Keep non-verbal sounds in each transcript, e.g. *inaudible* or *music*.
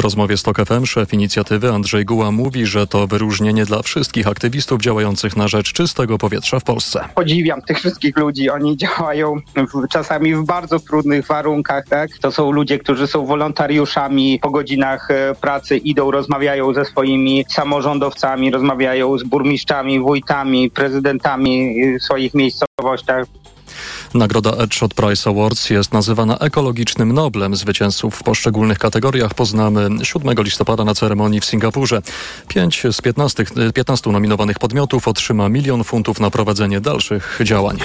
rozmowie z TOK FM szef inicjatywy Andrzej Guła mówi, że to wyróżnienie dla wszystkich aktywistów działających na rzecz czystego powietrza w Polsce. Podziwiam tych wszystkich ludzi. Oni działają w, czasami w bardzo trudnych warunkach. Tak? To są ludzie, którzy są wolontariuszami po godzinach e, pracy, idą, rozmawiają ze swoimi samorządowcami, rozmawiają z burmistrzami, wójtami, prezydentami w swoich miejscowościach. Nagroda Edge od Price Awards jest nazywana ekologicznym Noblem. Zwycięzców w poszczególnych kategoriach poznamy 7 listopada na ceremonii w Singapurze. 5 z 15, 15 nominowanych podmiotów otrzyma milion funtów na prowadzenie dalszych działań.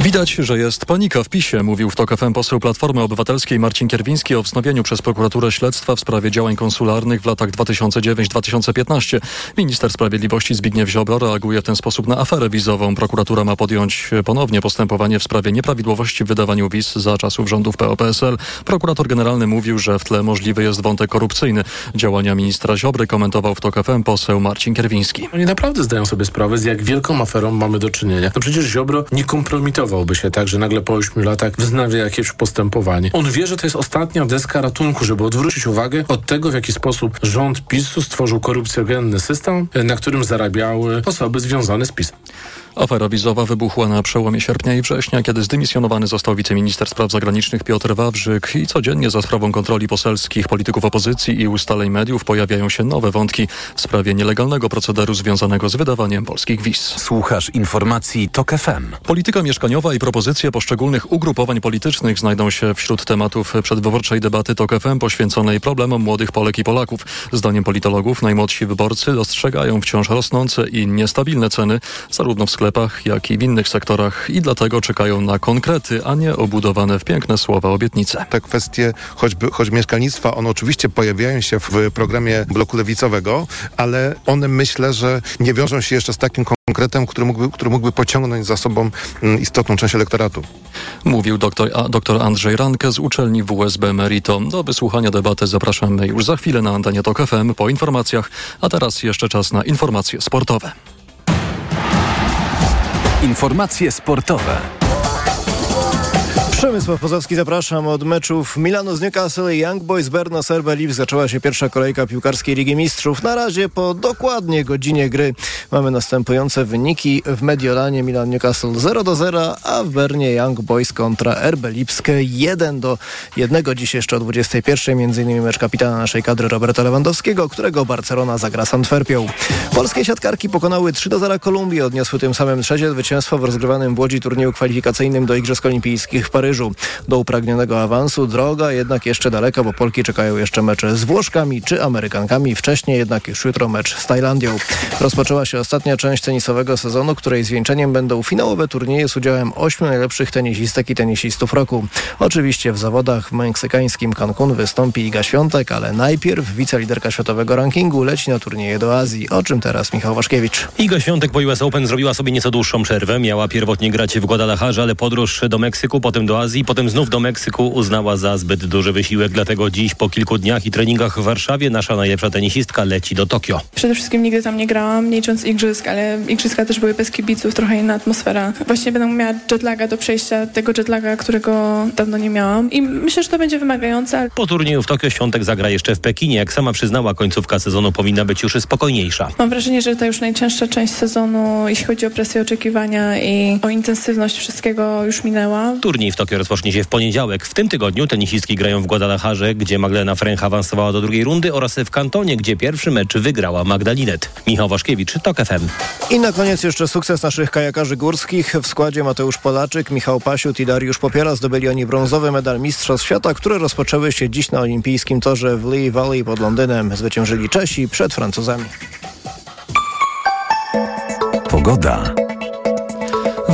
Widać, że jest panika w PiSie, mówił w TOK FM poseł Platformy Obywatelskiej Marcin Kierwiński o wznowieniu przez prokuraturę śledztwa w sprawie działań konsularnych w latach 2009-2015. Minister Sprawiedliwości Zbigniew Ziobro reaguje w ten sposób na aferę wizową. Prokuratura ma podjąć ponownie postępowanie w sprawie nieprawidłowości w wydawaniu wiz za czasów rządów PO-PSL. Prokurator generalny mówił, że w tle możliwy jest wątek korupcyjny. Działania ministra Ziobry komentował w TOK FM poseł Marcin Kierwiński. Oni naprawdę zdają sobie sprawę, z jak wielką aferą mamy do czynienia. No przecież Ziobro nie kompromitował zachowałby się tak, że nagle po 8 latach wznawia jakieś postępowanie. On wie, że to jest ostatnia deska ratunku, żeby odwrócić uwagę od tego, w jaki sposób rząd PiSu stworzył korupcjogenny system, na którym zarabiały osoby związane z PiSem. Afera wizowa wybuchła na przełomie sierpnia i września, kiedy zdymisjonowany został wiceminister spraw zagranicznych Piotr Wawrzyk i codziennie za sprawą kontroli poselskich polityków opozycji i ustaleń mediów pojawiają się nowe wątki w sprawie nielegalnego procederu związanego z wydawaniem polskich wiz. Słuchasz informacji TOK FM. Polityka mieszkaniowa i propozycje poszczególnych ugrupowań politycznych znajdą się wśród tematów przedwyborczej debaty TOK FM poświęconej problemom młodych Polek i Polaków. Zdaniem politologów najmłodsi wyborcy dostrzegają wciąż rosnące i niestabilne ceny zarówno w sklepach, jak i w innych sektorach i dlatego czekają na konkrety, a nie obudowane w piękne słowa obietnice. Te kwestie, choćby, choć mieszkalnictwa, one oczywiście pojawiają się w programie bloku lewicowego, ale one myślę, że nie wiążą się jeszcze z takim konkretem, który mógłby, który mógłby pociągnąć za sobą mm, istotną część elektoratu. Mówił doktor, a, doktor Andrzej Ranke z uczelni WSB Merito. Do wysłuchania debaty zapraszamy już za chwilę na antenie TOK FM po informacjach, a teraz jeszcze czas na informacje sportowe. Informacje sportowe. Przemysław Pozowski, zapraszam od meczów Milano z Newcastle i Young Boys Berno Serbe Lip. Zaczęła się pierwsza kolejka piłkarskiej Ligi Mistrzów. Na razie po dokładnie godzinie gry mamy następujące wyniki. W Mediolanie Milan Newcastle 0 do 0, a w Bernie Young Boys kontra RB Lipskie 1 do 1. Dziś jeszcze o 21. Między innymi mecz kapitana naszej kadry Roberta Lewandowskiego, którego Barcelona zagra z Antwerpią. Polskie siatkarki pokonały 3 do 0 Kolumbię. Odniosły tym samym trzecie zwycięstwo w rozgrywanym w Łodzi turnieju kwalifikacyjnym do Igrzysk Olimpijskich w Paryżu. Paryżu. Do upragnionego awansu droga jednak jeszcze daleka, bo Polki czekają jeszcze mecze z Włoszkami czy Amerykankami. Wcześniej jednak już jutro mecz z Tajlandią. Rozpoczęła się ostatnia część tenisowego sezonu, której zwieńczeniem będą finałowe turnieje z udziałem ośmiu najlepszych tenisistek i tenisistów roku. Oczywiście w zawodach w meksykańskim Cancun wystąpi Iga Świątek, ale najpierw wiceliderka światowego rankingu leci na turnieje do Azji, o czym teraz Michał Waszkiewicz. Iga Świątek po US Open zrobiła sobie nieco dłuższą przerwę. Miała pierwotnie grać w Guadalajarze, ale podróż do Meksyku, potem do Azji, potem znów do Meksyku uznała za zbyt duży wysiłek. Dlatego dziś po kilku dniach i treningach w Warszawie nasza najlepsza tenisistka leci do Tokio. Przede wszystkim nigdy tam nie grałam, nie licząc igrzysk, ale igrzyska też były bez kibiców, trochę inna atmosfera. Właśnie będę miała jetlaga do przejścia, tego jetlaga, którego dawno nie miałam i myślę, że to będzie wymagające. Po turnieju w Tokio Świątek zagra jeszcze w Pekinie. Jak sama przyznała, końcówka sezonu powinna być już spokojniejsza. Mam wrażenie, że to już najcięższa część sezonu, jeśli chodzi o presję oczekiwania i o intensywność wszystkiego już minęła. Turniej w Tokio rozpocznie się w poniedziałek. W tym tygodniu tenisistki grają w Guadalajarze, gdzie Magdalena Fręch awansowała do drugiej rundy oraz w Kantonie, gdzie pierwszy mecz wygrała Magdalinet. Michał Waszkiewicz, TOK FM. I na koniec jeszcze sukces naszych kajakarzy górskich. W składzie Mateusz Polaczyk, Michał Pasiut i Dariusz Popiera zdobyli oni brązowy medal Mistrzostw Świata, które rozpoczęły się dziś na olimpijskim torze w Lee Valley pod Londynem. Zwyciężyli Czesi przed Francuzami. Pogoda.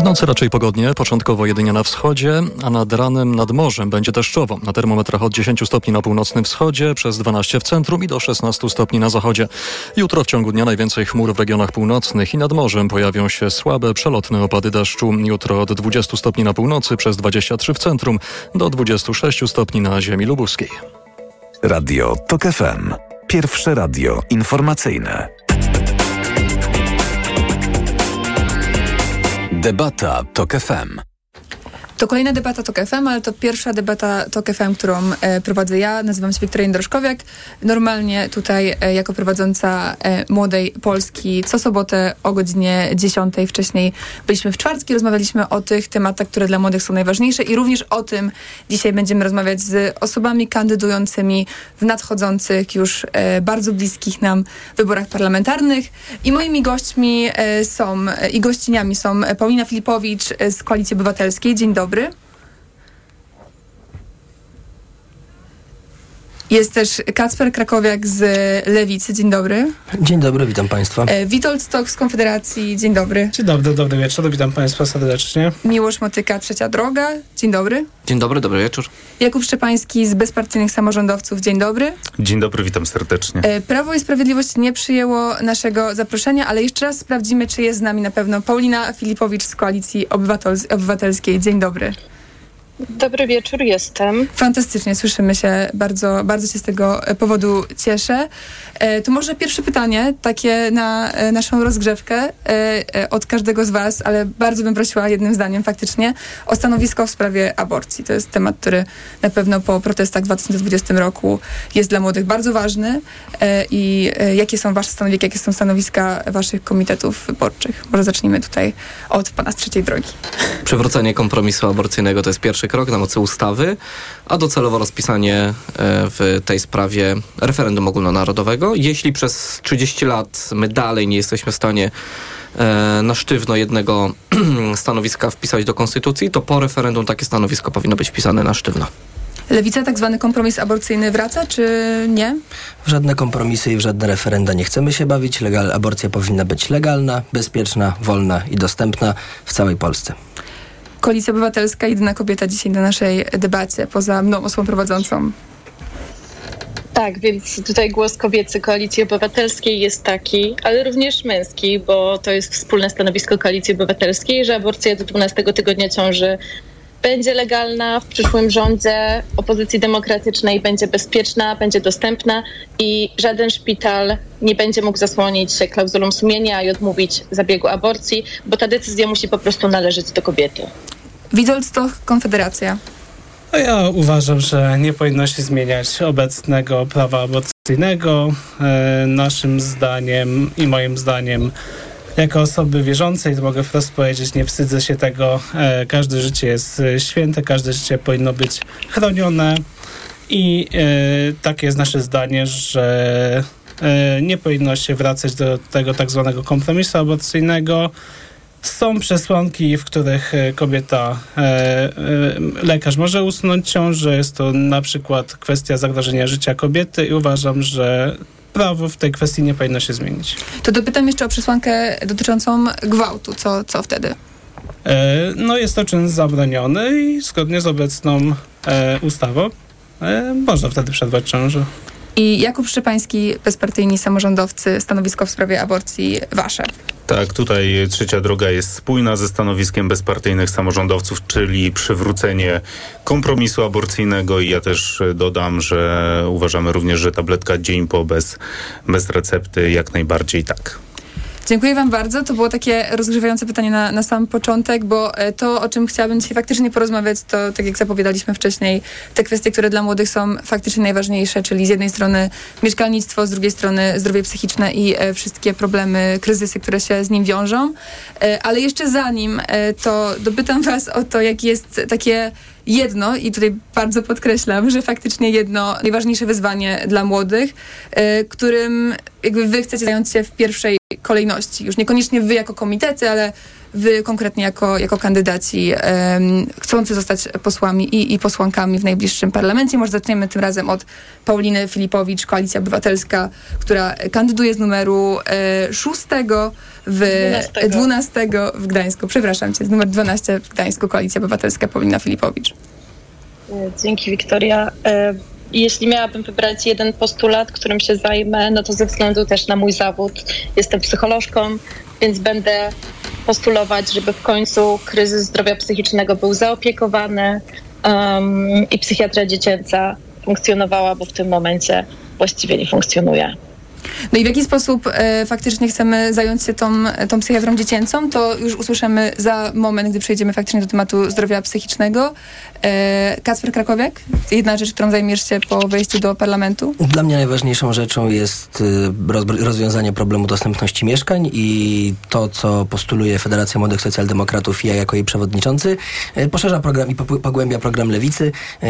Nocy raczej pogodnie, początkowo jedynie na wschodzie, a nad ranem nad morzem będzie deszczowo. Na termometrach od 10 stopni na północnym wschodzie, przez 12 w centrum i do 16 stopni na zachodzie. Jutro w ciągu dnia najwięcej chmur w regionach północnych i nad morzem pojawią się słabe, przelotne opady deszczu. Jutro od 20 stopni na północy, przez 23 w centrum, do 26 stopni na ziemi lubuskiej. Radio TOK FM. Pierwsze radio informacyjne. Debata TOK FM. To kolejna debata TOK FM, ale to pierwsza debata TOK FM, którą e, prowadzę ja. Nazywam się Wiktoria Jędroszkowiak. Normalnie tutaj e, jako prowadząca e, Młodej Polski co sobotę o godzinie 10. Wcześniej byliśmy w czwartki, rozmawialiśmy o tych tematach, które dla młodych są najważniejsze i również o tym dzisiaj będziemy rozmawiać z osobami kandydującymi w nadchodzących już e, bardzo bliskich nam wyborach parlamentarnych. I moimi gośćmi e, są e, i gościniami są Paulina Filipowicz z Koalicji Obywatelskiej. Dzień dobry. dobry. Jest też Kacper Krakowiak z Lewicy. Dzień dobry. Dzień dobry, witam Państwa. E, Witold Stok z Konfederacji. Dzień dobry. Dzień dobry, dobry wieczór, witam Państwa serdecznie. Miłosz Motyka, Trzecia Droga. Dzień dobry. Dzień dobry, dobry wieczór. Jakub Szczepański z Bezpartyjnych Samorządowców. Dzień dobry. Dzień dobry, witam serdecznie. E, Prawo i Sprawiedliwość nie przyjęło naszego zaproszenia, ale jeszcze raz sprawdzimy, czy jest z nami na pewno Paulina Filipowicz z Koalicji Obywatel- Obywatelskiej. Dzień dobry. Dobry wieczór, jestem. Fantastycznie, słyszymy się. Bardzo, bardzo się z tego e, powodu cieszę. E, to może pierwsze pytanie, takie na e, naszą rozgrzewkę e, od każdego z Was, ale bardzo bym prosiła jednym zdaniem faktycznie o stanowisko w sprawie aborcji. To jest temat, który na pewno po protestach w 2020 roku jest dla młodych bardzo ważny. I jakie są Wasze stanowiska, jakie są stanowiska Waszych komitetów wyborczych? Może zacznijmy tutaj od Pana z trzeciej drogi. Przywrócenie kompromisu aborcyjnego to jest pierwszy krok na mocy ustawy, a docelowo rozpisanie e, w tej sprawie referendum ogólnonarodowego. Jeśli przez 30 lat my dalej nie jesteśmy w stanie e, na sztywno jednego *clears throat* stanowiska wpisać do konstytucji, to po referendum takie stanowisko powinno być wpisane na sztywno. Lewica, tak zwany kompromis aborcyjny wraca, czy nie? W żadne kompromisy i w żadne referenda nie chcemy się bawić. Legal, aborcja powinna być legalna, bezpieczna, wolna i dostępna w całej Polsce. Koalicja Obywatelska, jedyna kobieta dzisiaj na naszej debacie, poza mną osobą prowadzącą. Tak, więc tutaj głos kobiecy Koalicji Obywatelskiej jest taki, ale również męski, bo to jest wspólne stanowisko Koalicji Obywatelskiej, że aborcja do 12 tygodnia ciąży będzie legalna w przyszłym rządzie opozycji demokratycznej, będzie bezpieczna, będzie dostępna i żaden szpital nie będzie mógł zasłonić się klauzulą sumienia i odmówić zabiegu aborcji, bo ta decyzja musi po prostu należeć do kobiety. Witold Stoch, Konfederacja. No ja uważam, że nie powinno się zmieniać obecnego prawa aborcyjnego. E, naszym zdaniem i moim zdaniem jako osoby wierzącej, mogę wprost powiedzieć, nie wstydzę się tego. E, każde życie jest e, święte, każde życie powinno być chronione i e, takie jest nasze zdanie, że nie powinno się wracać do tego tak zwanego kompromisu aborcyjnego. Są przesłanki, w których kobieta, lekarz może usunąć ciążę. Jest to na przykład kwestia zagrożenia życia kobiety i uważam, że prawo w tej kwestii nie powinno się zmienić. To dopytam jeszcze o przesłankę dotyczącą gwałtu. Co, co wtedy? E, no jest to czyn zabroniony i zgodnie z obecną e, ustawą e, można wtedy przerwać ciążę. I Jakub Szczepański, bezpartyjni samorządowcy, stanowisko w sprawie aborcji wasze. Tak, tutaj trzecia droga jest spójna ze stanowiskiem bezpartyjnych samorządowców, czyli przywrócenie kompromisu aborcyjnego i ja też dodam, że uważamy również, że tabletka dzień po bez, bez recepty jak najbardziej tak. Dziękuję Wam bardzo. To było takie rozgrzewające pytanie na, na sam początek, bo e, to, o czym chciałabym dzisiaj faktycznie porozmawiać, to tak jak zapowiadaliśmy wcześniej, te kwestie, które dla młodych są faktycznie najważniejsze, czyli z jednej strony mieszkalnictwo, z drugiej strony zdrowie psychiczne i e, wszystkie problemy, kryzysy, które się z nim wiążą. E, ale jeszcze zanim to dopytam Was o to, jakie jest takie jedno, i tutaj bardzo podkreślam, że faktycznie jedno najważniejsze wyzwanie dla młodych, którym jakby wy chcecie zająć się w pierwszej kolejności. Już niekoniecznie wy jako komitety, ale wy konkretnie jako, jako kandydaci em, chcący zostać posłami i, i posłankami w najbliższym parlamencie. Może zaczniemy tym razem od Pauliny Filipowicz, Koalicja Obywatelska, która kandyduje z numeru e, 6 w 12. 12 w Gdańsku. Przepraszam cię, z numer 12 w Gdańsku, Koalicja Obywatelska, Paulina Filipowicz. E, Dzięki, Wiktoria. E, Jeśli miałabym wybrać jeden postulat, którym się zajmę, no to ze względu też na mój zawód. Jestem psycholożką, więc będę postulować, żeby w końcu kryzys zdrowia psychicznego był zaopiekowany um, i psychiatria dziecięca funkcjonowała, bo w tym momencie właściwie nie funkcjonuje. No i w jaki sposób e, faktycznie chcemy zająć się tą, tą psychiatrą dziecięcą, to już usłyszymy za moment, gdy przejdziemy faktycznie do tematu zdrowia psychicznego. E, Kacper Krakowiak, jedna rzecz, którą zajmiesz się po wejściu do parlamentu? Dla mnie najważniejszą rzeczą jest roz, rozwiązanie problemu dostępności mieszkań i to, co postuluje Federacja Młodych Socjaldemokratów i ja jako jej przewodniczący, y, poszerza program i pogłębia program Lewicy. Y,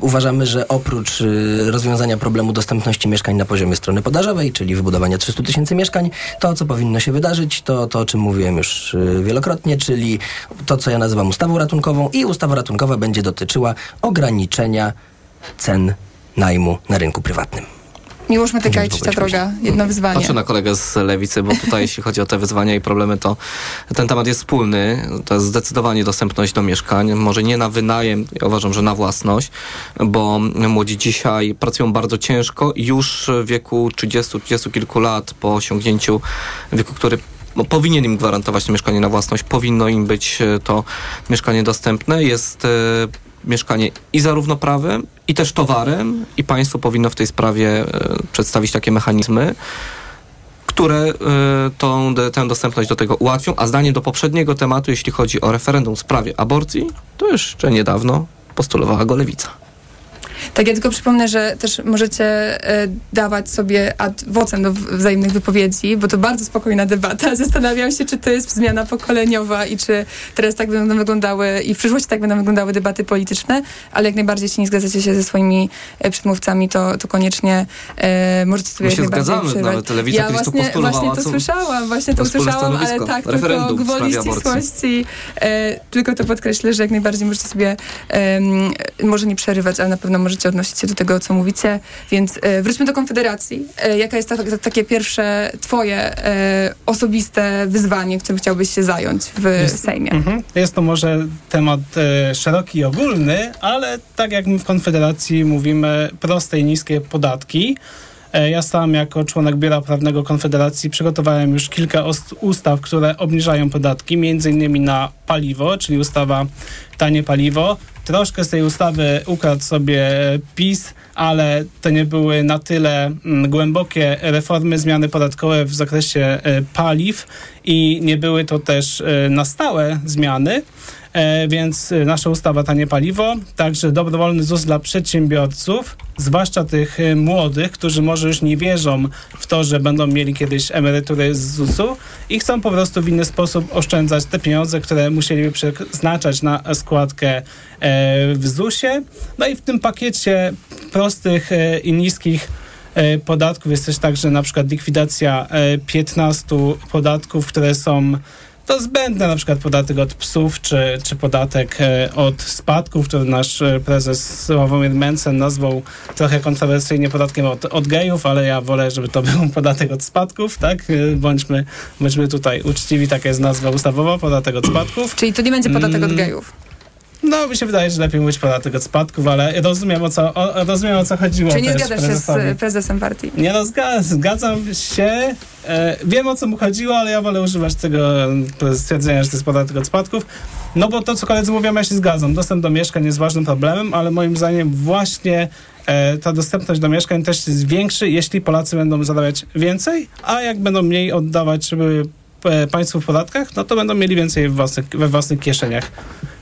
uważamy, że oprócz rozwiązania problemu dostępności mieszkań na poziomie strony podażowej, czyli wybudowania 300 tysięcy mieszkań, to, co powinno się wydarzyć, to to, o czym mówiłem już wielokrotnie, czyli to, co ja nazywam ustawą ratunkową i ustawa ratunkowa będzie dotyczyła ograniczenia cen najmu na rynku prywatnym. Miłosz Metykaj, trzecia droga, jedno wyzwanie. Patrzę na kolegę z lewicy, bo tutaj jeśli chodzi o te wyzwania i problemy, to ten temat jest wspólny. To jest zdecydowanie dostępność do mieszkań. Może nie na wynajem, ja uważam, że na własność, bo młodzi dzisiaj pracują bardzo ciężko i już w wieku 30, 30 kilku lat po osiągnięciu wieku, który no, powinien im gwarantować to mieszkanie na własność, powinno im być to mieszkanie dostępne. Jest mieszkanie i zarówno prawem, i też towarem, i państwo powinno w tej sprawie e, przedstawić takie mechanizmy, które e, tą, tę dostępność do tego ułatwią. A zdanie do poprzedniego tematu, jeśli chodzi o referendum w sprawie aborcji, to jeszcze niedawno postulowała go lewica. Tak, ja tylko przypomnę, że też możecie e, dawać sobie ad vocem do wzajemnych wypowiedzi, bo to bardzo spokojna debata. *laughs* Zastanawiam się, czy to jest zmiana pokoleniowa i czy teraz tak będą wyglądały i w przyszłości tak będą wyglądały debaty polityczne, ale jak najbardziej, jeśli nie zgadzacie się ze swoimi e, przedmówcami, to, to koniecznie e, możecie sobie My się zgadzamy, nawet telewizja ja właśnie, właśnie to słyszałam, właśnie to usłyszałam, ale tak, tylko gwoli ścisłości. E, tylko to podkreślę, że jak najbardziej możecie sobie e, może nie przerywać, ale na pewno możecie odnosić się do tego, co mówicie. Więc e, wróćmy do Konfederacji. E, jaka jest ta, ta, takie pierwsze twoje e, osobiste wyzwanie, którym chciałbyś się zająć w jest, Sejmie? Mm-hmm. Jest to może temat e, szeroki i ogólny, ale tak jak my w Konfederacji mówimy, proste i niskie podatki. Ja sam jako członek Biura Prawnego Konfederacji przygotowałem już kilka ustaw, które obniżają podatki, między innymi na paliwo, czyli ustawa Tanie Paliwo, Troszkę z tej ustawy ukradł sobie PiS, ale to nie były na tyle mm, głębokie reformy, zmiany podatkowe w zakresie e, paliw i nie były to też e, na stałe zmiany. E, więc e, nasza ustawa Tanie Paliwo, także dobrowolny ZUS dla przedsiębiorców, zwłaszcza tych e, młodych, którzy może już nie wierzą w to, że będą mieli kiedyś emerytury z ZUS-u i chcą po prostu w inny sposób oszczędzać te pieniądze, które musieliby przeznaczać na składkę w ZUS-ie. No i w tym pakiecie prostych i niskich podatków jest też także na przykład likwidacja 15 podatków, które są to zbędne, na przykład podatek od psów, czy, czy podatek e, od spadków, który nasz e, prezes Sławomir Mencen nazwał trochę kontrowersyjnie podatkiem od, od gejów, ale ja wolę, żeby to *laughs* był podatek od spadków, tak? E, bądźmy, bądźmy tutaj uczciwi, taka jest nazwa ustawowa, podatek od spadków. Czyli to nie będzie podatek od mm. gejów? No, mi się wydaje, że lepiej mówić podatek od spadków, ale rozumiem o co, o, rozumiem, o co chodziło. Czy nie zgadzasz się z prezesem partii? Nie, no zgadzam się. E, wiem o co mu chodziło, ale ja wolę używać tego e, stwierdzenia, że to jest podatek od spadków. No bo to, co koledzy mówią, ja się zgadzam. Dostęp do mieszkań jest ważnym problemem, ale moim zdaniem właśnie e, ta dostępność do mieszkań też jest większy, jeśli Polacy będą zarabiać więcej, a jak będą mniej oddawać żeby państwu w podatkach, no to będą mieli więcej we własnych, we własnych kieszeniach.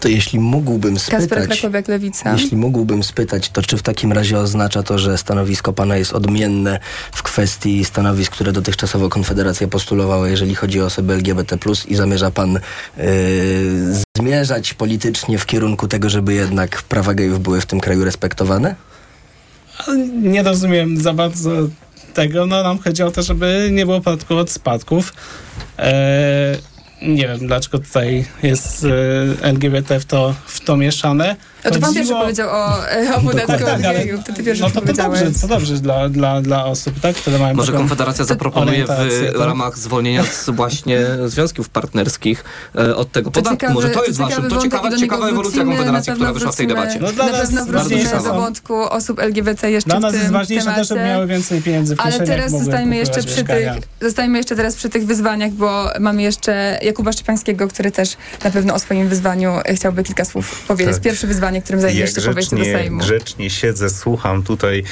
To jeśli mógłbym spytać, Lewica. jeśli mógłbym spytać, to czy w takim razie oznacza to, że stanowisko pana jest odmienne w kwestii stanowisk, które dotychczasowo Konfederacja postulowała, jeżeli chodzi o osoby LGBT+, i zamierza pan yy, zmierzać politycznie w kierunku tego, żeby jednak prawa gejów były w tym kraju respektowane? Nie rozumiem za bardzo tego, no nam chodzi o to, żeby nie było podatku od spadków. E, nie wiem, dlaczego tutaj jest e, LGBT w to, w to mieszane. No to pan pierwszy powiedział o, e, o podatku gejów, to ty pierwszy no to, to dobrze, to dobrze dla, dla, dla osób, tak, które mają Może Konfederacja zaproponuje w tak? ramach zwolnienia z właśnie związków partnerskich e, od tego podatku. Ciekawy, Może to jest ważne. To ciekawa, ciekawa ewolucja Konfederacji, która wyszła w tej debacie. No dla na pewno wrócimy do wątku osób LGBT jeszcze dla nas w tym jest ważniejsze też, żeby miały więcej pieniędzy w Ale teraz zostajemy jeszcze przy tych, zostajemy jeszcze teraz przy tych wyzwaniach, bo mamy jeszcze Jakuba Szczepańskiego, który też na pewno o swoim wyzwaniu chciałby kilka słów powiedzieć. Tak. Pierwsze wyzwanie wyzwanie, którym zajmiesz się po wejściu do Sejmu. grzecznie siedzę, słucham tutaj.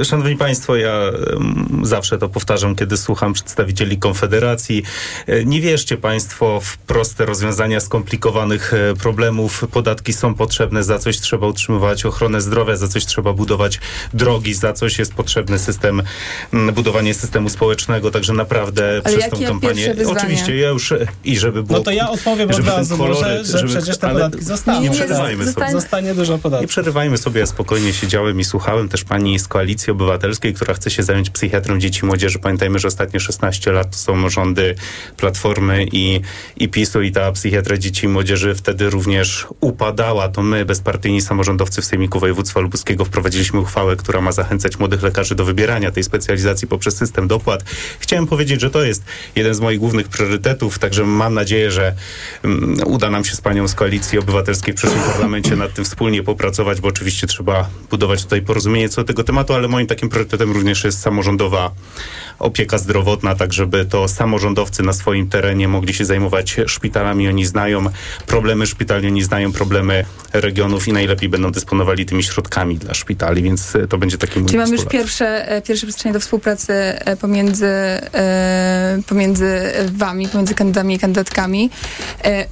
E, Szanowni Państwo, ja zawsze to powtarzam, kiedy słucham przedstawicieli Konfederacji. E, Nie wierzcie Państwo w proste rozwiązania skomplikowanych e, problemów. Podatki są potrzebne, za coś trzeba utrzymywać ochronę zdrowia, za coś trzeba budować drogi, za coś jest potrzebny system, budowanie systemu społecznego, także naprawdę Ale przez tą kampanię... Oczywiście, ja już i żeby było... No to ja odpowiem od żeby ten razu koloryt, może, że żeby- przecież te ale podatki zostaną. Nie przerywajmy Zostanie dużo podatków. Nie przerywajmy sobie, ja spokojnie siedziałem i słuchałem też pani z Koalicji Obywatelskiej, która chce się zająć psychiatrą dzieci i młodzieży. Pamiętajmy, że ostatnie 16 lat to są rządy Platformy i, i PiSu i ta psychiatra dzieci i młodzieży wtedy również upadała. To my, bezpartyjni samorządowcy w Sejmiku Województwa Lubuskiego wprowadziliśmy uchwałę, która ma zachęcać młodych lekarzy do wybierania tej specjalizacji poprzez system dopłat. Chciałem powiedzieć, że to jest jeden z moich głównych priorytetów, także mam nadzieję, że mm, uda nam się z panią z Koalicji Obywatelskiej w przyszłym parlamencie nad tym wspólnie popracować, bo oczywiście trzeba budować tutaj porozumienie co do tego tematu, ale moim takim priorytetem również jest samorządowa opieka zdrowotna, tak żeby to samorządowcy na swoim terenie mogli się zajmować szpitalami. Oni znają problemy szpitali, oni znają problemy regionów i najlepiej będą dysponowali tymi środkami dla szpitali, więc to będzie taki mój Czyli mamy już pierwsze, e, pierwsze przestrzenie do współpracy e, pomiędzy, e, pomiędzy wami, pomiędzy kandydatami i kandydatkami.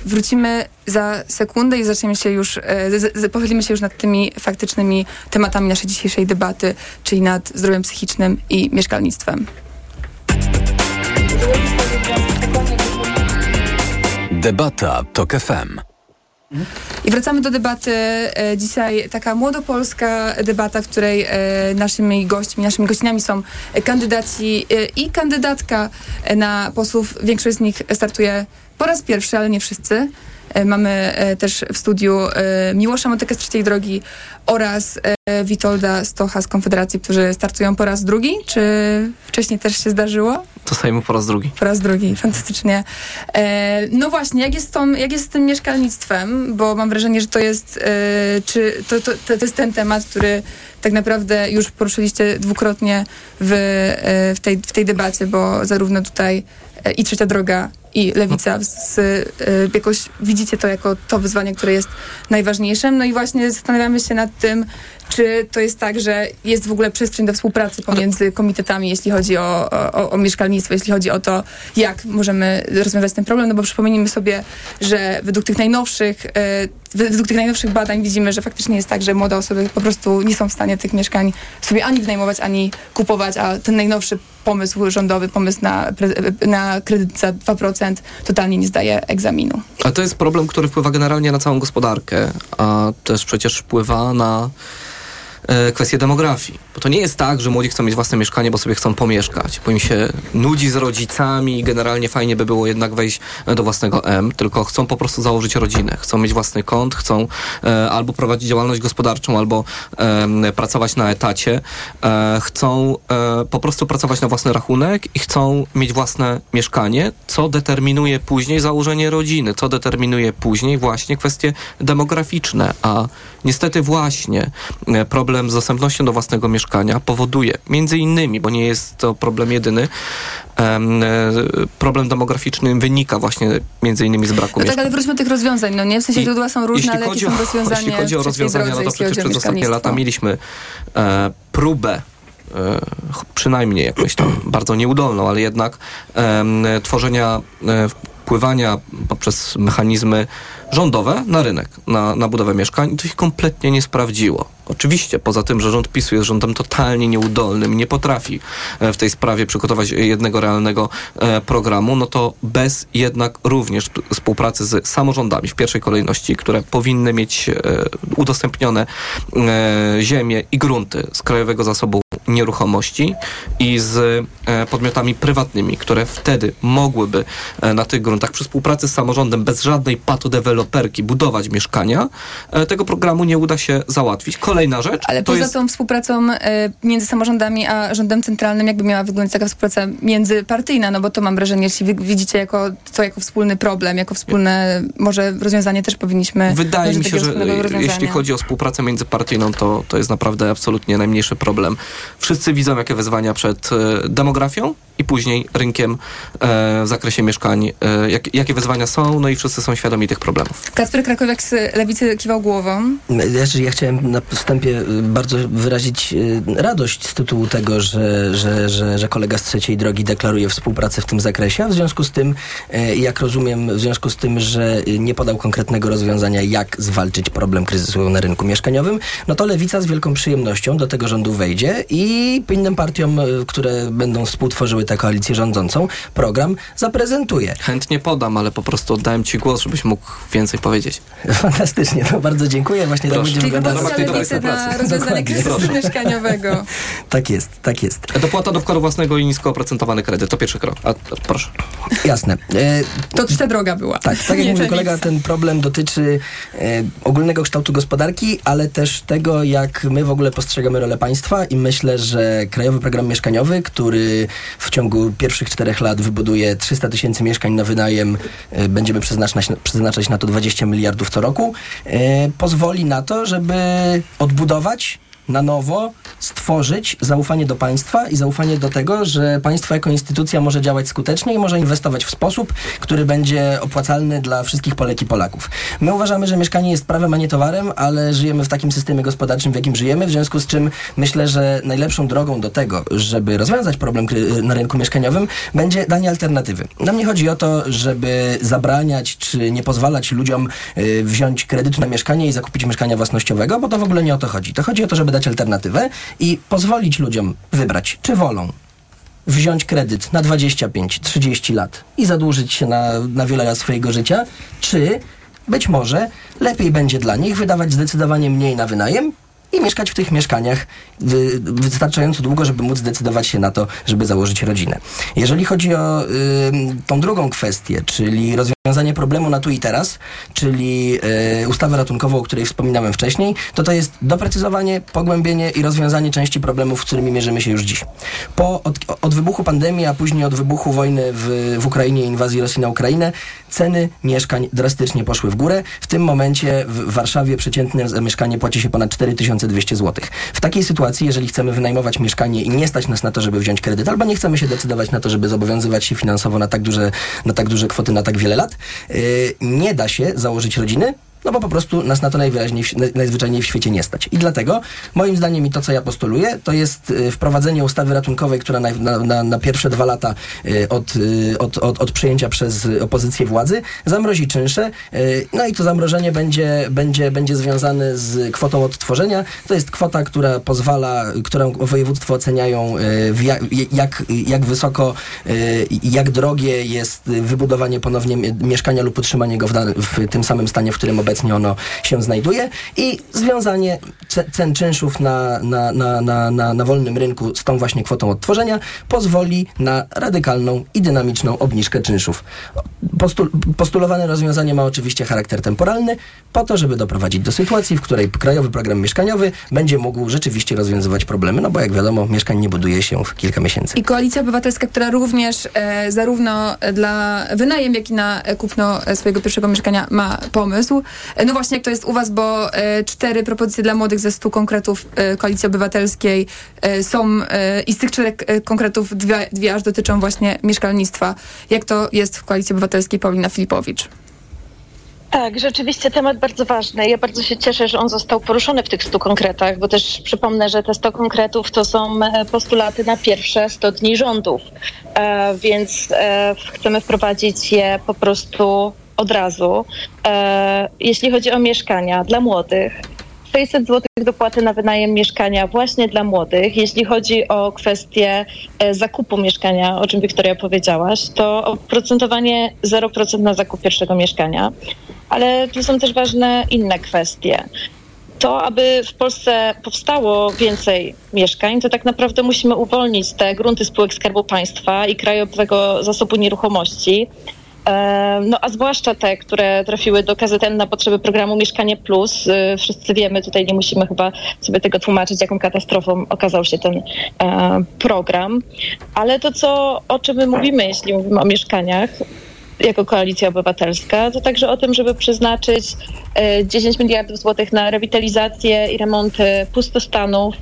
Wrócimy za sekundę i zaczniemy się już, e, pochylimy się już nad tymi faktycznymi tematami naszej dzisiejszej debaty, czyli nad zdrowiem psychicznym i mieszkalnictwem. Debata TOK FM. I wracamy do debaty. E, Dzisiaj taka młodopolska debata, w której e, naszymi gośćmi, naszymi gościnami są kandydaci i kandydatka na posłów. Większość z nich startuje po raz pierwszy, ale nie wszyscy. E, Mamy e, też w studiu e, Miłosza Motykę z Trzeciej Drogi oraz Witolda Stocha z Konfederacji, którzy startują po raz drugi. Czy wcześniej też się zdarzyło? To po raz drugi. Po raz drugi, fantastycznie. No właśnie, jak jest, z tą, jak jest z tym mieszkalnictwem? Bo mam wrażenie, że to jest, czy to, to, to, jest ten temat, który tak naprawdę już poruszyliście dwukrotnie w, w, tej, w tej debacie, bo zarówno tutaj i Trzecia Droga, i Lewica z, e, jakoś widzicie to jako to wyzwanie, które jest najważniejsze. No i właśnie zastanawiamy się nad tym, czy to jest tak, że jest w ogóle przestrzeń do współpracy pomiędzy komitetami, jeśli chodzi o, o, o mieszkalnictwo, jeśli chodzi o to, jak możemy rozwiązać ten problem, no bo przypomnijmy sobie, że według tych najnowszych, e, według tych najnowszych badań widzimy, że faktycznie jest tak, że młode osoby po prostu nie są w stanie tych mieszkań sobie ani wynajmować, ani kupować, a ten najnowszy pomysł rządowy, pomysł na, na kredyt za 2% totalnie nie zdaje egzaminu. Ale to jest problem, który wpływa generalnie na całą gospodarkę, a też przecież wpływa na kwestię demografii. Bo to nie jest tak, że młodzi chcą mieć własne mieszkanie, bo sobie chcą pomieszkać, bo im się nudzi z rodzicami i generalnie fajnie by było jednak wejść do własnego M, tylko chcą po prostu założyć rodzinę, chcą mieć własny kąt, chcą e, albo prowadzić działalność gospodarczą, albo e, pracować na etacie, e, chcą e, po prostu pracować na własny rachunek i chcą mieć własne mieszkanie, co determinuje później założenie rodziny, co determinuje później właśnie kwestie demograficzne, a niestety właśnie e, problem z dostępnością do własnego mieszkania powoduje, między innymi, bo nie jest to problem jedyny, e, problem demograficzny wynika właśnie między innymi z braku No tak, mieszkań. ale wróćmy do tych rozwiązań. No nie, w sensie I źródła są różne, ale jakie są rozwiązania Jeśli chodzi o rozwiązania, drodze, no to przecież przez ostatnie lata mieliśmy e, próbę e, przynajmniej jakąś tam bardzo nieudolną, ale jednak tworzenia, e, wpływania poprzez mechanizmy rządowe na rynek, na, na budowę mieszkań i to się kompletnie nie sprawdziło. Oczywiście, poza tym, że rząd PiSu jest rządem totalnie nieudolnym, nie potrafi e, w tej sprawie przygotować jednego realnego e, programu, no to bez jednak również współpracy z samorządami w pierwszej kolejności, które powinny mieć e, udostępnione ziemie i grunty z Krajowego Zasobu Nieruchomości i z podmiotami prywatnymi, które wtedy mogłyby na tych gruntach przy współpracy z samorządem bez żadnej patodeweloperki budować mieszkania, e, tego programu nie uda się załatwić. Kolejna rzecz Ale to poza jest tą współpracą e, między samorządami a rządem centralnym, jakby miała wyglądać taka współpraca międzypartyjna, no bo to mam wrażenie, jeśli wy widzicie jako, to jako wspólny problem, jako wspólne może rozwiązanie też powinniśmy Wydaje mi się, że jeśli chodzi o współpracę międzypartyjną, to, to jest naprawdę absolutnie najmniejszy problem. Wszyscy widzą, jakie wyzwania przed e, demografią, i później rynkiem e, w zakresie mieszkań, e, jak, jakie wyzwania są, no i wszyscy są świadomi tych problemów. Kacper Krakowiak z Lewicy kiwał głową. Ja, ja chciałem na wstępie y, bardzo wyrazić radość z tytułu tego, że, że, że, że kolega z trzeciej drogi deklaruje współpracę w tym zakresie, a w związku z tym, jak rozumiem, w związku z tym, że nie podał konkretnego rozwiązania, jak zwalczyć problem kryzysu na rynku mieszkaniowym, no to Lewica z wielką przyjemnością do tego rządu wejdzie i innym partiom, które będą współtworzyły tę koalicję rządzącą, program zaprezentuje. Chętnie podam, ale po prostu oddałem Ci głos, żebyś mógł więcej powiedzieć. *laughs* Fantastycznie, to bardzo dziękuję. Właśnie tak Proszę. będzie Czyli wyglądała Propozycja Lewicy na rozwiązanie kryzysu Proszę. mieszkaniowego. *laughs* Tak jest, tak jest. Dopłata do wkładu własnego i nisko oprocentowany kredyt. To pierwszy krok. A, proszę. Jasne. E, To trzecia droga była. Tak, tak jak mówił kolega, ten problem dotyczy e, ogólnego kształtu gospodarki, ale też tego, jak my w ogóle postrzegamy rolę państwa i myślę, że Krajowy Program Mieszkaniowy, który w ciągu pierwszych czterech lat wybuduje 300 tysięcy mieszkań na wynajem, e, będziemy przeznaczać, przeznaczać na to 20 miliardów co roku, e, pozwoli na to, żeby odbudować na nowo stworzyć zaufanie do państwa i zaufanie do tego, że państwo jako instytucja może działać skutecznie i może inwestować w sposób, który będzie opłacalny dla wszystkich Polek i Polaków. My uważamy, że mieszkanie jest prawem, a nie towarem, ale żyjemy w takim systemie gospodarczym, w jakim żyjemy, w związku z czym myślę, że najlepszą drogą do tego, żeby rozwiązać problem na rynku mieszkaniowym, będzie danie alternatywy. Nam nie chodzi o to, żeby zabraniać czy nie pozwalać ludziom y, wziąć kredytu na mieszkanie i zakupić mieszkania własnościowego, bo to w ogóle nie o to chodzi. To chodzi o to, żeby dać alternatywę i pozwolić ludziom wybrać, czy wolą wziąć kredyt na 25-30 lat i zadłużyć się na, na wiele lat swojego życia, czy być może lepiej będzie dla nich wydawać zdecydowanie mniej na wynajem i mieszkać w tych mieszkaniach wy, wystarczająco długo, żeby móc zdecydować się na to, żeby założyć rodzinę. Jeżeli chodzi o y, tą drugą kwestię, czyli rozwiązanie problemu na tu i teraz, czyli y, ustawę ratunkową, o której wspominałem wcześniej, to to jest doprecyzowanie, pogłębienie i rozwiązanie części problemów, z którymi mierzymy się już dziś. Po, od, od wybuchu pandemii, a później od wybuchu wojny w, w Ukrainie inwazji Rosji na Ukrainę, ceny mieszkań drastycznie poszły w górę. W tym momencie w Warszawie przeciętne mieszkanie płaci się ponad 4200 zł. W takiej sytuacji, jeżeli chcemy wynajmować mieszkanie i nie stać nas na to, żeby wziąć kredyt, albo nie chcemy się decydować na to, żeby zobowiązywać się finansowo na tak duże, na tak duże kwoty na tak wiele lat, yy, nie da się założyć rodziny, no bo po prostu nas na to najwyraźniej, najzwyczajniej w świecie nie stać. I dlatego, moim zdaniem i to, co ja postuluję, to jest y, wprowadzenie ustawy ratunkowej, która na, na, na, pierwsze dwa lata y, od, y, od, od, od przyjęcia przez opozycję władzy zamrozi czynsze. No i to zamrożenie będzie, będzie, będzie związane z kwotą odtworzenia. To jest kwota, która pozwala, którą województwo oceniają, jak, jak, jak wysoko jak drogie jest wybudowanie ponownie mie- mieszkania lub utrzymanie go w, w tym samym stanie, w którym obecnie ono się znajduje i związanie ce- cen czynszów na, na, na, na, na, na wolnym rynku z tą właśnie kwotą odtworzenia pozwoli na radykalną i dynamiczną obniżkę czynszów. Postul, postulowane rozwiązanie ma oczywiście charakter temporalny, po to, żeby doprowadzić do sytuacji, w której Krajowy Program Mieszkaniowy będzie mógł rzeczywiście rozwiązywać problemy, no bo jak wiadomo, mieszkań nie buduje się w kilka miesięcy. I Koalicja Obywatelska, która również e, zarówno dla wynajem, jak i na kupno e, swojego pierwszego mieszkania ma pomysł. E, no właśnie, jak to jest u was, bo e, cztery propozycje dla młodych ze stu konkretów e, Koalicji Obywatelskiej są i z tych czterech konkretów dwie, dwie aż dotyczą właśnie mieszkalnictwa. Jak to jest w Koalicji Obywatelskiej Paulina Filipowicz? Tak, rzeczywiście temat bardzo ważny. Ja bardzo się cieszę, że on został poruszony w tych 100 konkretach, bo też przypomnę, że te 100 konkretów to są postulaty na pierwsze 100 dni rządów, więc chcemy wprowadzić je po prostu od razu. E, jeśli chodzi o mieszkania dla młodych, 600 zł dopłaty na wynajem mieszkania właśnie dla młodych. Jeśli chodzi o kwestię e, zakupu mieszkania, o czym Wiktoria powiedziałaś, to oprocentowanie 0% na zakup pierwszego mieszkania. Ale tu są też ważne inne kwestie. To, aby w Polsce powstało więcej mieszkań, to tak naprawdę musimy uwolnić te grunty spółek Skarbu Państwa i Krajowego Zasobu Nieruchomości. E, No a zwłaszcza te, które trafiły do KZN na potrzeby programu Mieszkanie Plus. E, Wszyscy wiemy, tutaj nie musimy chyba sobie tego tłumaczyć, jaką katastrofą okazał się ten e, program. Ale to, co, o czym my mówimy, jeśli mówimy o mieszkaniach, jako Koalicja Obywatelska, to także o tym, żeby przeznaczyć e, 10 miliardów złotych na rewitalizację i remonty pustostanów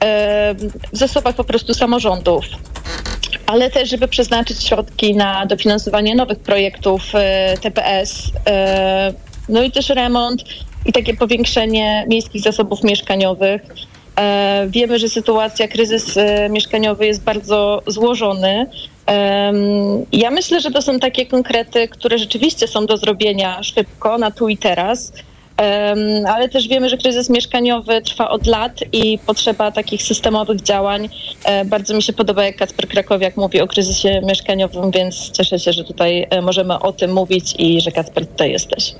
e, w zasobach po prostu samorządów. Ale też, żeby przeznaczyć środki na dofinansowanie nowych projektów e, TPS, e, no i też remont i takie powiększenie miejskich zasobów mieszkaniowych. E, Wiemy, że sytuacja, kryzys mieszkaniowy jest bardzo złożony. Ja myślę, że to są takie konkrety, które rzeczywiście są do zrobienia szybko, na tu i teraz. Ale też wiemy, że kryzys mieszkaniowy trwa od lat i potrzeba takich systemowych działań. E, Bardzo mi się podoba, jak Kacper Krakowiak mówi o kryzysie mieszkaniowym, więc cieszę się, że tutaj e, możemy o tym mówić i że Kacper tutaj jesteś.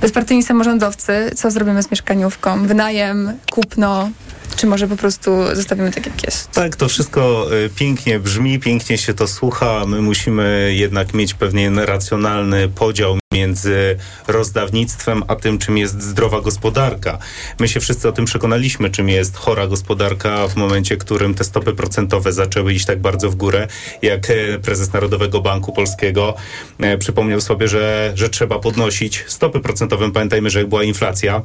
Bezpartyjni samorządowcy, co zrobimy z mieszkaniówką? Wynajem, kupno, czy może po prostu zostawimy tak, jak jest? Tak, to wszystko y, pięknie brzmi, pięknie się to słucha. My musimy jednak mieć pewien racjonalny podział między rozdawnictwem, a tym, czym jest zdrowa gospodarka. My się wszyscy o tym przekonaliśmy, czym jest chora gospodarka w momencie, w którym te stopy procentowe zaczęły iść tak bardzo w górę, jak e, prezes Narodowego Banku Polskiego e, przypomniał sobie, że, że trzeba podnosić stopy procentowe. Pamiętajmy, że jak była inflacja,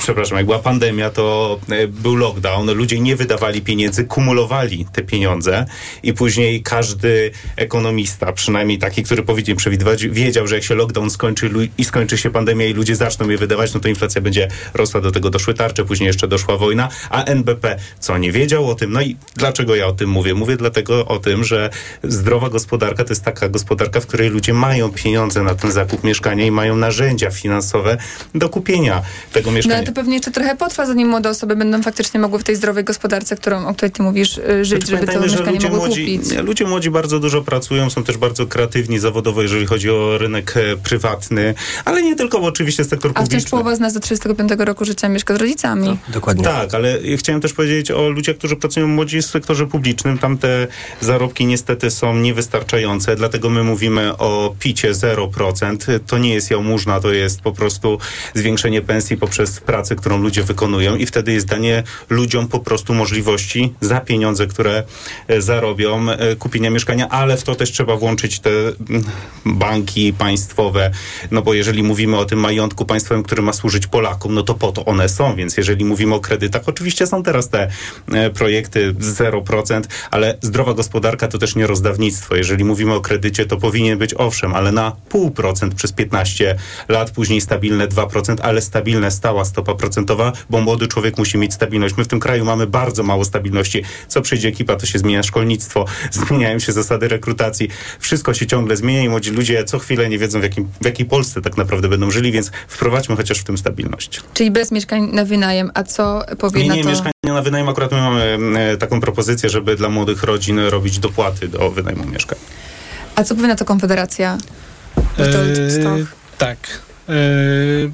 przepraszam, jak była pandemia, to był lockdown, ludzie nie wydawali pieniędzy, kumulowali te pieniądze i później każdy ekonomista, przynajmniej taki, który powinien przewidywać, wiedział, że jak się lockdown skończy i skończy się pandemia i ludzie zaczną je wydawać, no to inflacja będzie rosła, do tego doszły tarcze, później jeszcze doszła wojna, a NBP co, nie wiedział o tym? No i dlaczego ja o tym mówię? Mówię dlatego o tym, że zdrowa gospodarka to jest taka gospodarka, w której ludzie mają pieniądze na ten zakup mieszkania i mają narzędzia finansowe do kupienia tego No mieszkania. ale to pewnie jeszcze trochę potrwa, zanim młode osoby będą faktycznie mogły w tej zdrowej gospodarce, którą, o której ty mówisz, y, żyć, Znaczy, żeby to mieszkanie ludzie mogły młodzi, kupić. ludzie młodzi bardzo dużo pracują, są też bardzo kreatywni zawodowo, jeżeli chodzi o rynek e, prywatny, ale nie tylko, bo oczywiście sektor A wciąż publiczny. połowa z nas do 35 roku życia mieszka z rodzicami. Dokładnie. Tak, ale chciałem też powiedzieć o ludziach, którzy pracują młodzi w sektorze publicznym. Tam te zarobki niestety są niewystarczające, dlatego my mówimy o picie 0%. To nie jest jałmużna, to jest po prostu zwiększenie pensji poprzez pracę, którą ludzie wykonują i wtedy jest danie ludziom po prostu możliwości za pieniądze, które e, zarobią, e, kupienia mieszkania, ale w to też trzeba włączyć te mm, banki państwowe, no bo jeżeli mówimy o tym majątku państwowym, który ma służyć Polakom, no to po to one są, więc jeżeli mówimy o kredytach, oczywiście są teraz te e, projekty 0%, ale zdrowa gospodarka to też nie rozdawnictwo. Jeżeli mówimy o kredycie, to powinien być owszem, ale na pół procent przez 15 lat, później stabilne 2%, ale stabilne, stała stopa procentowa, bo młody człowiek musi mieć stabilność. My w tym kraju mamy bardzo mało stabilności. Co przyjdzie ekipa, to się zmienia szkolnictwo, *laughs* zmieniają się zasady rekrutacji, wszystko się ciągle zmienia i młodzi ludzie co chwilę nie wiedzą, w, jakim, w jakiej Polsce tak naprawdę będą żyli, więc wprowadźmy chociaż w tym stabilność. Czyli bez mieszkań na wynajem. A co powie Nie, na nie, to? mieszkania na wynajem akurat my mamy e, taką propozycję, żeby dla młodych rodzin robić dopłaty do wynajmu mieszkań. A co powie na to Konfederacja? Eee, tak. Eee,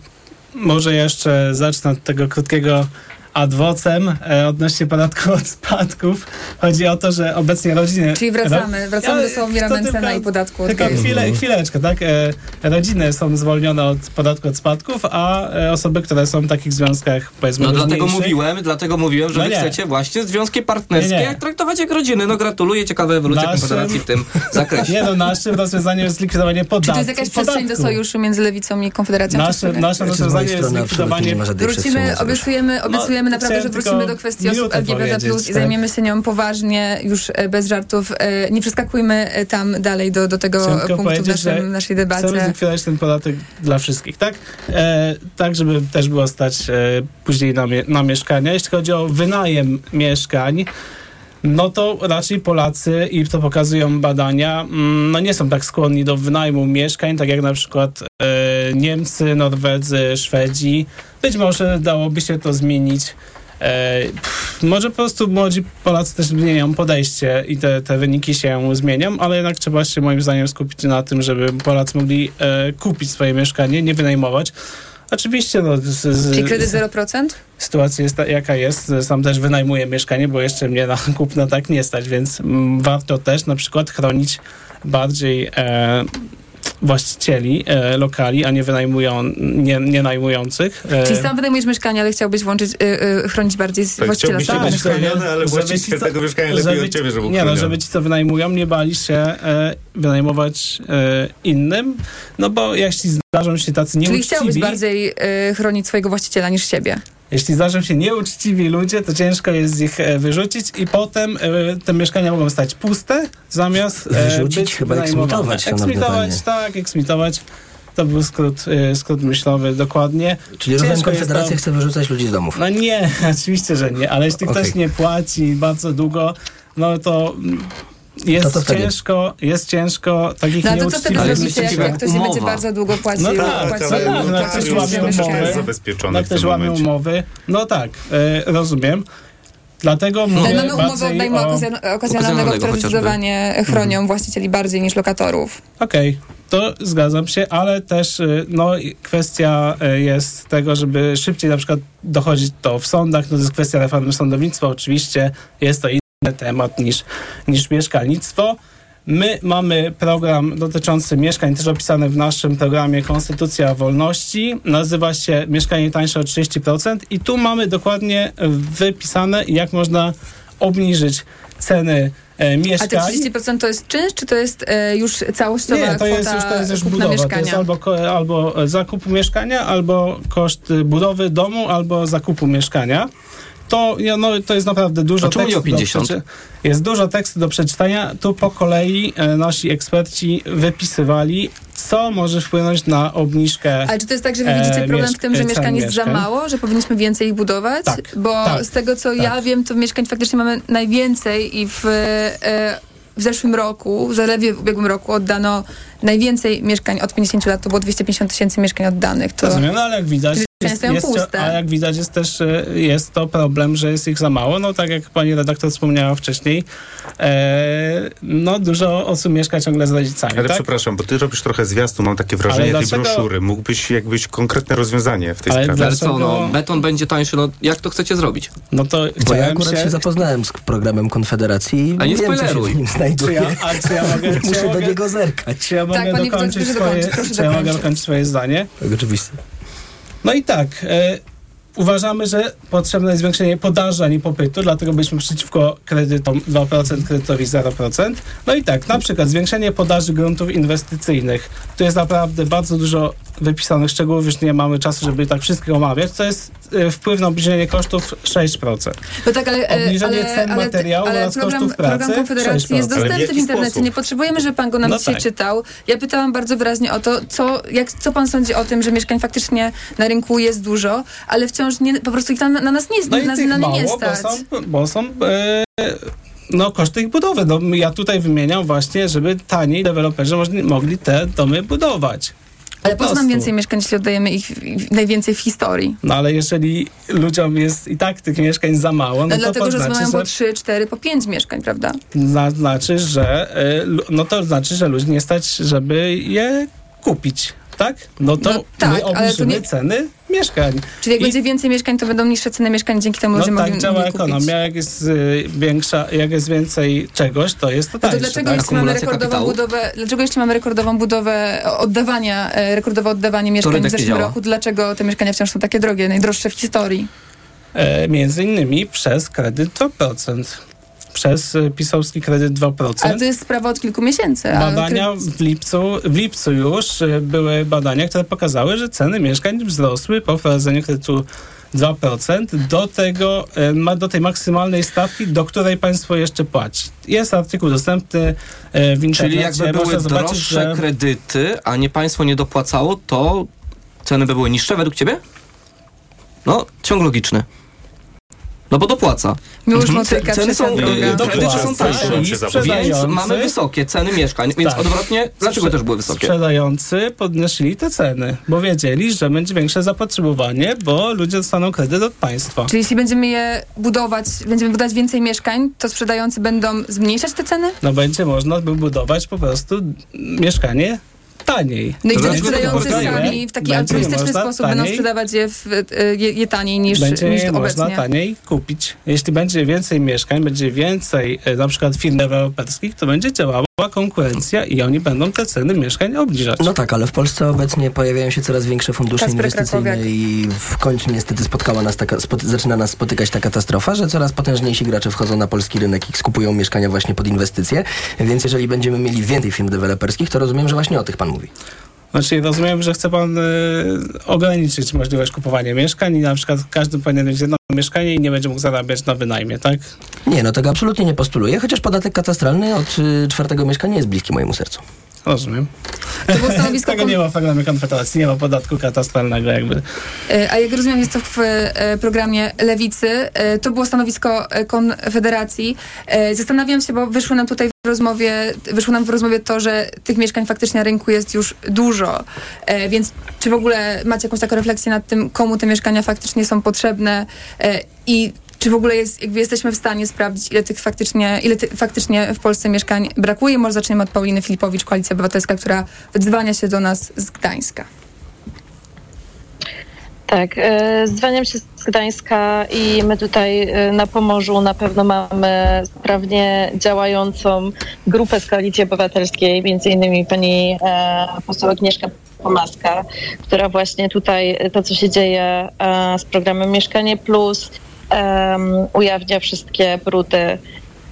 może jeszcze zacznę od tego krótkiego ad vocem e, odnośnie podatku od spadków. Chodzi o to, że obecnie rodziny... Czyli wracamy, wracamy do Sławomira Mencena tylko- i podatku od Tylko chwilę, chwileczkę, tak? E, rodziny są zwolnione od podatku od spadków, a e, osoby, które są w takich związkach, powiedzmy, No dlatego mówiłem, dlatego mówiłem, że No wy chcecie właśnie związki partnerskie Nie, nie. traktować jak rodziny. No gratuluję, ciekawa ewolucja Naszym- Konfederacji w tym zakresie. *laughs* Nie no, naszym rozwiązaniem jest likwidowanie podatku. Czy to jest jakaś przestrzeń do sojuszu między lewicą i Konfederacją? Nasze, mojej rozwiązanie jest likwidowanie... Wrócimy, na sojusz. obiecujemy, obiecujemy naprawdę, że wrócimy do kwestii osób LGBT+, powiedzieć, i tak. zajmiemy się nią poważnie, już e, bez żartów. E, Nie przeskakujmy e, tam dalej do, do tego punktu w naszym, naszej Chcemy debacie. zlikwidować ten podatek dla wszystkich, tak? E, tak, żeby też było stać e, później na, mie- na mieszkania. Jeśli chodzi o wynajem mieszkań, no to raczej Polacy, i to pokazują badania, mm, no nie są tak skłonni do wynajmu mieszkań, tak jak na przykład e, Niemcy, Norwedzy, Szwedzi. Być może dałoby się to zmienić. E, pff, może po prostu młodzi Polacy też zmieniają podejście i te, te wyniki się zmienią, ale jednak trzeba się moim zdaniem skupić na tym, żeby Polacy mogli e, kupić swoje mieszkanie, nie wynajmować. Oczywiście, no, z, z, Czyli kredyt 0%? sytuacja jest ta, jaka jest. Sam też wynajmuję mieszkanie, bo jeszcze mnie na *laughs* kupno tak nie stać, więc mm, warto też na przykład chronić bardziej e, właścicieli e, lokali, a nie wynajmują, nie, nie najmujących. E, Czyli sam wynajmujesz mieszkanie, ale chciałbyś włączyć, y, y, chronić bardziej Tak, właściciela chciałbyś mieszkania. chroniony, ale właściciel co- tego mieszkania lepiej żeby od ciebie, żeby Nie no, żeby ci, co wynajmują, nie bali się e, wynajmować e, innym, no bo jeśli zdarzą się tacy Czyli nieuczciwi... chciałbyś bardziej y, chronić swojego właściciela niż siebie. Jeśli zdarzą się nieuczciwi ludzie, to ciężko jest ich e, wyrzucić i potem e, te mieszkania mogą stać puste, zamiast e, Wyrzucić? być Chyba eksmitować, Eksmitować, tak, eksmitować. To był skrót, skrót myślowy, dokładnie. Czyli rozumiem, Konfederacja chce wyrzucać ludzi z domów. No nie, *laughs* oczywiście, że nie, ale jeśli Okej. ktoś nie płaci bardzo długo, no to jest wtedy? ciężko, jest ciężko takich No ale to co wtedy zrobicie, jak, jak ktoś będzie bardzo długo płacił? No tak, płacił, tak, no, ktoś łamie umowy, tym ktoś łamie umowy, no tak, e, rozumiem. Dlatego No, mówię mamy umowę bardziej odnajmu o... okazjon- okazjonalnego, Okazjonalnego które zdecydowanie chronią właścicieli bardziej niż lokatorów. Okej, to zgadzam się, ale też y, no, kwestia y, jest tego, żeby szybciej na przykład dochodzić to w sądach. No, to jest kwestia reformy sądownictwa. Oczywiście jest to temat niż, niż mieszkalnictwo. My mamy program dotyczący mieszkań, też opisany w naszym programie Konstytucja Wolności. Nazywa się Mieszkanie tańsze o 30% i tu mamy dokładnie wypisane, jak można obniżyć ceny e, A te mieszkań. 30% to jest czynsz, czy to jest e, już całościowa Nie, to jest już, to jest już budowa. To mieszkania? jest albo, albo zakupu mieszkania, albo koszt budowy domu, albo zakupu mieszkania. To, ja, no, to jest naprawdę dużo A czemu nie tekstu. o 50? Do przeczy- jest dużo tekstu do przeczytania. Tu po kolei e, nasi eksperci wypisywali, co może wpłynąć na obniżkę. Ale czy to jest tak, że wy e, widzicie problem w tym, że cen mieszkań jest za mieszkań? mało, że powinniśmy więcej ich budować? Tak, Bo tak, z tego, co ja wiem, to mieszkań faktycznie mamy najwięcej i w, e, w zeszłym roku, w zalewie w ubiegłym roku oddano najwięcej mieszkań od 50 lat, to było 250 tysięcy mieszkań oddanych. To Rozumiem, no ale jak widać, Czyli jest, jest, puste. a jak widać jest też e, jest to problem, że jest ich za mało. No tak jak pani redaktor wspomniała wcześniej, e, no dużo osób mieszka ciągle z rodzicami, Ale tak? przepraszam, bo ty robisz trochę zwiastu, mam takie wrażenie tej broszury. Mógłbyś jakbyś konkretne rozwiązanie w tej Ale sprawie. Ale co, no, beton będzie tańszy, no jak to chcecie zrobić? No to Bo ja akurat się... się... zapoznałem z programem Konfederacji i A nie wiem, co się spoileruj. w nim Czy znajduje. ja, a czy ja mogę, *laughs* czy Muszę ja do mogę, niego zerkać. czy ja mogę Tak, dokończyć swoje, czy ja mogę dokończyć. dokończyć swoje zdanie? Tak, oczywiście. No i tak, e, uważamy, że potrzebne jest zwiększenie podaży, a nie popytu, dlatego byliśmy przeciwko kredytom 2%, kredytowi 0%. No i tak, na przykład zwiększenie podaży gruntów inwestycyjnych. Tu jest naprawdę bardzo dużo wypisanych szczegółów, już nie mamy czasu, żeby tak wszystkich omawiać. To jest e, wpływ na obniżenie kosztów 6%. No tak, ale, e, Obniżenie ale, cen ale, materiału ale oraz program, kosztów pracy program Konfederacji 6%. jest w dostępny w, jaki internecie. sposób? Nie potrzebujemy, żeby pan go nam No dzisiaj tak. czytał. Ja pytałam bardzo wyraźnie o to, co, jak, co pan sądzi o tym, że mieszkań faktycznie na rynku jest dużo, ale wciąż nie, po prostu ich tam, na nas nie, No nas, na nie mało, nie bo stać. są, bo są e, no, koszty ich budowy. No, ja tutaj wymieniam właśnie, żeby taniej deweloperzy mogli te domy budować. Ale po co nam prostu. więcej mieszkań, jeśli oddajemy ich najwięcej w historii? No ale jeżeli ludziom jest i tak tych mieszkań za mało, no No to dlatego, że znaczy, po że, 3, 4, po 5 mieszkań, prawda? zna- znaczy, że no to znaczy, że ludzi nie stać, żeby je kupić. Tak? No to No tak, my to obniżymy nie- ceny mieszkań. Czyli jak I- będzie więcej mieszkań, to będą niższe ceny mieszkań, dzięki temu No ludzie tak mogli działa ekonomia, jak jest y, większa, jak jest więcej czegoś, to jest to No to tańsze. dlaczego tak? jeśli mamy rekordową kapitału? budowę, dlaczego jeśli mamy rekordowową budowę oddawania, e, rekordowe oddawanie mieszkań w zeszłym roku, dlaczego te mieszkania wciąż są takie drogie, najdroższe w historii? E, między innymi przez kredyt 2%. Przez y, pisowski kredyt 2%. Ale to jest sprawa od kilku miesięcy. a Badania w lipcu, w lipcu już y, były badania, które pokazały, że ceny mieszkań wzrosły po wprowadzeniu kredytu 2% do tego, ma- do tej maksymalnej stawki, do której państwo jeszcze płaci. Jest artykuł dostępny w internecie. Czyli jakby można były zobaczyć, droższe że- kredyty, a nie państwo nie dopłacało, to ceny by były niższe według ciebie? No, ciąg logiczny. No bo dopłaca. Miłosz Mhm. Motyka, Ceny są, droga. e, kredyty są tańsze. Więc mamy wysokie ceny mieszkań, więc Tak. odwrotnie, dlaczego Sprze- też były wysokie? Sprzedający podnosili te ceny, bo wiedzieli, że będzie większe zapotrzebowanie, bo ludzie dostaną kredyt od państwa. Czyli jeśli będziemy je budować, będziemy budować więcej mieszkań, to sprzedający będą zmniejszać te ceny? No będzie można by budować po prostu mieszkanie taniej. No i wtedy sprzedający sami w taki będzie altruistyczny można sposób będą taniej- sprzedawać je, w, e, je, je taniej niż, będzie niż można obecnie. taniej kupić. Jeśli będzie więcej mieszkań, będzie więcej e, na przykład firm deweloperskich, to będzie działała konkurencja i oni będą te ceny mieszkań obniżać. No tak, ale w Polsce obecnie pojawiają się coraz większe fundusze Kasper inwestycyjne Krakowiak. i w końcu niestety spotkała nas taka, zaczyna nas spotykać ta katastrofa, że coraz potężniejsi gracze wchodzą na polski rynek i skupują mieszkania właśnie pod inwestycje, więc jeżeli będziemy mieli więcej firm deweloperskich, to rozumiem, że właśnie o tych pan mówi. Znaczy rozumiem, że chce pan y, ograniczyć możliwość kupowania mieszkań i na przykład każdy powinien mieć jedno mieszkanie i nie będzie mógł zarabiać na wynajmie, tak? Nie, no tego absolutnie nie postuluję, chociaż podatek katastralny od y, czwartego mieszkania jest bliski mojemu sercu. Rozumiem. To było *laughs* stanowisko Tego nie ma w programie Konfederacji, nie ma podatku katastralnego jakby. E, A jak rozumiem, jest to w e, programie Lewicy. E, To było stanowisko Konfederacji. Zastanawiam się, bo wyszło nam tutaj w rozmowie, wyszło nam w rozmowie to, że tych mieszkań faktycznie na rynku jest już dużo. Więc czy w ogóle macie jakąś taką refleksję nad tym, komu te mieszkania faktycznie są potrzebne i czy w ogóle jest, jesteśmy w stanie sprawdzić, ile tych faktycznie, ile ty, faktycznie w Polsce mieszkań brakuje? Może zaczniemy od Pauliny Filipowicz, Koalicja Obywatelska, która wydzwania się do nas z Gdańska. Tak, e, zwaniam się z Gdańska i my tutaj e, na Pomorzu na pewno mamy sprawnie działającą grupę z Koalicji Obywatelskiej, między innymi pani e, poseł Agnieszka Pomaska, która właśnie tutaj to, co się dzieje z programem Mieszkanie Plus, em, ujawnia wszystkie brudy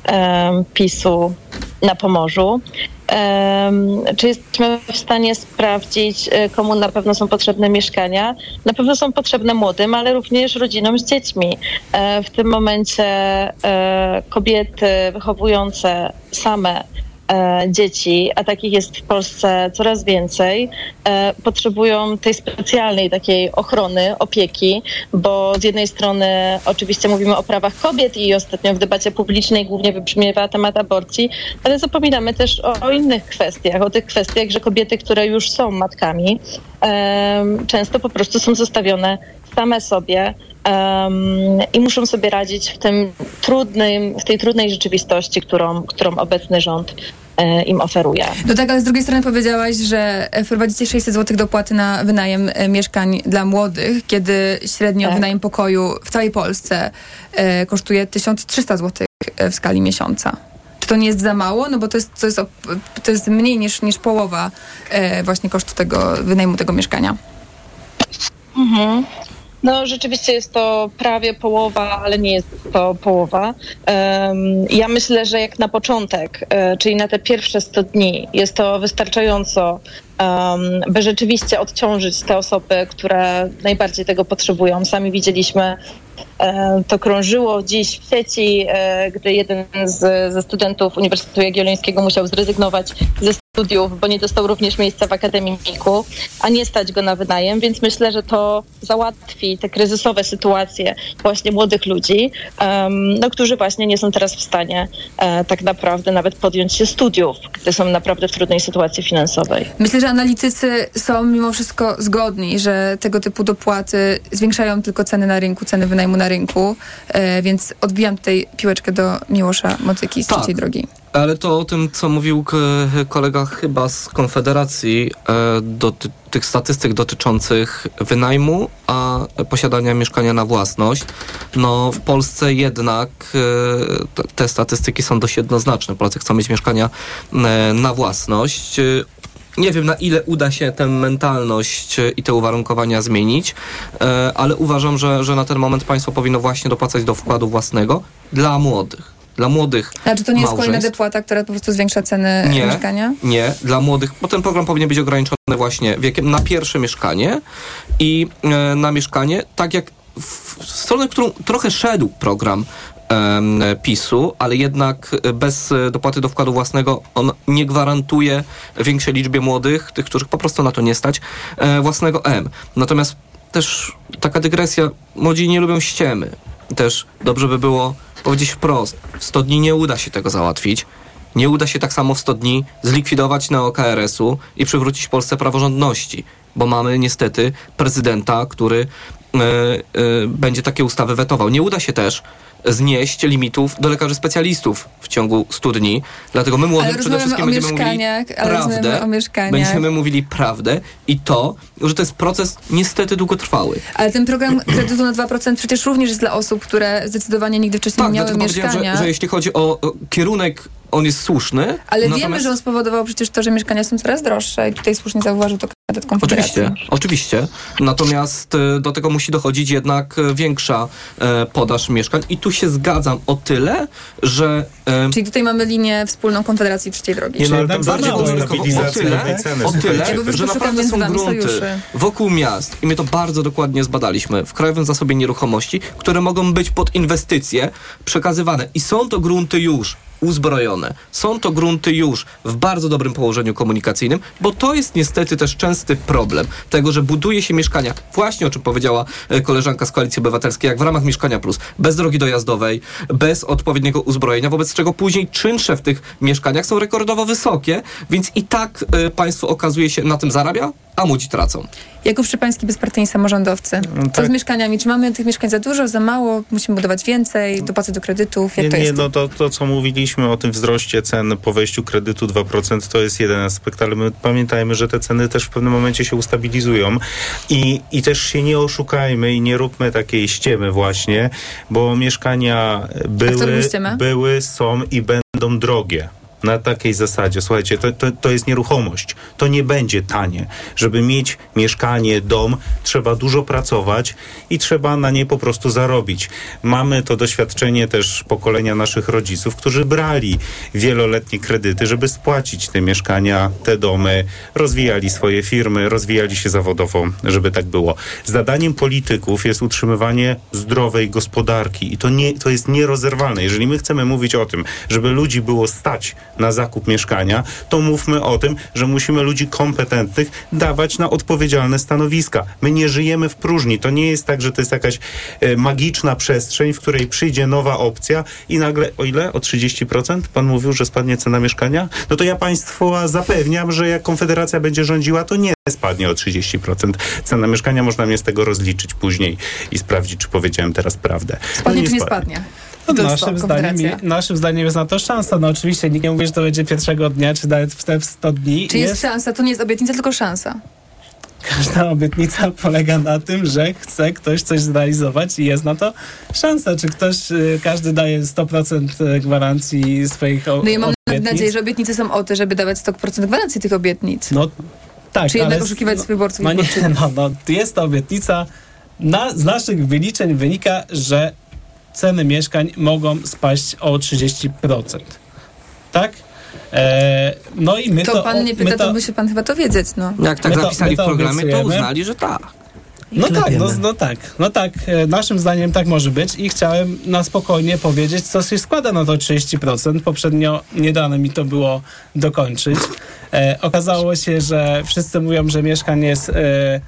em, PiSu na Pomorzu. Em, czy jesteśmy w stanie sprawdzić, e, komu na pewno są potrzebne mieszkania? Na pewno są potrzebne młodym, ale również rodzinom z dziećmi. E, W tym momencie e, kobiety wychowujące same dzieci, a takich jest w Polsce coraz więcej, e, potrzebują tej specjalnej takiej ochrony, opieki, bo z jednej strony oczywiście mówimy o prawach kobiet i ostatnio w debacie publicznej głównie wybrzmiewa temat aborcji, ale zapominamy też o, o innych kwestiach, o tych kwestiach, że kobiety, które już są matkami, em, często po prostu są zostawione same sobie em, i muszą sobie radzić w tym trudnym, w tej trudnej rzeczywistości, którą, którą obecny rząd e, im oferuje. No tak, ale z drugiej strony powiedziałaś, że e, wprowadzicie 600 zł dopłaty na wynajem e, mieszkań dla młodych, kiedy średnio Tak. wynajem pokoju w całej Polsce e, kosztuje 1300 zł w skali miesiąca. Czy to nie jest za mało? No bo to jest, to jest, to jest mniej niż, niż połowa e, właśnie kosztu tego wynajmu tego mieszkania. Mhm. No rzeczywiście jest to prawie połowa, ale nie jest to połowa. Ja myślę, że jak na początek, e, czyli na te pierwsze 100 dni, jest to wystarczająco, by rzeczywiście odciążyć te osoby, które najbardziej tego potrzebują. Sami widzieliśmy, to krążyło dziś w sieci, e, gdy jeden z, ze studentów Uniwersytetu Jagiellońskiego musiał zrezygnować ze studiów, bo nie dostał również miejsca w akademiku, a nie stać go na wynajem, więc myślę, że to załatwi te kryzysowe sytuacje właśnie młodych ludzi, no, którzy właśnie nie są teraz w stanie e, tak naprawdę nawet podjąć się studiów, gdy są naprawdę w trudnej sytuacji finansowej. Myślę, że analitycy są mimo wszystko zgodni, że tego typu dopłaty zwiększają tylko ceny na rynku, ceny wynajmu na rynku, e, więc odbijam tutaj piłeczkę do Miłosza Motyki z Tak. trzeciej drogi. Ale to o tym, co mówił kolega chyba z Konfederacji, e, do ty- tych statystyk dotyczących wynajmu, a posiadania mieszkania na własność. No w Polsce jednak e, te- statystyki są dość jednoznaczne. Polacy chcą mieć mieszkania na własność. Nie wiem, na ile uda się tę mentalność e, i te uwarunkowania zmienić, e, ale uważam, że, że na ten moment państwo powinno właśnie dopłacać do wkładu własnego dla młodych. Dla młodych Znaczy to nie jest kolejna dopłata, która po prostu zwiększa ceny Nie. mieszkania? Nie, dla młodych, bo ten program powinien być ograniczony właśnie wiekiem na pierwsze mieszkanie i e, na mieszkanie, tak jak w, w stronę, którą trochę szedł program PiSu, ale jednak e, bez e, dopłaty do wkładu własnego on nie gwarantuje większej liczbie młodych, tych, których po prostu na to nie stać, e, własnego M. Natomiast też taka dygresja, młodzi nie lubią ściemy. Też dobrze by było powiedzieć wprost, w 100 dni nie uda się tego załatwić. Nie uda się tak samo w 100 dni zlikwidować neo-KRS-u i przywrócić Polsce praworządności, bo mamy niestety prezydenta, który będzie takie ustawy wetował. Nie uda się też znieść limitów do lekarzy specjalistów w ciągu 100 dni. Dlatego my młodym Ale przede wszystkim o będziemy mówili prawdę. Będziemy mówili prawdę i to, że to jest proces niestety długotrwały. Ale ten program *clears throat* kredytu na 2% przecież również jest dla osób, które zdecydowanie nigdy wcześniej nie miały mieszkania. że, że jeśli chodzi o kierunek on jest słuszny. Ale natomiast... wiemy, że on spowodował przecież to, że mieszkania są coraz droższe i tutaj słusznie zauważył to kandydat Konfederacji. Oczywiście, oczywiście. Natomiast e, do tego musi dochodzić jednak e, większa e, podaż mieszkań i tu się zgadzam o tyle, że... Czyli tutaj mamy linię wspólną Konfederacji Trzeciej Drogi. Nie, no, ale tam bardziej bardzo mało ogólnikowo o tyle, o tyle. Ja że naprawdę są grunty sojuszy. wokół miast i my to bardzo dokładnie zbadaliśmy w Krajowym Zasobie Nieruchomości, które mogą być pod inwestycje przekazywane i są to grunty już uzbrojone. Są to grunty już w bardzo dobrym położeniu komunikacyjnym, bo to jest niestety też częsty problem tego, że buduje się mieszkania, właśnie o czym powiedziała e, koleżanka z Koalicji Obywatelskiej, jak w ramach Mieszkania Plus, bez drogi dojazdowej, bez odpowiedniego uzbrojenia, wobec czego później czynsze w tych mieszkaniach są rekordowo wysokie, więc i tak e, państwo okazuje się na tym zarabia, a młodzi tracą. Jakub Szczepański, bezpartyjni samorządowcy. Co tak. z mieszkaniami? Czy mamy tych mieszkań za dużo, za mało? Musimy budować więcej? Dopłaty do kredytów? Jak Nie, to nie, jest? no to, to co mówiliśmy o tym wzroście cen po wejściu kredytu 2% to jest jeden aspekt, ale my pamiętajmy, że te ceny też w pewnym momencie się ustabilizują i, i też się nie oszukajmy i nie róbmy takiej ściemy właśnie, bo mieszkania były, były, są i będą drogie. Na takiej zasadzie, słuchajcie, to, to, to jest nieruchomość. To nie będzie tanie. Żeby mieć mieszkanie, dom, trzeba dużo pracować i trzeba na nie po prostu zarobić. Mamy to doświadczenie też pokolenia naszych rodziców, którzy brali wieloletnie kredyty, żeby spłacić te mieszkania, te domy, rozwijali swoje firmy, rozwijali się zawodowo, żeby tak było. Zadaniem polityków jest utrzymywanie zdrowej gospodarki i to, nie, to jest nierozerwalne. Jeżeli my chcemy mówić o tym, żeby ludzi było stać na zakup mieszkania, to mówmy o tym, że musimy ludzi kompetentnych dawać na odpowiedzialne stanowiska. My nie żyjemy w próżni. To nie jest tak, że to jest jakaś e, magiczna przestrzeń, w której przyjdzie nowa opcja i nagle, o ile? O 30%? Pan mówił, że spadnie cena mieszkania? No to ja Państwa zapewniam, że jak Konfederacja będzie rządziła, to nie spadnie o 30%. Cena mieszkania można mnie z tego rozliczyć później i sprawdzić, czy powiedziałem teraz prawdę. Spadnie No czy nie spadnie? No, jest naszym, zdaniem, naszym zdaniem jest na to szansa. No oczywiście nikt nie mówi, że to będzie pierwszego dnia, czy nawet w te 100 dni. Czy jest, szansa? To nie jest obietnica, tylko szansa. Każda obietnica polega na tym, że chce ktoś coś zrealizować i jest na to szansa. Czy ktoś, y, każdy daje 100% gwarancji swoich o- No ja mam obietnic. nadzieję, że obietnice są o to, żeby dawać 100% gwarancji tych obietnic. No tak, Czy jednak oszukiwać no, wyborców No nie, *laughs* no, no jest to obietnica. Na, z naszych wyliczeń wynika, że ceny mieszkań mogą spaść o 30%. Tak? E, no i my to... to pan nie pyta, my to musi pan chyba to wiedzieć, no. Jak tak My to- zapisali to w programie, to uznali, że tak. No tak, no, no tak, no tak, e, naszym zdaniem tak może być i chciałem na spokojnie powiedzieć, co się składa na to 30%. Poprzednio nie dane mi to było dokończyć. E, okazało się, że wszyscy mówią, że mieszkań jest e,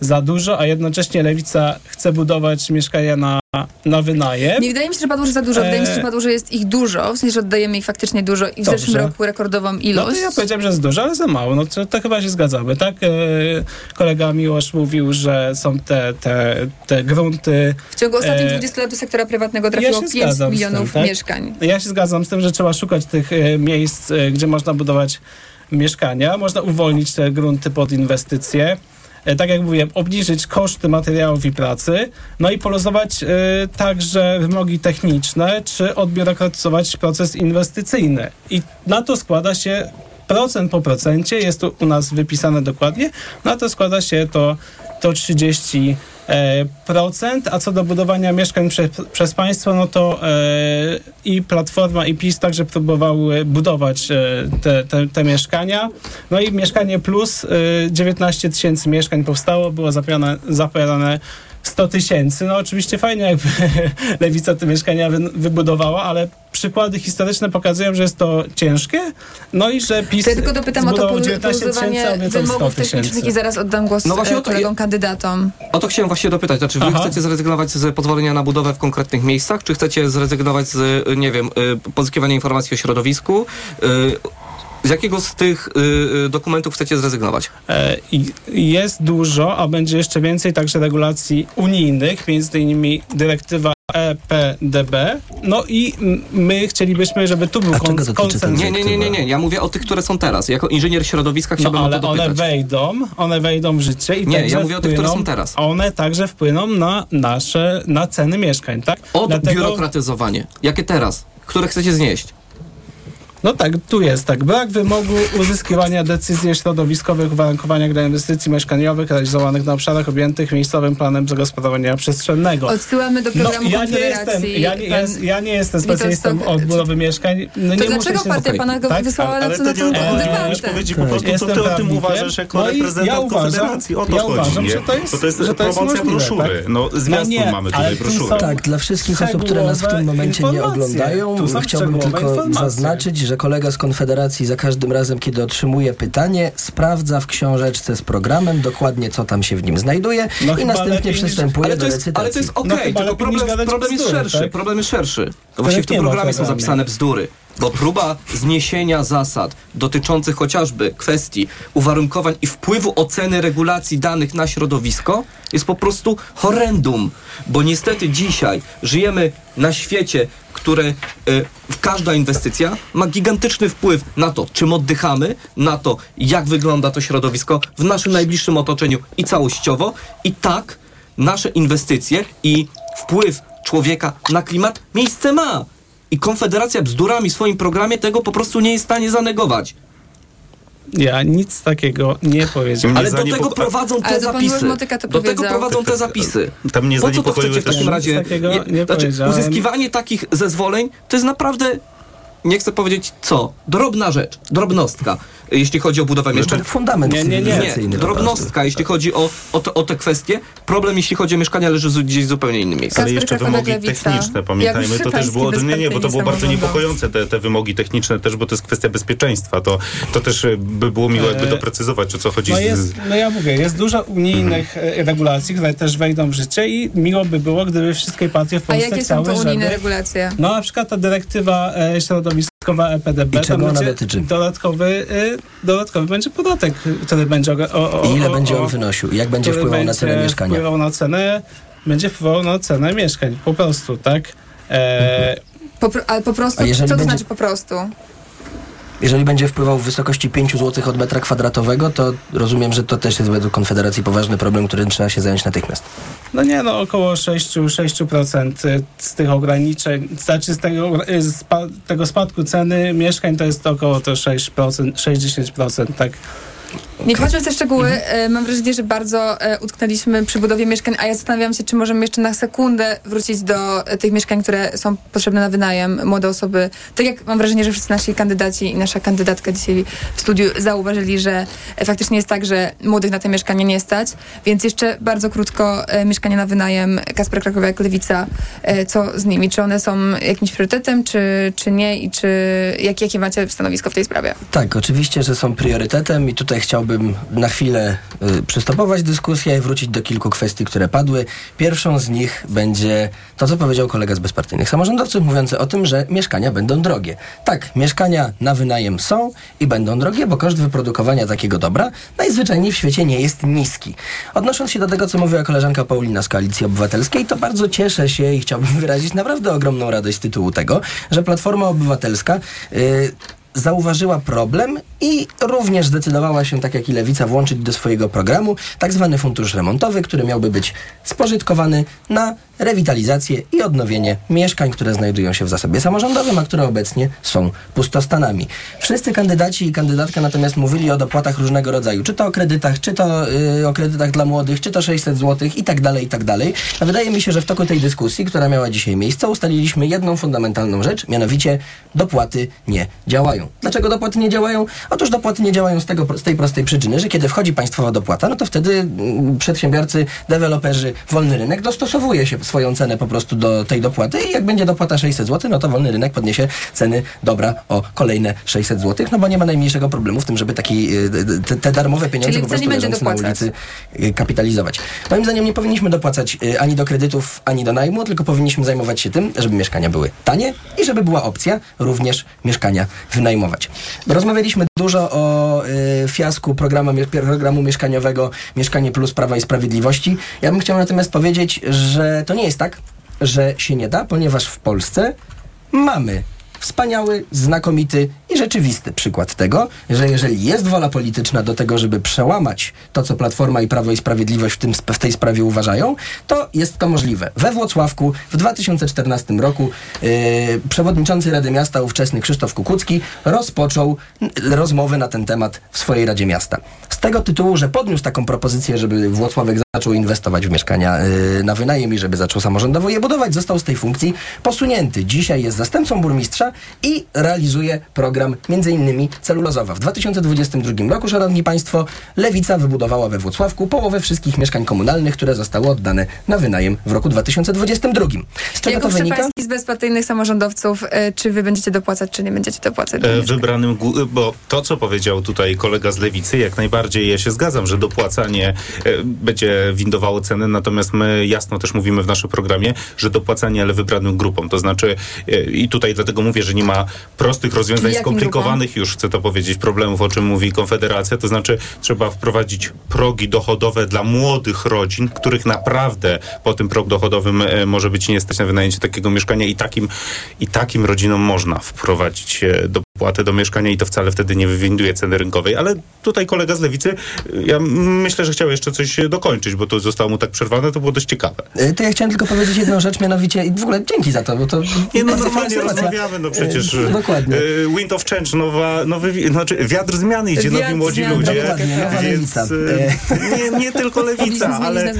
za dużo, a jednocześnie Lewica chce budować mieszkania na, na wynajem. Nie wydaje mi się, że padło, że za dużo. Wydaje mi się, że E, padło, że jest ich dużo. W sensie, że oddajemy ich faktycznie dużo i w Dobrze. zeszłym roku rekordową No ilość. to ja powiedziałem, że jest dużo, ale za mało. No to, to chyba się zgadzamy, tak? E, kolega Miłosz mówił, że są te, te, te grunty. W ciągu ostatnich e, 20 lat do sektora prywatnego Ja trafiło się 5 zgadzam z milionów tym, tak? mieszkań. Ja się zgadzam z tym, że trzeba szukać tych e, miejsc, e, gdzie można budować mieszkania. Można uwolnić te grunty pod inwestycje. E, Tak jak mówiłem, obniżyć koszty materiałów i pracy, no i poluzować e, także wymogi techniczne, czy odbiurokratyzować proces inwestycyjny. I na to składa się procent po procencie, jest to u nas wypisane dokładnie, na to składa się to, to 30 e, procent, a co do budowania mieszkań prze, przez państwo, no to e, i Platforma i PiS także próbowały budować e, te, te, te mieszkania. No i Mieszkanie Plus, e, 19 tysięcy mieszkań powstało, było zapowiadane, zapowiadane 100 tysięcy. No oczywiście fajnie, jakby *laughs* Lewica te mieszkania wy, wybudowała, ale przykłady historyczne pokazują, że jest to ciężkie, no i że PiS To ja tylko dopytam o to polu- 19 tysięcy, a poluzowanie obiecał 100 wymogów technicznych i zaraz oddam głos No właśnie e, o to- kolegom kandydatom. O to chciałem właśnie dopytać. Znaczy, wy Aha. chcecie zrezygnować z pozwolenia na budowę w konkretnych miejscach, czy chcecie zrezygnować z, y, nie wiem, y, pozyskiwania informacji o środowisku? Z jakiego z tych y, y, dokumentów chcecie zrezygnować? E, Jest dużo, a będzie jeszcze więcej także regulacji unijnych, między innymi dyrektywa EPDB. No i my chcielibyśmy, żeby tu był A kon- ten Nie, nie, nie, nie, nie. Ja mówię o tych, które są teraz. Jako inżynier środowiska No chciałbym o ale to one dopytać. wejdą, one wejdą w życie i Nie, ja mówię o tych, które wpłyną- są teraz. One także wpłyną na nasze, na ceny mieszkań, tak? Odbiurokratyzowanie. Jakie teraz? Które chcecie znieść? No tak, tu jest tak. Brak wymogu uzyskiwania decyzji o środowiskowych uwarunkowaniach dla inwestycji mieszkaniowych realizowanych na obszarach objętych miejscowym planem zagospodarowania przestrzennego. Odsyłamy do programu no, ja nie jestem, ja nie, jest, ja nie jestem specjalistą od budowy mieszkań. No, nie dlaczego się... partia pana go wysłała Ale na to na nie tą odpowiedziałeś debatę? powiedzieć po prostu, co Jestem ty o tym uważasz jako No reprezentant ja uważam- Konfederacji. O to ja chodzi, uważam, nie? że to jest- to jest że to jest promocja możliwe, broszury. tak? No, zwiastun nie, mamy ale tutaj tu broszury. Tak, dla wszystkich osób, które nas w tym momencie nie oglądają, chciałbym tylko zaznaczyć, że kolega z Konfederacji za każdym razem, kiedy otrzymuje pytanie, sprawdza w książeczce z programem dokładnie, co tam się w nim znajduje No i następnie przystępuje do jest, recytacji. ale to jest okej, No chyba tylko lepiej problem, niż gadać problem jest bzdury, szerszy. tak? Problem jest szerszy. No właśnie w tym programie są zapisane bzdury. Bo próba zniesienia zasad dotyczących chociażby kwestii uwarunkowań i wpływu oceny regulacji danych na środowisko jest po prostu horrendum. Bo niestety dzisiaj żyjemy na świecie, które y, każda inwestycja ma gigantyczny wpływ na to, czym oddychamy, na to, jak wygląda to środowisko w naszym najbliższym otoczeniu i całościowo. I tak nasze inwestycje i wpływ człowieka na klimat miejsce ma. I Konfederacja bzdurami w swoim programie tego po prostu nie jest w stanie zanegować. Ja nic takiego nie powiedziałem. Ale do tego prowadzą te zapisy. Do tego prowadzą te zapisy. Tam mnie Po co to chcecie w takim razie? Nie znaczy, uzyskiwanie takich zezwoleń to jest naprawdę, nie chcę powiedzieć co, drobna rzecz, drobnostka, jeśli chodzi o budowę mieszkań. fundament Nie, nie, nie. po drobnostka, jeśli chodzi o, o, te, o te kwestie. Problem, jeśli chodzi o mieszkania, leży gdzieś w zupełnie innym miejscu. Ale jeszcze wymogi techniczne, pamiętajmy, to też było, nie, nie, bo to było bardzo niepokojące te, te wymogi techniczne też, bo to jest kwestia bezpieczeństwa, to, to też by było miło jakby E, doprecyzować, o co chodzi No, z, jest, no ja mówię, jest dużo unijnych e, regulacji, które też wejdą w życie i miło by było, gdyby wszystkie partie w A Polsce jakie są to unijne żeby... regulacje? No na przykład ta dyrektywa e, środowiskowa EPDB, I czego ona dotyczy? dodatkowy, e, dodatkowy będzie podatek, który będzie o, o, I ile o, będzie o, on wynosił? Jak będzie wpływał na cenę mieszkania? Wpływał na cenę, będzie wpływał na cenę mieszkań, po prostu, tak? E, Po, pro- ale po prostu, co to będzie- znaczy po prostu? Jeżeli będzie wpływał w wysokości 5 zł od metra kwadratowego, to rozumiem, że to też jest według Konfederacji poważny problem, którym trzeba się zająć natychmiast. No nie, no około 6, 6% z tych ograniczeń, znaczy z tego, y, z tego spadku ceny mieszkań to jest około to 6%, 6-10%, tak. Nie wchodźmy w te szczegóły. Mhm. E, Mam wrażenie, że bardzo e, utknęliśmy przy budowie mieszkań, a ja zastanawiam się, czy możemy jeszcze na sekundę wrócić do e, tych mieszkań, które są potrzebne na wynajem. Młode osoby, tak jak mam wrażenie, że wszyscy nasi kandydaci i nasza kandydatka dzisiaj w studiu zauważyli, że faktycznie jest tak, że młodych na te mieszkania nie stać. Więc jeszcze bardzo krótko mieszkania na wynajem. Kasper Krakowiak, Lewica. Co z nimi? Czy one są jakimś priorytetem, czy, czy nie? I czy jak, jakie macie stanowisko w tej sprawie? Tak, oczywiście, że są priorytetem i tutaj chciałbym na chwilę y, przystopować dyskusję i wrócić do kilku kwestii, które padły. Pierwszą z nich będzie to, co powiedział kolega z bezpartyjnych samorządowców, mówiący o tym, że mieszkania będą drogie. Tak, mieszkania na wynajem są i będą drogie, bo koszt wyprodukowania takiego dobra najzwyczajniej w świecie nie jest niski. Odnosząc się do tego, co mówiła koleżanka Paulina z Koalicji Obywatelskiej, to bardzo cieszę się i chciałbym *laughs* wyrazić naprawdę ogromną radość z tytułu tego, że Platforma Obywatelska y, zauważyła problem i również zdecydowała się, tak jak i Lewica, włączyć do swojego programu tak zwany fundusz remontowy, który miałby być spożytkowany na rewitalizację i odnowienie mieszkań, które znajdują się w zasobie samorządowym, a które obecnie są pustostanami. Wszyscy kandydaci i kandydatka natomiast mówili o dopłatach różnego rodzaju, czy to o kredytach, czy to yy, o kredytach dla młodych, czy to 600 zł i tak dalej, i tak dalej. A wydaje mi się, że w toku tej dyskusji, która miała dzisiaj miejsce, ustaliliśmy jedną fundamentalną rzecz, mianowicie dopłaty nie działają. Dlaczego dopłaty nie działają? Otóż dopłaty nie działają z, tego, z tej prostej przyczyny, że kiedy wchodzi państwowa dopłata, no to wtedy mm, przedsiębiorcy, deweloperzy, wolny rynek dostosowuje się swoją cenę po prostu do tej dopłaty i jak będzie dopłata 600 zł, no to wolny rynek podniesie ceny dobra o kolejne 600 zł, no bo nie ma najmniejszego problemu w tym, żeby taki, y, te, te darmowe pieniądze Czyli po prostu leżące na ulicy y, kapitalizować. Moim zdaniem nie powinniśmy dopłacać y, ani do kredytów, ani do najmu, tylko powinniśmy zajmować się tym, żeby mieszkania były tanie i żeby była opcja również mieszkania wynajmować. Rozmawialiśmy dużo o y, fiasku programu, programu mieszkaniowego Mieszkanie Plus Prawa i Sprawiedliwości. Ja bym chciał natomiast powiedzieć, że to nie jest tak, że się nie da, ponieważ w Polsce mamy wspaniały, znakomity i rzeczywisty przykład tego, że jeżeli jest wola polityczna do tego, żeby przełamać to, co Platforma i Prawo i Sprawiedliwość w, tym, w tej sprawie uważają, to jest to możliwe. We Włocławku w 2014 roku yy, przewodniczący Rady Miasta ówczesny Krzysztof Kukucki rozpoczął rozmowy na ten temat w swojej Radzie Miasta. Z tego tytułu, że podniósł taką propozycję, żeby Włocławek zaczął inwestować w mieszkania yy, na wynajem i żeby zaczął samorządowo je budować, został z tej funkcji posunięty. Dzisiaj jest zastępcą burmistrza i realizuje program między innymi celulozowa. W 2022 roku, szanowni państwo, Lewica wybudowała we Włocławku połowę wszystkich mieszkań komunalnych, które zostały oddane na wynajem w roku 2022. Z czego jako to wynika? Z bezpartyjnych samorządowców, e, czy wy będziecie dopłacać, czy nie będziecie dopłacać? do E, wybranym, gó- bo to, co powiedział tutaj kolega z Lewicy, jak najbardziej ja się zgadzam, że dopłacanie e, będzie windowało ceny, natomiast my jasno też mówimy w naszym programie, że dopłacanie, ale wybranym grupom. To znaczy, e, i tutaj dlatego mówię, że nie ma prostych rozwiązań jakim skomplikowanych już, chcę to powiedzieć, problemów, o czym mówi Konfederacja, to znaczy trzeba wprowadzić progi dochodowe dla młodych rodzin, których naprawdę po tym prog dochodowym e, może być nie stać na wynajęcie takiego mieszkania i takim, i takim rodzinom można wprowadzić e, dopłatę do mieszkania i to wcale wtedy nie wywinduje ceny rynkowej. Ale tutaj kolega z Lewicy, e, ja myślę, że chciał jeszcze coś e, dokończyć, bo to zostało mu tak przerwane, to było dość ciekawe. Y, To ja chciałem tylko powiedzieć jedną rzecz, mianowicie i w ogóle dzięki za to, bo to Nie, no normalnie rozmawiamy, no przecież. Y, Dokładnie. Wind of change, nowa, nowy, znaczy wiatr zmiany idzie, Wiatr nowi młodzi zmiany, ludzie. dokładnie, nowa więc lewica. e, nie, nie tylko lewica, ale. Y,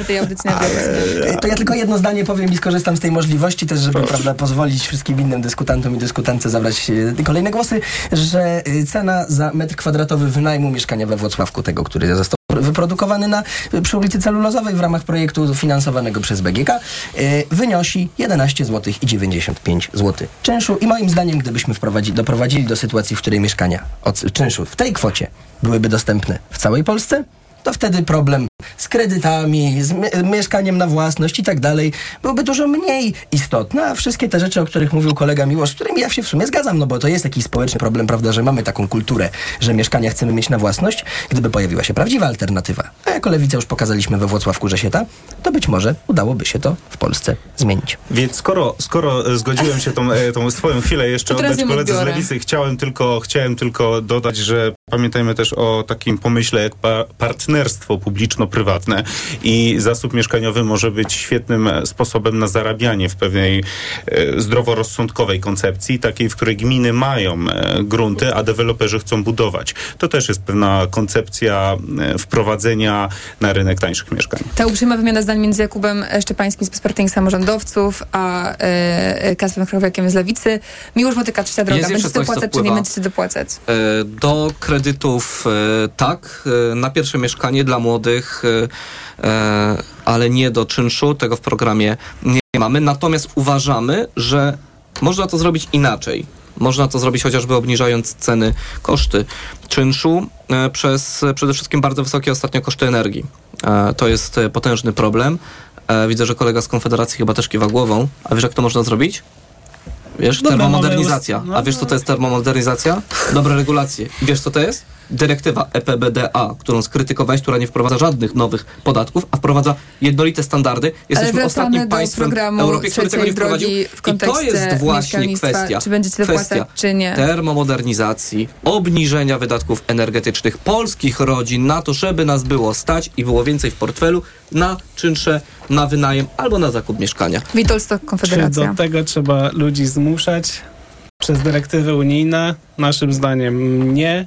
To ja tylko jedno zdanie powiem i skorzystam z tej możliwości też, żeby prawda, pozwolić wszystkim innym dyskutantom i dyskutantce zabrać y, kolejne głosy, że y, cena za metr kwadratowy wynajmu mieszkania we Włocławku, tego, który został wyprodukowany na, przy ulicy Celulozowej w ramach projektu finansowanego przez BGK, y, wynosi 11 zł i 95 zł czynszu. I moim zdaniem, gdybyśmy wprowadzi, doprowadzili do sytuacji, w której mieszkania od czynszu w tej kwocie byłyby dostępne w całej Polsce, to wtedy problem z kredytami, z mie- mieszkaniem na własność i tak dalej byłby dużo mniej istotny, a wszystkie te rzeczy, o których mówił kolega Miłosz, z którymi ja się w sumie zgadzam, no bo to jest jakiś społeczny problem, prawda, że mamy taką kulturę, że mieszkania chcemy mieć na własność, gdyby pojawiła się prawdziwa alternatywa, a jako Lewica już pokazaliśmy we Włocławku, że się ta, to być może udałoby się to w Polsce zmienić. Więc skoro, skoro e, zgodziłem się tą, e, tą swoją chwilę jeszcze oddać koledze z. Lewicy, chciałem tylko, chciałem tylko dodać, że pamiętajmy też o takim pomyśle jak pa partnerstwo publiczno-prywatne i zasób mieszkaniowy może być świetnym sposobem na zarabianie w pewnej e, zdroworozsądkowej koncepcji, takiej, w której gminy mają e, grunty, a deweloperzy chcą budować. To też jest pewna koncepcja e, wprowadzenia na rynek tańszych mieszkań. Ta uprzejma wymiana zdań między Jakubem Szczepańskim z bezpartyjnych samorządowców, a e, Kasprem Krakowiakiem z Lewicy. Miłosz Motyka, trzecia droga. Będziecie dopłacać, czy nie będziecie dopłacać? E, Do kredytów e, tak, e, na pierwsze mieszkanie dla młodych, e, ale nie do czynszu, tego w programie nie mamy. Natomiast uważamy, że można to zrobić inaczej. Można to zrobić chociażby obniżając ceny, koszty czynszu przez przede wszystkim bardzo wysokie ostatnio koszty energii. To jest potężny problem. Widzę, że kolega z Konfederacji chyba też kiwa głową. A wiesz, jak to można zrobić? Wiesz, Dobra, termomodernizacja. mamy no, A wiesz, co to jest termomodernizacja? Dobre regulacje. Wiesz, co to jest? Dyrektywa EPBDA, którą skrytykowałeś, która nie wprowadza żadnych nowych podatków, a wtermomodernizacja jednolite standardy. Jesteśmy ostatnim państwem w Europie, który tego nie wprowadził. I to jest właśnie kwestia. Czy będziecie dopłacać, kwestia czy nie? termomodernizacji, obniżenia wydatków energetycznych polskich rodzin na to, żeby nas było stać i było więcej w portfelu na czynsze, na wynajem albo na zakup mieszkania. Witold Stok, Czy Konfederacja. do tego trzeba ludzi zmuszać przez dyrektywy unijne? Naszym zdaniem nie.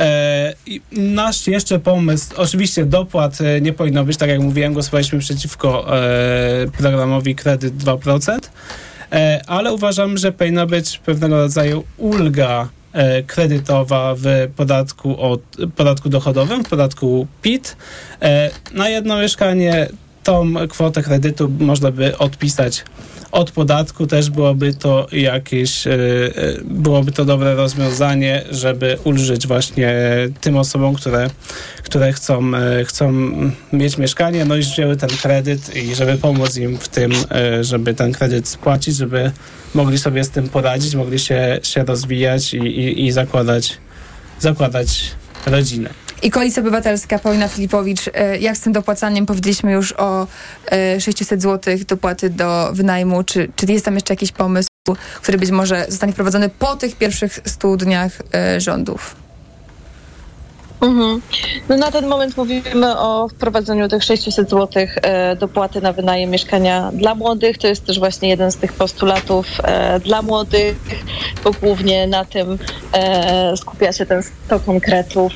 E, nasz jeszcze pomysł, oczywiście dopłat e, nie powinno być, tak jak mówiłem, głosowaliśmy przeciwko e, programowi kredyt 2%, e, ale uważam, że powinna być pewnego rodzaju ulga kredytowa w podatku, od, podatku dochodowym, w podatku PIT. Na jedno mieszkanie tą kwotę kredytu można by odpisać od podatku też byłoby to jakieś, e, e, byłoby to dobre rozwiązanie, żeby ulżyć właśnie tym osobom, które, które chcą, e, chcą mieć mieszkanie, no i wzięły ten kredyt i żeby pomóc im w tym, żeby ten kredyt spłacić, żeby mogli sobie z tym poradzić, mogli się, się rozwijać i, i, i zakładać, zakładać rodzinę. I Koalicja Obywatelska, Paulina Filipowicz, e, jak z tym dopłacaniem? Powiedzieliśmy już o e, 600 zł dopłaty do wynajmu. Czy, czy jest tam jeszcze jakiś pomysł? który być może zostanie wprowadzony po tych pierwszych 100 dniach e, rządów? Mhm. No na ten moment mówimy o wprowadzeniu tych 600 zł e, dopłaty na wynajem mieszkania dla młodych. To jest też właśnie jeden z tych postulatów e, dla młodych, bo głównie na tym e, skupia się ten 100 konkretów,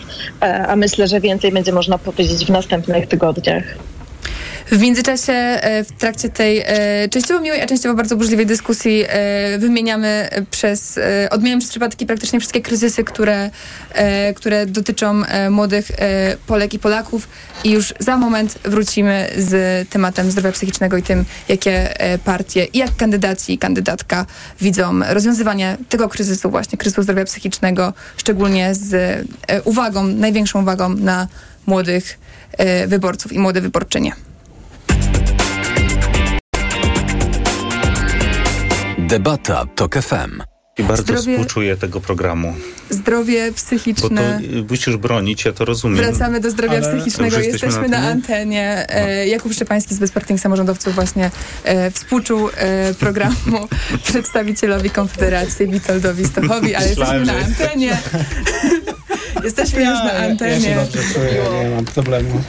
a myślę, że więcej będzie można powiedzieć w następnych tygodniach. W międzyczasie, e, w trakcie tej e, częściowo miłej, a częściowo bardzo burzliwej dyskusji e, wymieniamy przez, odmieniamy przez przypadki praktycznie wszystkie kryzysy, które, które dotyczą młodych Polek i Polaków i już za moment wrócimy z tematem zdrowia psychicznego i tym, jakie partie i jak kandydaci i kandydatka widzą rozwiązywanie tego kryzysu właśnie, kryzysu zdrowia psychicznego, szczególnie z uwagą, największą uwagą na młodych wyborców i młode wyborczynie. Debata TOK FM. I bardzo zdrowie, współczuję tego programu. Zdrowie psychiczne. Bo to musisz bronić, ja to rozumiem. Wracamy do zdrowia Ale psychicznego. Jesteśmy, jesteśmy na, antenie. Na antenie. No. Jakub Szczepański z Bezpartyjnych Samorządowców właśnie e, współczuł e, programu *laughs* przedstawicielowi Konfederacji Witoldowi Stochowi, ale Myślałem, jesteśmy na antenie. Jesteśmy ja, już na antenie. Ja się dobrze czuję, nie mam problemu.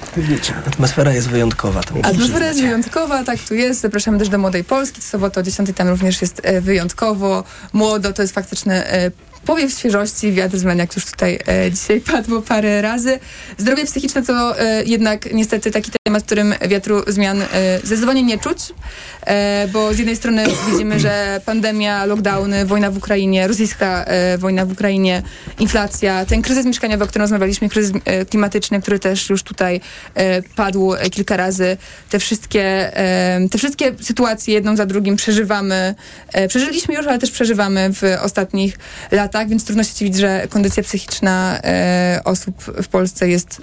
Atmosfera jest wyjątkowa. Atmosfera jest wyjątkowa, tak tu jest. Zapraszamy też do Młodej Polski. Co sobotę o 10 tam również jest e, wyjątkowo. Młodo to jest faktyczny e, powiew świeżości, wiatr zmian, jak już tutaj e, dzisiaj padło parę razy. Zdrowie psychiczne to e, jednak niestety taki temat, w którym wiatru zmian e, zdecydowanie nie czuć, e, bo z jednej strony *coughs* widzimy, że pandemia, lockdowny, wojna w Ukrainie, rosyjska e, wojna w Ukrainie, inflacja, ten kryzys mieszkaniowy, o którym rozmawialiśmy, kryzys e, klimatyczny, który też już tutaj e, padł kilka razy, te wszystkie, te wszystkie sytuacje jedną za drugim przeżywamy, przeżyliśmy już, ale też przeżywamy w ostatnich latach tak, więc trudno się dziwić, że kondycja psychiczna e, osób w Polsce jest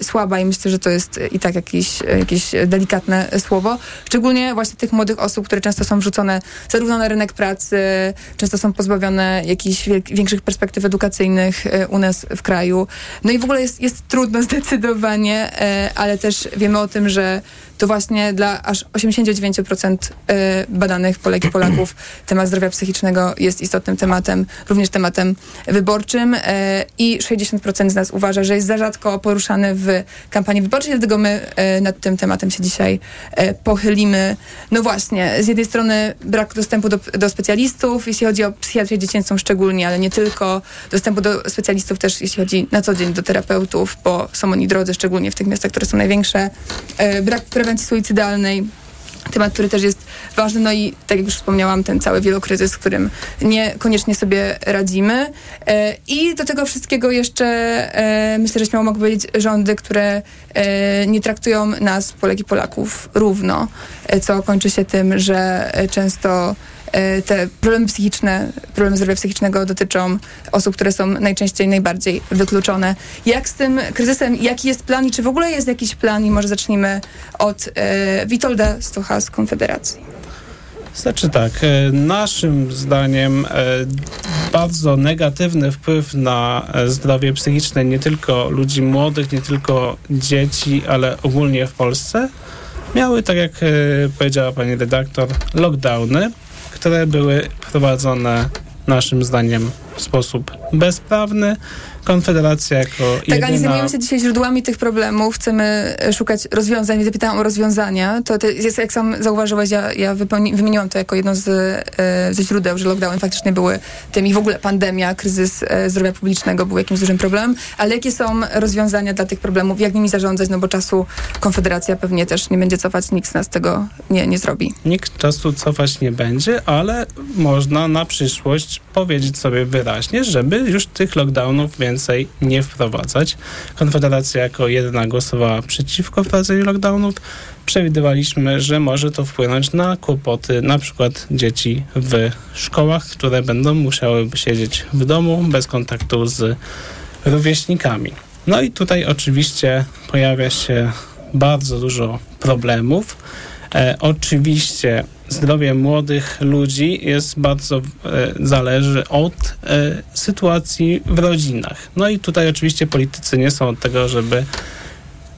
e, słaba i myślę, że to jest i tak jakieś, jakieś delikatne słowo. Szczególnie właśnie tych młodych osób, które często są wrzucone zarówno na rynek pracy, często są pozbawione jakichś większych perspektyw edukacyjnych e, u nas w kraju. No i w ogóle jest, jest trudno *laughs* zdecydowanie, e, ale też wiemy o tym, że to właśnie dla aż 89% e, badanych Polek i Polaków *clears throat* temat zdrowia psychicznego jest istotnym tematem, również tematem wyborczym e, i 60% z nas uważa, że jest za rzadko poruszany w kampanii wyborczej, dlatego my e, nad tym tematem się dzisiaj pochylimy. No właśnie, z jednej strony brak dostępu do, do specjalistów, jeśli chodzi o psychiatrię dziecięcą szczególnie, ale nie tylko, dostępu do specjalistów też, jeśli chodzi na co dzień do terapeutów, bo są oni drodzy, szczególnie w tych miastach, które są największe. Brak prewencji suicydalnej. Temat, który też jest ważny, no i tak jak już wspomniałam, ten cały wielokryzys, z którym niekoniecznie sobie radzimy. E, I do tego wszystkiego jeszcze e, myślę, że śmiało mogę powiedzieć rządy, które e, nie traktują nas, Polek i Polaków, równo, co kończy się tym, że często te problemy psychiczne, problemy zdrowia psychicznego dotyczą osób, które są najczęściej najbardziej wykluczone. Jak z tym kryzysem, jaki jest plan i czy w ogóle jest jakiś plan i może zacznijmy od e, Witolda Stocha z Konfederacji. Znaczy tak, e, naszym zdaniem e, bardzo negatywny wpływ na zdrowie psychiczne nie tylko ludzi młodych, nie tylko dzieci, ale ogólnie w Polsce miały, tak jak powiedziała pani redaktor, lockdowny które były prowadzone naszym zdaniem w sposób bezprawny, Konfederacja jako Tak, jedyna... ale zajmujemy się dzisiaj źródłami tych problemów, chcemy e, szukać rozwiązań, zapytałam o rozwiązania. To, to jest, jak sam zauważyłeś, ja, ja wymieniłam to jako jedno z, e, ze źródeł, że lockdowny faktycznie były tym i w ogóle pandemia, kryzys e, zdrowia publicznego był jakimś dużym problemem, ale jakie są rozwiązania dla tych problemów, jak nimi zarządzać, no bo czasu Konfederacja pewnie też nie będzie cofać, nikt z nas tego nie, nie zrobi. Nikt czasu cofać nie będzie, ale można na przyszłość powiedzieć sobie wyraźnie, żeby już tych lockdownów więcej więcej nie wprowadzać. Konfederacja jako jedyna głosowała przeciwko wprowadzeniu lockdownów. Przewidywaliśmy, że może to wpłynąć na kłopoty na przykład dzieci w szkołach, które będą musiały siedzieć w domu bez kontaktu z rówieśnikami. No i tutaj oczywiście pojawia się bardzo dużo problemów. E, oczywiście zdrowie młodych ludzi jest bardzo, e, zależy od e, sytuacji w rodzinach. No i tutaj oczywiście politycy nie są od tego, żeby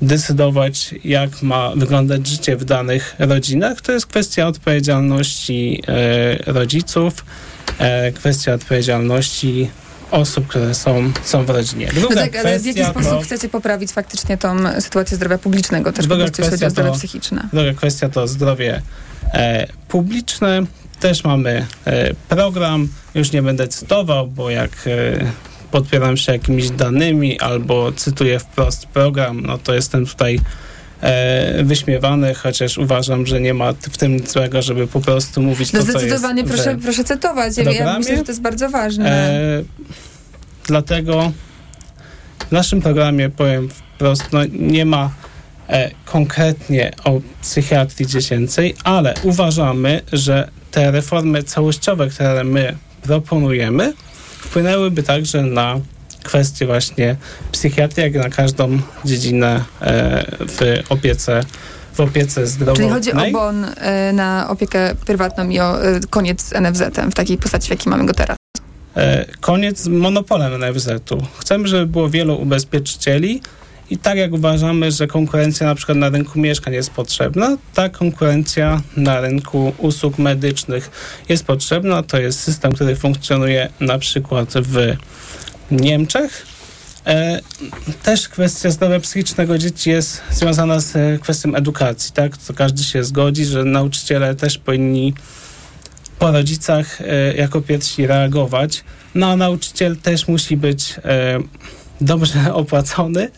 decydować, jak ma wyglądać życie w danych rodzinach. To jest kwestia odpowiedzialności e, rodziców, kwestia odpowiedzialności osób, które są, są w rodzinie. No Druga tak, ale w jaki sposób to- chcecie poprawić faktycznie tą sytuację zdrowia publicznego, też po Druga prostu jeśli chodzi kwestia o zdrowie to- psychiczne? Druga kwestia to zdrowie publiczne. Też mamy e, program, już nie będę cytował, bo jak e, podpieram się jakimiś danymi albo cytuję wprost program, no to jestem tutaj e, wyśmiewany, chociaż uważam, że nie ma w tym nic złego, żeby po prostu mówić No to, co jest zdecydowanie proszę, proszę cytować. Ja, ja myślę, że to jest bardzo ważne. E, dlatego w naszym programie powiem wprost, no nie ma e, konkretnie o psychiatrii dziecięcej, ale uważamy, że te reformy całościowe, które my proponujemy, wpłynęłyby także na kwestie właśnie psychiatrii, jak na każdą dziedzinę e, w opiece w opiece zdrowotnej. Czyli chodzi o bon e, na opiekę prywatną i o e, koniec z NFZ-em w takiej postaci, w jakiej mamy go teraz. E, koniec z monopolem NFZ-u. Chcemy, żeby było wielu ubezpieczycieli i tak jak uważamy, że konkurencja na przykład na rynku mieszkań jest potrzebna, ta konkurencja na rynku usług medycznych jest potrzebna. To jest system, który funkcjonuje na przykład w Niemczech. E, też kwestia zdrowia psychicznego dzieci jest związana z kwestią edukacji, tak? To każdy się zgodzi, że nauczyciele też powinni po rodzicach e, jako pierwsi reagować. No a nauczyciel też musi być e, dobrze *laughs* opłacony,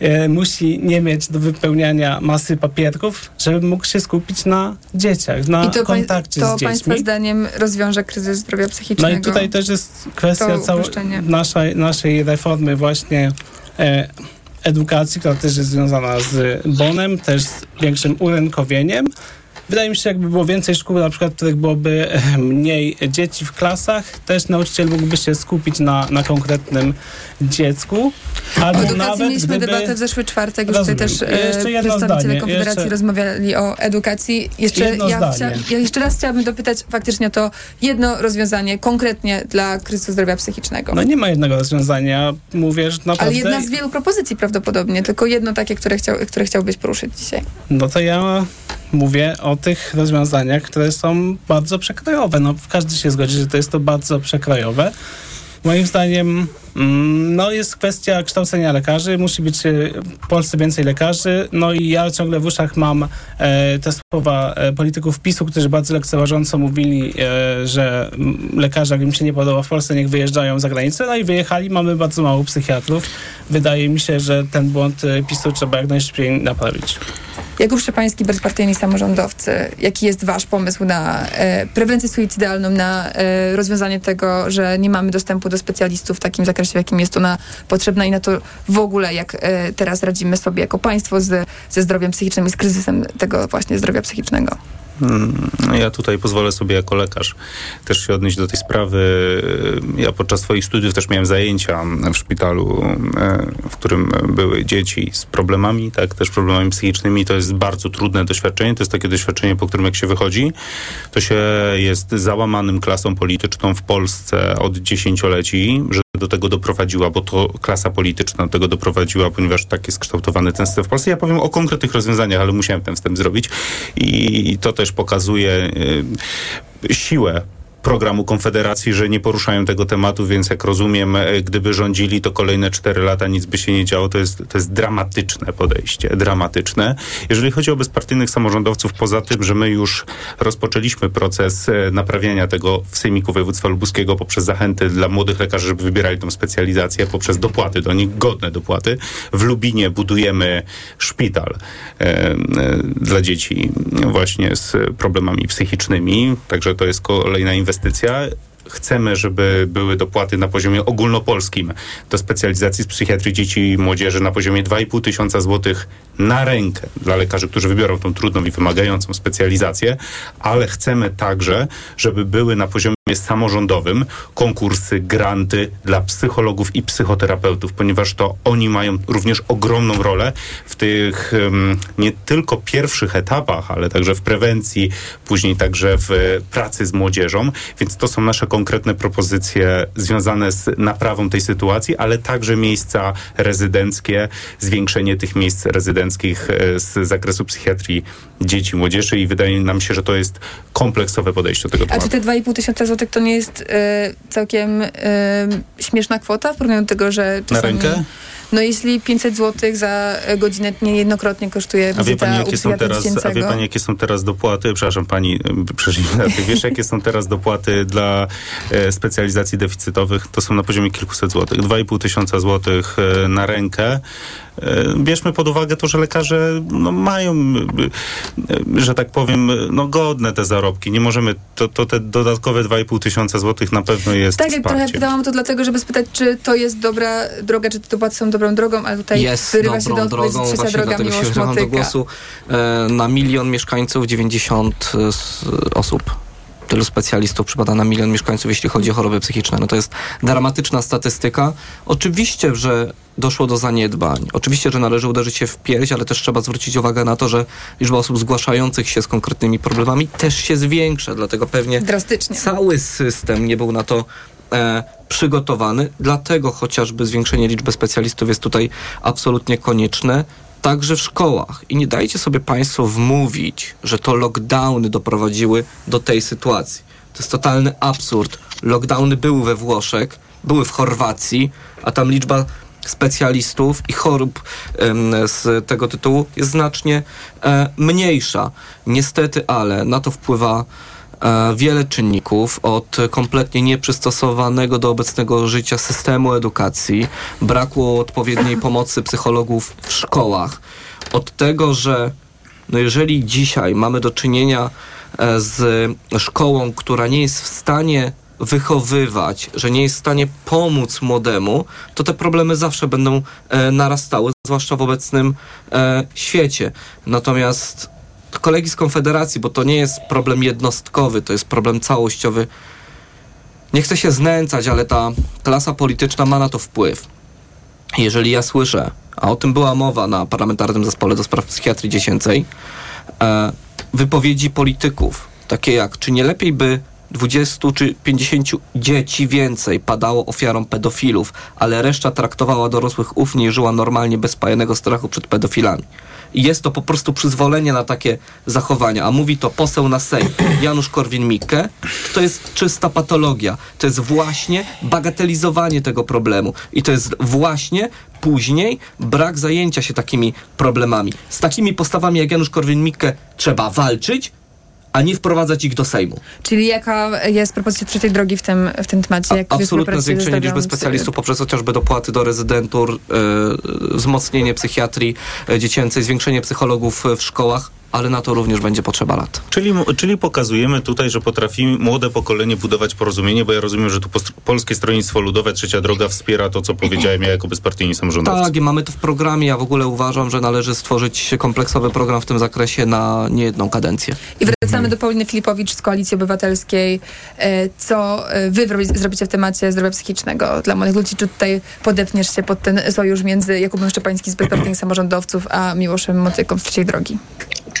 e, musi nie mieć do wypełniania masy papierków, żeby mógł się skupić na dzieciach, na I to, pań- kontakcie to z dziećmi. Państwa zdaniem rozwiąże kryzys zdrowia No psychicznego. i tutaj też jest kwestia To całej naszej, naszej reformy właśnie e, edukacji, która też jest związana z bonem, też z większym urynkowieniem. Wydaje mi się, jakby było więcej szkół, na przykład, w których byłoby e, mniej dzieci w klasach, też nauczyciel mógłby się skupić na, na konkretnym dziecku. O Albo edukacji nawet mieliśmy gdyby... debatę w zeszły czwartek, już tutaj też e, przedstawiciele Konfederacji jeszcze- rozmawiali o edukacji. Jeszcze, Jedno ja, zdanie. ja jeszcze raz chciałabym dopytać faktycznie o to jedno rozwiązanie konkretnie dla kryzysu zdrowia psychicznego. No nie ma jednego rozwiązania. Mówię, że naprawdę... Ale jedna z wielu propozycji prawdopodobnie, tylko jedno takie, które, chciał, które chciałbyś poruszyć dzisiaj. No to ja mówię o tych rozwiązaniach, które są bardzo przekrojowe. No, każdy się zgodzi, że to jest to bardzo przekrojowe. Moim zdaniem mm, no jest kwestia kształcenia lekarzy. Musi być e, w Polsce więcej lekarzy. No i ja ciągle w uszach mam e, te słowa e, polityków PiSu, którzy bardzo lekceważąco mówili, e, że mm, lekarze, jak im się nie podoba w Polsce, niech wyjeżdżają za granicę. No i wyjechali. Mamy bardzo mało psychiatrów. Wydaje mi się, że ten błąd e, PiSu trzeba jak najszybciej naprawić. Jakub Szczepański, bezpartyjni samorządowcy, jaki jest wasz pomysł na e, prewencję suicydalną, na e, rozwiązanie tego, że nie mamy dostępu do specjalistów w takim zakresie, w jakim jest ona potrzebna i na to w ogóle, jak e, teraz radzimy sobie jako państwo z, ze zdrowiem psychicznym i z kryzysem tego właśnie zdrowia psychicznego? Mm, Ja tutaj pozwolę sobie jako lekarz też się odnieść do tej sprawy. Ja podczas swoich studiów też miałem zajęcia w szpitalu, e, w którym były dzieci z problemami, tak, też problemami psychicznymi. To jest bardzo trudne doświadczenie. To jest takie doświadczenie, po którym jak się wychodzi, to się jest załamanym klasą polityczną w Polsce od dziesięcioleci, że do tego doprowadziła, bo to klasa polityczna do tego doprowadziła, ponieważ tak jest kształtowany ten system w Polsce. Ja powiem o konkretnych rozwiązaniach, ale musiałem ten wstęp zrobić i to też pokazuje y, siłę programu Konfederacji, że nie poruszają tego tematu, więc jak rozumiem, e, gdyby rządzili, to kolejne cztery lata nic by się nie działo. To jest, to jest dramatyczne podejście, dramatyczne. Jeżeli chodzi o bezpartyjnych samorządowców, poza tym, że my już rozpoczęliśmy proces e, naprawiania tego w Sejmiku Województwa Lubuskiego poprzez zachęty dla młodych lekarzy, żeby wybierali tą specjalizację, poprzez dopłaty do nich, godne dopłaty. W Lubinie budujemy szpital e, e, dla dzieci właśnie z problemami psychicznymi, także to jest kolejna inwestycja. Chcemy, żeby były dopłaty na poziomie ogólnopolskim do specjalizacji z psychiatrii dzieci i młodzieży na poziomie 2,5 tysiąca złotych na rękę dla lekarzy, którzy wybiorą tą trudną i wymagającą specjalizację, ale chcemy także, żeby były na poziomie samorządowym konkursy, granty dla psychologów i psychoterapeutów, ponieważ to oni mają również ogromną rolę w tych nie tylko pierwszych etapach, ale także w prewencji, później także w pracy z młodzieżą, więc to są nasze konkretne propozycje związane z naprawą tej sytuacji, ale także miejsca rezydenckie, zwiększenie tych miejsc rezydenckich e, z zakresu psychiatrii dzieci, młodzieży i wydaje nam się, że to jest kompleksowe podejście do tego A tematu. czy te 2,5 tysiąca złotych to nie jest e, całkiem e, śmieszna kwota w porównaniu do tego, że Na czasami... rękę? No jeśli 500 zł za godzinę niejednokrotnie kosztuje A wie wizyta pani, u jakie są teraz, a wie pani, jakie są teraz dopłaty? Przepraszam pani, przepraszam, wiesz, jakie są teraz dopłaty dla e, specjalizacji deficytowych? To są na poziomie kilkuset złotych. 2,5 tysiąca złotych e, na rękę. E, Bierzmy pod uwagę to, że lekarze no, mają, że tak powiem, no, godne te zarobki. Nie możemy, to, to te dodatkowe 2,5 tysiąca złotych na pewno jest Tak, jak trochę pytałam to dlatego, żeby spytać, czy to jest dobra droga, czy te dopłaty są dobrą drogą, ale tutaj jest wyrywa się do drogą, trzecia droga dlatego się Miłosz używam do głosu. E, na milion mieszkańców 90 s- osób. Tylu specjalistów przypada na milion mieszkańców, jeśli chodzi o choroby psychiczne. No to jest dramatyczna statystyka. Oczywiście, że doszło do zaniedbań. Oczywiście, że należy uderzyć się w pierś, ale też trzeba zwrócić uwagę na to, że liczba osób zgłaszających się z konkretnymi problemami też się zwiększa, dlatego pewnie Drastycznie. cały system nie był na to e, przygotowany. Dlatego chociażby zwiększenie liczby specjalistów jest tutaj absolutnie konieczne. Także w szkołach. I nie dajcie sobie Państwo wmówić, że to lockdowny doprowadziły do tej sytuacji. To jest totalny absurd. Lockdowny były we Włoszech, były w Chorwacji, a tam liczba specjalistów i chorób em, z tego tytułu jest znacznie e, mniejsza. Niestety, ale na to wpływa e, wiele czynników, od kompletnie nieprzystosowanego do obecnego życia systemu edukacji, braku odpowiedniej pomocy psychologów w szkołach, od tego, że no jeżeli dzisiaj mamy do czynienia e, z szkołą, która nie jest w stanie wychowywać, że nie jest w stanie pomóc młodemu, to te problemy zawsze będą e, narastały, zwłaszcza w obecnym e, świecie. Natomiast kolegi z Konfederacji, bo to nie jest problem jednostkowy, to jest problem całościowy. Nie chcę się znęcać, ale ta klasa polityczna ma na to wpływ. Jeżeli ja słyszę, a o tym była mowa na parlamentarnym zespole do spraw psychiatrii dziecięcej, e, wypowiedzi polityków, takie jak, czy nie lepiej by 20 czy 50 dzieci więcej padało ofiarą pedofilów, ale reszta traktowała dorosłych ufnie i żyła normalnie bez pajanego strachu przed pedofilami. I jest to po prostu przyzwolenie na takie zachowania, a mówi to poseł na Sejm Janusz Korwin-Mikke, to jest czysta patologia. To jest właśnie bagatelizowanie tego problemu. I to jest właśnie później brak zajęcia się takimi problemami. Z takimi postawami jak Janusz Korwin-Mikke trzeba walczyć, a nie wprowadzać ich do Sejmu. Czyli jaka jest propozycja trzeciej drogi w tym, w tym temacie? Jak Absolutne zwiększenie liczby specjalistów poprzez chociażby dopłaty do rezydentur, e, wzmocnienie psychiatrii e, dziecięcej, zwiększenie psychologów w szkołach, ale na to również będzie potrzeba lat. Czyli, czyli pokazujemy tutaj, że potrafimy młode pokolenie budować porozumienie, bo ja rozumiem, że tu Polskie Stronnictwo Ludowe, Trzecia Droga wspiera to, co powiedziałem ja jako bezpartyjni samorządowcy. Tak, i mamy to w programie. Ja w ogóle uważam, że należy stworzyć kompleksowy program w tym zakresie na niejedną kadencję. I wracamy do Pauliny Filipowicz z Koalicji Obywatelskiej. E, Co e, wy zrobicie w temacie zdrowia psychicznego dla młodych ludzi? Czy tutaj podepniesz się pod ten sojusz między Jakubem Szczepańskim z bezpartyjnych samorządowców, a Miłoszem Motyką z trzeciej drogi?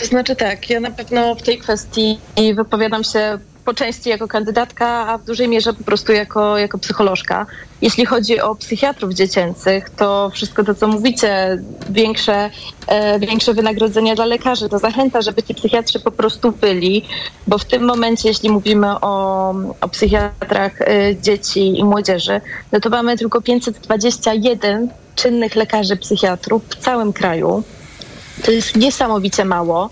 To znaczy tak, ja na pewno w tej kwestii wypowiadam się po części jako kandydatka, a w dużej mierze po prostu jako, jako psycholożka. Jeśli chodzi o psychiatrów dziecięcych, to wszystko to, co mówicie, większe, e, większe wynagrodzenia dla lekarzy, to zachęta, żeby ci psychiatrzy po prostu byli, bo w tym momencie, jeśli mówimy o, o psychiatrach e, dzieci i młodzieży, no to mamy tylko 521 czynnych lekarzy psychiatrów w całym kraju. To jest niesamowicie mało,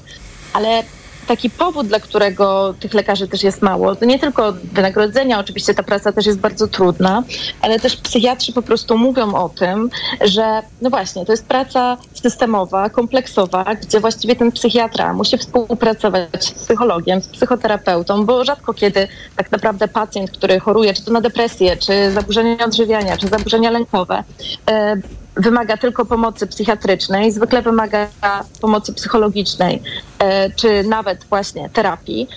ale taki powód, dla którego tych lekarzy też jest mało, to nie tylko wynagrodzenia, oczywiście ta praca też jest bardzo trudna, ale też psychiatrzy po prostu mówią o tym, że no właśnie, to jest praca systemowa, kompleksowa, gdzie właściwie ten psychiatra musi współpracować z psychologiem, z psychoterapeutą, bo rzadko kiedy tak naprawdę pacjent, który choruje, czy to na depresję, czy zaburzenia odżywiania, czy zaburzenia lękowe, e, wymaga tylko pomocy psychiatrycznej, zwykle wymaga pomocy psychologicznej, e, czy nawet właśnie terapii.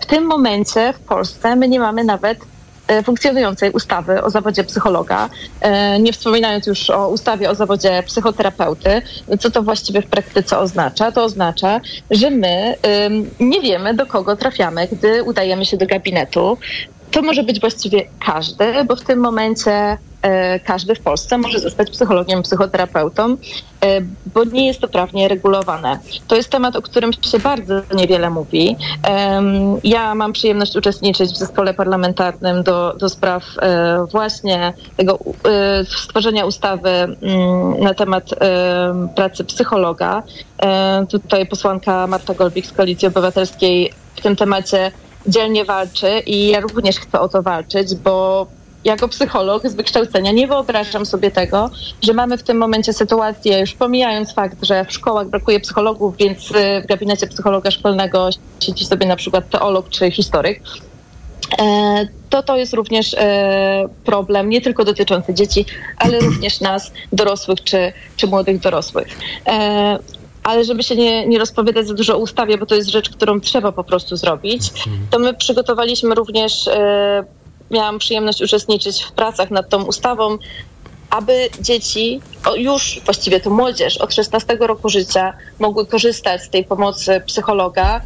W tym momencie w Polsce my nie mamy nawet E, funkcjonującej ustawy o zawodzie psychologa, e, nie wspominając już o ustawie o zawodzie psychoterapeuty. Co to właściwie w praktyce oznacza? To oznacza, że my nie wiemy, do kogo trafiamy, gdy udajemy się do gabinetu. To może być właściwie każdy, bo w tym momencie E, każdy w Polsce może zostać psychologiem, psychoterapeutą, e, bo nie jest to prawnie regulowane. To jest temat, o którym się bardzo niewiele mówi. Ja mam przyjemność uczestniczyć w zespole parlamentarnym do, do spraw e, właśnie tego stworzenia ustawy mm, na temat pracy psychologa. Tutaj posłanka Marta Golbik z Koalicji Obywatelskiej w tym temacie dzielnie walczy i ja również chcę o to walczyć, bo jako psycholog z wykształcenia nie wyobrażam sobie tego, że mamy w tym momencie sytuację, już pomijając fakt, że w szkołach brakuje psychologów, więc y, w gabinecie psychologa szkolnego siedzi sobie na przykład teolog czy historyk, e, to to jest również e, problem nie tylko dotyczący dzieci, ale *clears throat* również nas, dorosłych czy, czy młodych dorosłych. E, ale żeby się nie, nie rozpowiadać za dużo o ustawie, bo to jest rzecz, którą trzeba po prostu zrobić, to my przygotowaliśmy również miałam przyjemność uczestniczyć w pracach nad tą ustawą, aby dzieci, już właściwie to młodzież od 16 roku życia mogły korzystać z tej pomocy psychologa e,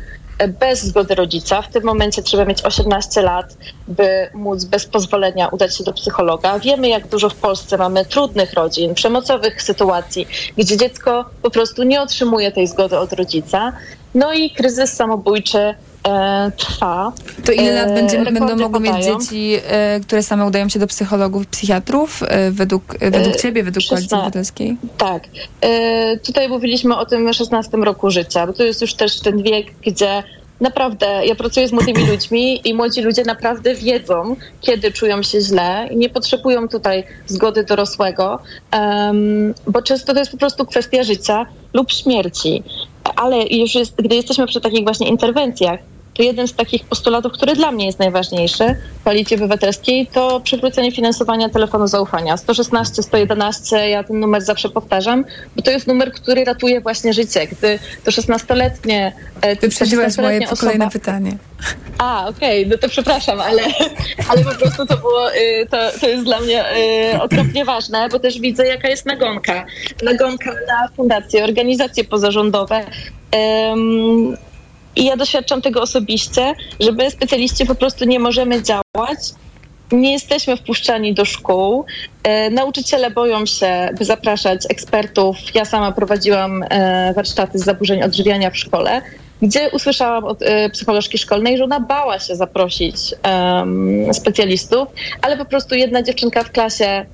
bez zgody rodzica. W tym momencie trzeba mieć 18 lat, by móc bez pozwolenia udać się do psychologa. Wiemy, jak dużo w Polsce mamy trudnych rodzin, przemocowych sytuacji, gdzie dziecko po prostu nie otrzymuje tej zgody od rodzica. No i kryzys samobójczy e, trwa. To ile lat e, będzie, będą mogły mieć dzieci, e, które same udają się do psychologów, psychiatrów, e, według, e, według ciebie, według Koalicji Obywatelskiej? Tak. E, tutaj mówiliśmy o tym 16 roku życia, bo to jest już też ten wiek, gdzie naprawdę, ja pracuję z młodymi *laughs* ludźmi i młodzi ludzie naprawdę wiedzą, kiedy czują się źle i nie potrzebują tutaj zgody dorosłego, um, bo często to jest po prostu kwestia życia lub śmierci ale już jest, gdy jesteśmy przy takich właśnie interwencjach, to jeden z takich postulatów, który dla mnie jest najważniejszy w Koalicji Obywatelskiej, to przywrócenie finansowania telefonu zaufania. 116, 111, ja ten numer zawsze powtarzam, bo to jest numer, który ratuje właśnie życie. Gdy to 16-letnie... E, Wyprzedziłaś moje osoba... kolejne pytanie. A, okej, okay, no to przepraszam, ale, ale po prostu to było, y, to, to jest dla mnie y, okropnie ważne, bo też widzę, jaka jest nagonka. Nagonka na fundacje, organizacje pozarządowe. I ja doświadczam tego osobiście, że my specjaliści po prostu nie możemy działać. Nie jesteśmy wpuszczani do szkół. E, nauczyciele boją się, by zapraszać ekspertów. Ja sama prowadziłam e, warsztaty z zaburzeń odżywiania w szkole, gdzie usłyszałam od e, psycholożki szkolnej, że ona bała się zaprosić specjalistów, ale po prostu jedna dziewczynka w klasie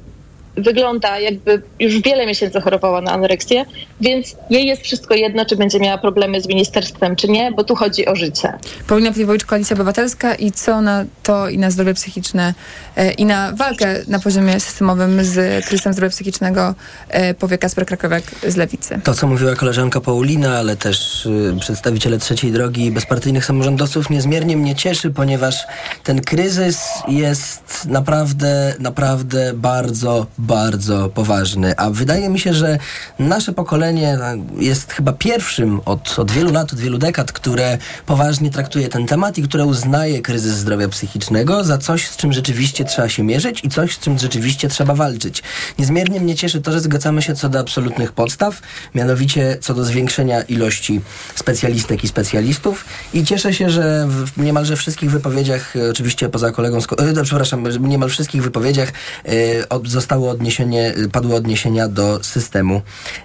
wygląda jakby już wiele miesięcy chorowała na anoreksję, więc jej jest wszystko jedno, czy będzie miała problemy z ministerstwem, czy nie, bo tu chodzi o życie. Paulina Piwowicz, Koalicja Obywatelska i co na to i na zdrowie psychiczne e, i na walkę na poziomie systemowym z kryzysem zdrowia psychicznego e, powie Kasper Krakowek z Lewicy. To, co mówiła koleżanka Paulina, ale też y, przedstawiciele trzeciej drogi bezpartyjnych samorządowców niezmiernie mnie cieszy, ponieważ ten kryzys jest naprawdę, naprawdę bardzo, bardzo poważny. A wydaje mi się, że nasze pokolenie jest chyba pierwszym od, od wielu lat, od wielu dekad, które poważnie traktuje ten temat i które uznaje kryzys zdrowia psychicznego za coś, z czym rzeczywiście trzeba się mierzyć i coś, z czym rzeczywiście trzeba walczyć. Niezmiernie mnie cieszy to, że zgadzamy się co do absolutnych podstaw, mianowicie co do zwiększenia ilości specjalistek i specjalistów i cieszę się, że w niemalże wszystkich wypowiedziach, oczywiście poza kolegą, z, e, przepraszam, niemal wszystkich wypowiedziach e, od, zostało odniesienie, padły odniesienia do systemu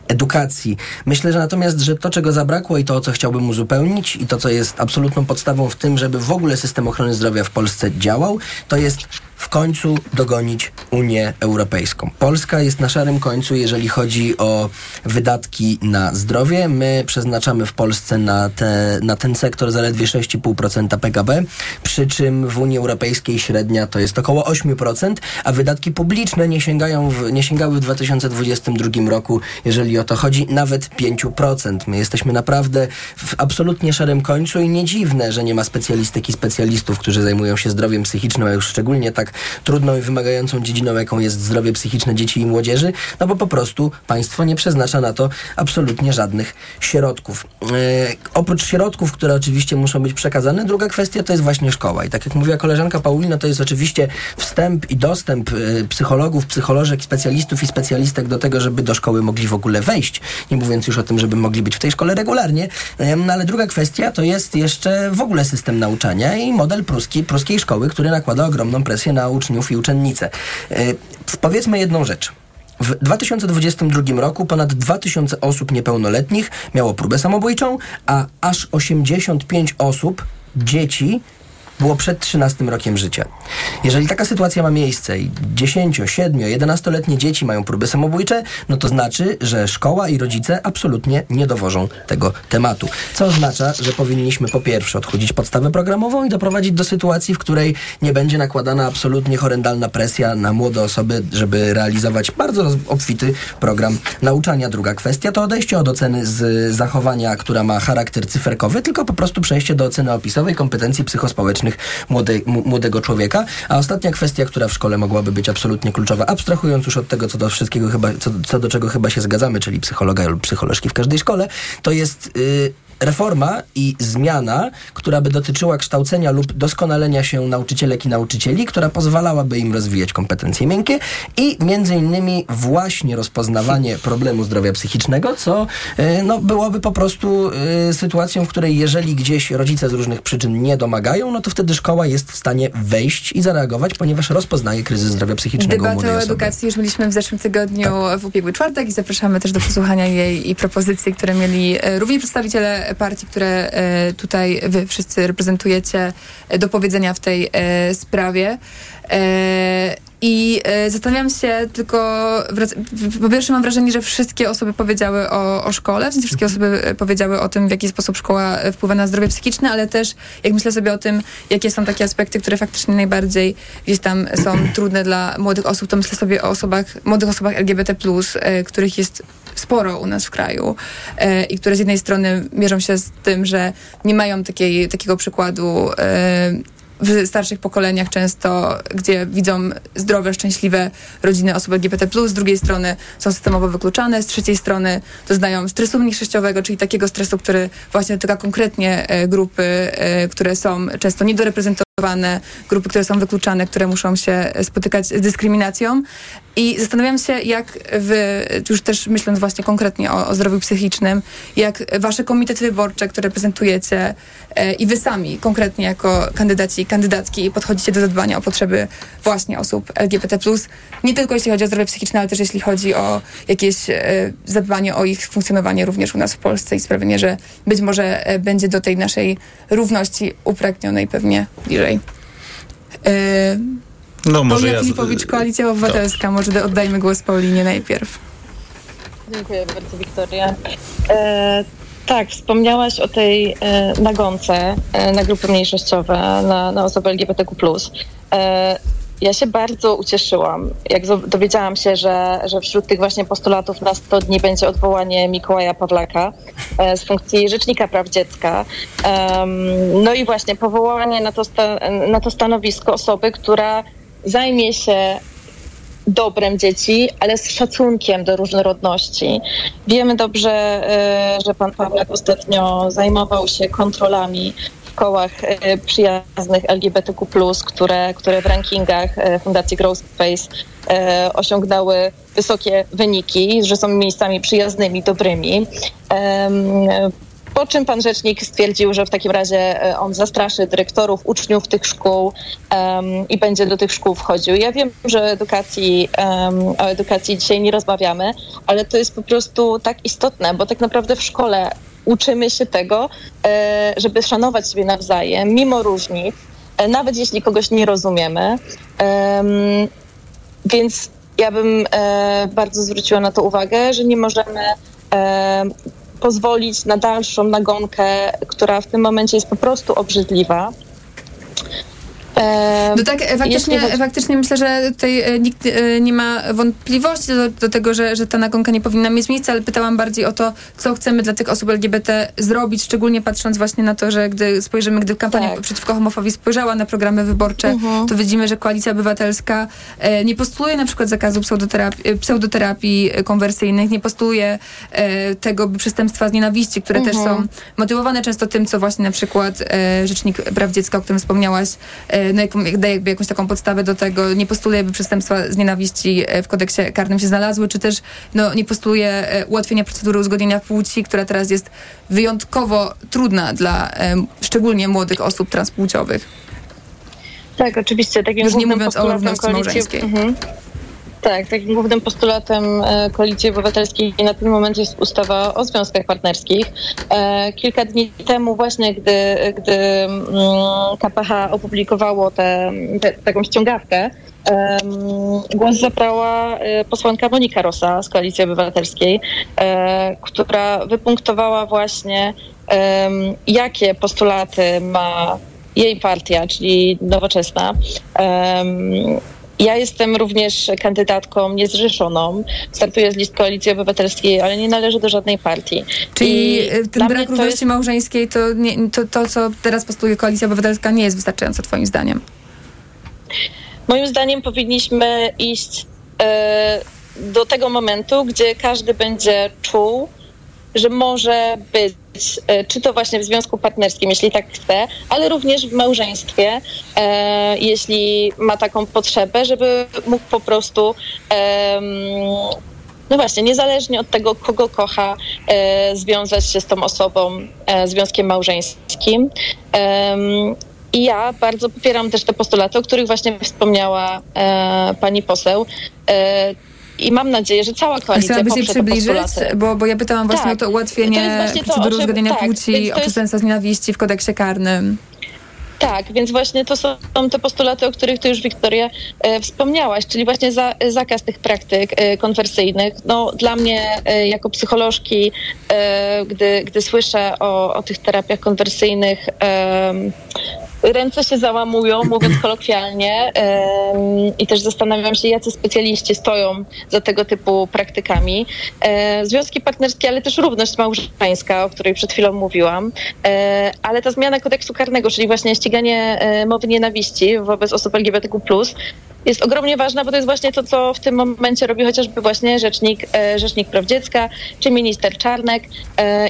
edukacji. Myślę, że natomiast, że to, czego zabrakło i to, o co chciałbym uzupełnić i to, co jest absolutną podstawą w tym, żeby w ogóle system ochrony zdrowia w Polsce działał, to jest w końcu dogonić Unię Europejską. Polska jest na szarym końcu, jeżeli chodzi o wydatki na zdrowie. My przeznaczamy w Polsce na, te, na ten sektor zaledwie 6,5% PKB, przy czym w Unii Europejskiej średnia to jest około 8%, a wydatki publiczne nie, sięgają w, nie sięgały w 2022 roku, jeżeli o to chodzi, nawet 5%. My jesteśmy naprawdę w absolutnie szarym końcu i nie dziwne, że nie ma specjalistek i specjalistów, którzy zajmują się zdrowiem psychicznym, a już szczególnie tak trudną i wymagającą dziedziną, jaką jest zdrowie psychiczne dzieci i młodzieży, no bo po prostu państwo nie przeznacza na to absolutnie żadnych środków. E, oprócz środków, które oczywiście muszą być przekazane, druga kwestia to jest właśnie szkoła. I tak jak mówiła koleżanka Paulina, to jest oczywiście wstęp i dostęp e, psychologów, psycholożek, specjalistów i specjalistek do tego, żeby do szkoły mogli w ogóle wejść. Nie mówiąc już o tym, żeby mogli być w tej szkole regularnie. No ale druga kwestia to jest jeszcze w ogóle system nauczania i model pruski, pruskiej szkoły, który nakłada ogromną presję na uczniów i uczennice. Powiedzmy jedną rzecz. W 2022 roku ponad 2000 osób niepełnoletnich miało próbę samobójczą, a aż 85 osób, dzieci, było przed 13 rokiem życia. Jeżeli taka sytuacja ma miejsce i 10, 7, 11-letnie dzieci mają próby samobójcze, no to znaczy, że szkoła i rodzice absolutnie nie dowożą tego tematu. Co oznacza, że powinniśmy po pierwsze odchudzić podstawę programową i doprowadzić do sytuacji, w której nie będzie nakładana absolutnie horrendalna presja na młode osoby, żeby realizować bardzo obfity program nauczania. Druga kwestia to odejście od oceny z zachowania, która ma charakter cyferkowy, tylko po prostu przejście do oceny opisowej kompetencji psychospołecznych młode, młodego człowieka. A ostatnia kwestia, która w szkole mogłaby być absolutnie kluczowa, abstrahując już od tego, co do wszystkiego chyba, co, co do czego chyba się zgadzamy, czyli psychologa lub psycholożki w każdej szkole, to jest... Yy, reforma i zmiana, która by dotyczyła kształcenia lub doskonalenia się nauczycielek i nauczycieli, która pozwalałaby im rozwijać kompetencje miękkie i między innymi właśnie rozpoznawanie problemu zdrowia psychicznego, co y, no, byłoby po prostu y, sytuacją, w której jeżeli gdzieś rodzice z różnych przyczyn nie domagają, no to wtedy szkoła jest w stanie wejść i zareagować, ponieważ rozpoznaje kryzys zdrowia psychicznego Debatę o edukacji już mieliśmy w zeszłym tygodniu tak. w ubiegły czwartek i zapraszamy też do posłuchania jej i propozycji, które mieli e, również przedstawiciele partii, które e, tutaj wy wszyscy reprezentujecie e, do powiedzenia w tej e, sprawie. I zastanawiam się tylko, po pierwsze mam wrażenie, że wszystkie osoby powiedziały o, o szkole, w sensie wszystkie osoby powiedziały o tym, w jaki sposób szkoła wpływa na zdrowie psychiczne, ale też jak myślę sobie o tym, jakie są takie aspekty, które faktycznie najbardziej gdzieś tam są *clears throat* trudne dla młodych osób, to myślę sobie o osobach, młodych osobach LGBT+, których jest sporo u nas w kraju e, i które z jednej strony mierzą się z tym, że nie mają takiej, takiego przykładu e, w starszych pokoleniach często, gdzie widzą zdrowe, szczęśliwe rodziny osób LGBT+, z drugiej strony są systemowo wykluczane, z trzeciej strony doznają stresu mniejszościowego, czyli takiego stresu, który właśnie dotyka konkretnie e, grupy, e, które są często niedoreprezentowane, grupy, które są wykluczane, które muszą się spotykać z dyskryminacją. I zastanawiam się, jak wy, już też myśląc właśnie konkretnie o, o zdrowiu psychicznym, jak wasze komitety wyborcze, które reprezentujecie e, i wy sami konkretnie jako kandydaci i kandydatki podchodzicie do zadbania o potrzeby właśnie osób LGBT+, nie tylko jeśli chodzi o zdrowie psychiczne, ale też jeśli chodzi o jakieś e, zadbanie o ich funkcjonowanie również u nas w Polsce i sprawienie, że być może e, będzie do tej naszej równości upragnionej pewnie bliżej. E, no, może Paulina ja... Filipowicz, Koalicja Obywatelska. Dobrze. Może oddajmy głos Paulinie najpierw. Dziękuję bardzo, Wiktoria. E, tak, wspomniałaś o tej e, nagonce e, na grupy mniejszościowe, na, na osoby LGBTQ+. E, ja się bardzo ucieszyłam, jak dowiedziałam się, że, że wśród tych właśnie postulatów na 100 dni będzie odwołanie Mikołaja Pawlaka e, z funkcji Rzecznika Praw Dziecka. No i właśnie powołanie na to, na to stanowisko osoby, która zajmie się dobrem dzieci, ale z szacunkiem do różnorodności. Wiemy dobrze, e, że pan Pawlak ostatnio zajmował się kontrolami w kołach e, przyjaznych LGBTQ+, które, które w rankingach e, Fundacji Growth Space osiągnęły wysokie wyniki, że są miejscami przyjaznymi, dobrymi. Po czym pan rzecznik stwierdził, że w takim razie e, on zastraszy dyrektorów, uczniów tych szkół um, i będzie do tych szkół wchodził. Ja wiem, że edukacji, um, o edukacji dzisiaj nie rozmawiamy, ale to jest po prostu tak istotne, bo tak naprawdę w szkole uczymy się tego, e, żeby szanować siebie nawzajem, mimo różnic, e, nawet jeśli kogoś nie rozumiemy. Więc ja bym bardzo zwróciła na to uwagę, że nie możemy pozwolić na dalszą nagonkę, która w tym momencie jest po prostu obrzydliwa. No tak, e, faktycznie, jeśli... faktycznie myślę, że tutaj e, nikt e, nie ma wątpliwości do, do, tego, że, że ta nagonka nie powinna mieć miejsca, ale pytałam bardziej o to, co chcemy dla tych osób LGBT zrobić, szczególnie patrząc właśnie na to, że gdy spojrzymy, gdy kampania tak. przeciwko homofobii spojrzała na programy wyborcze, mhm. to widzimy, że Koalicja Obywatelska nie postuluje na przykład zakazu pseudoterapii, pseudoterapii konwersyjnych, nie postuluje tego przestępstwa z nienawiści, które mhm. też są motywowane często tym, co właśnie na przykład Rzecznik Praw Dziecka, o którym wspomniałaś, no, jak, daje jakby jakąś taką podstawę do tego, nie postuluje, by przestępstwa z nienawiści e, w kodeksie karnym się znalazły, czy też no, nie postuluje ułatwienia procedury uzgodnienia płci, która teraz jest wyjątkowo trudna dla szczególnie młodych osób transpłciowych. Tak, oczywiście. Takim Już nie mówiąc o równości małżeńskiej. Mhm. Tak, takim głównym postulatem e, Koalicji Obywatelskiej na ten moment jest ustawa o związkach partnerskich. E, kilka dni temu właśnie, gdy, gdy mm, KPH opublikowało taką ściągawkę, Głos zabrała e, posłanka Monika Rosa z Koalicji Obywatelskiej, która wypunktowała właśnie, jakie postulaty ma jej partia, czyli Nowoczesna, ja jestem również kandydatką niezrzeszoną. Startuję z list Koalicji Obywatelskiej, ale nie należę do żadnej partii. Czyli I y, ten brak równości jest... małżeńskiej, to, nie, to, to, co teraz postuluje Koalicja Obywatelska, nie jest wystarczające twoim zdaniem? Moim zdaniem powinniśmy iść e, do tego momentu, gdzie każdy będzie czuł, że może być, e, czy to właśnie w związku partnerskim, jeśli tak chce, ale również w małżeństwie, e, jeśli ma taką potrzebę, żeby mógł po prostu. E, no właśnie, niezależnie od tego, kogo kocha, e, związać się z tą osobą e, związkiem małżeńskim. I ja bardzo popieram też te postulaty, o których właśnie wspomniała e, pani poseł i mam nadzieję, że cała koalicja Chciałabyś się przybliżyć, bo, bo ja pytałam właśnie tak. o to ułatwienie to procedury uzgodnienia tak, płci, o przestępstwa z nienawiści w kodeksie karnym. Tak, więc właśnie to są te postulaty, o których ty już, Wiktoria, e, wspomniałaś, czyli właśnie za, zakaz tych praktyk e, konwersyjnych. No, dla mnie, e, jako psycholożki, e, gdy, gdy słyszę o, o tych terapiach konwersyjnych, ręce się załamują, mówiąc kolokwialnie, i też zastanawiam się, jacy specjaliści stoją za tego typu praktykami. E, związki partnerskie, ale też równość małżeńska, o której przed chwilą mówiłam, e, ale ta zmiana kodeksu karnego, czyli właśnie ściganie e, mowy nienawiści wobec osób LGBTQ+, jest ogromnie ważna, bo to jest właśnie to, co w tym momencie robi chociażby właśnie Rzecznik, Rzecznik Praw Dziecka czy minister Czarnek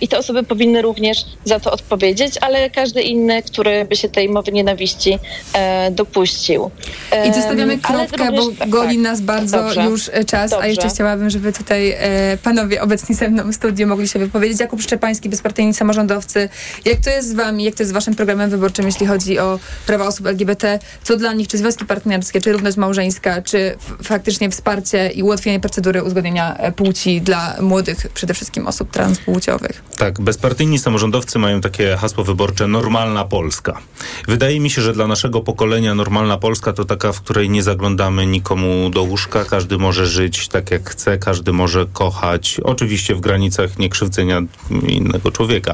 i te osoby powinny również za to odpowiedzieć, ale każdy inny, który by się tej mowy nienawiści e, dopuścił. E, I zostawiamy kropkę, również, bo tak, goli tak. nas bardzo dobrze, już e, czas, dobrze. a jeszcze chciałabym, żeby tutaj e, panowie obecni ze mną w studiu mogli się wypowiedzieć. Jakub Szczepański, bezpartyjni samorządowcy. Jak to jest z wami, jak to jest z waszym programem wyborczym, jeśli chodzi o prawa osób LGBT? Co dla nich, czy związki partnerskie, czy równość małżeńska, czy faktycznie wsparcie i ułatwienie procedury uzgodnienia e, płci dla młodych, przede wszystkim osób transpłciowych? Tak, bezpartyjni samorządowcy mają takie hasło wyborcze normalna Polska. Wydaje mi się, że dla naszego pokolenia normalna Polska to taka, w której nie zaglądamy nikomu do łóżka, każdy może żyć tak jak chce, każdy może kochać, oczywiście w granicach niekrzywdzenia innego człowieka.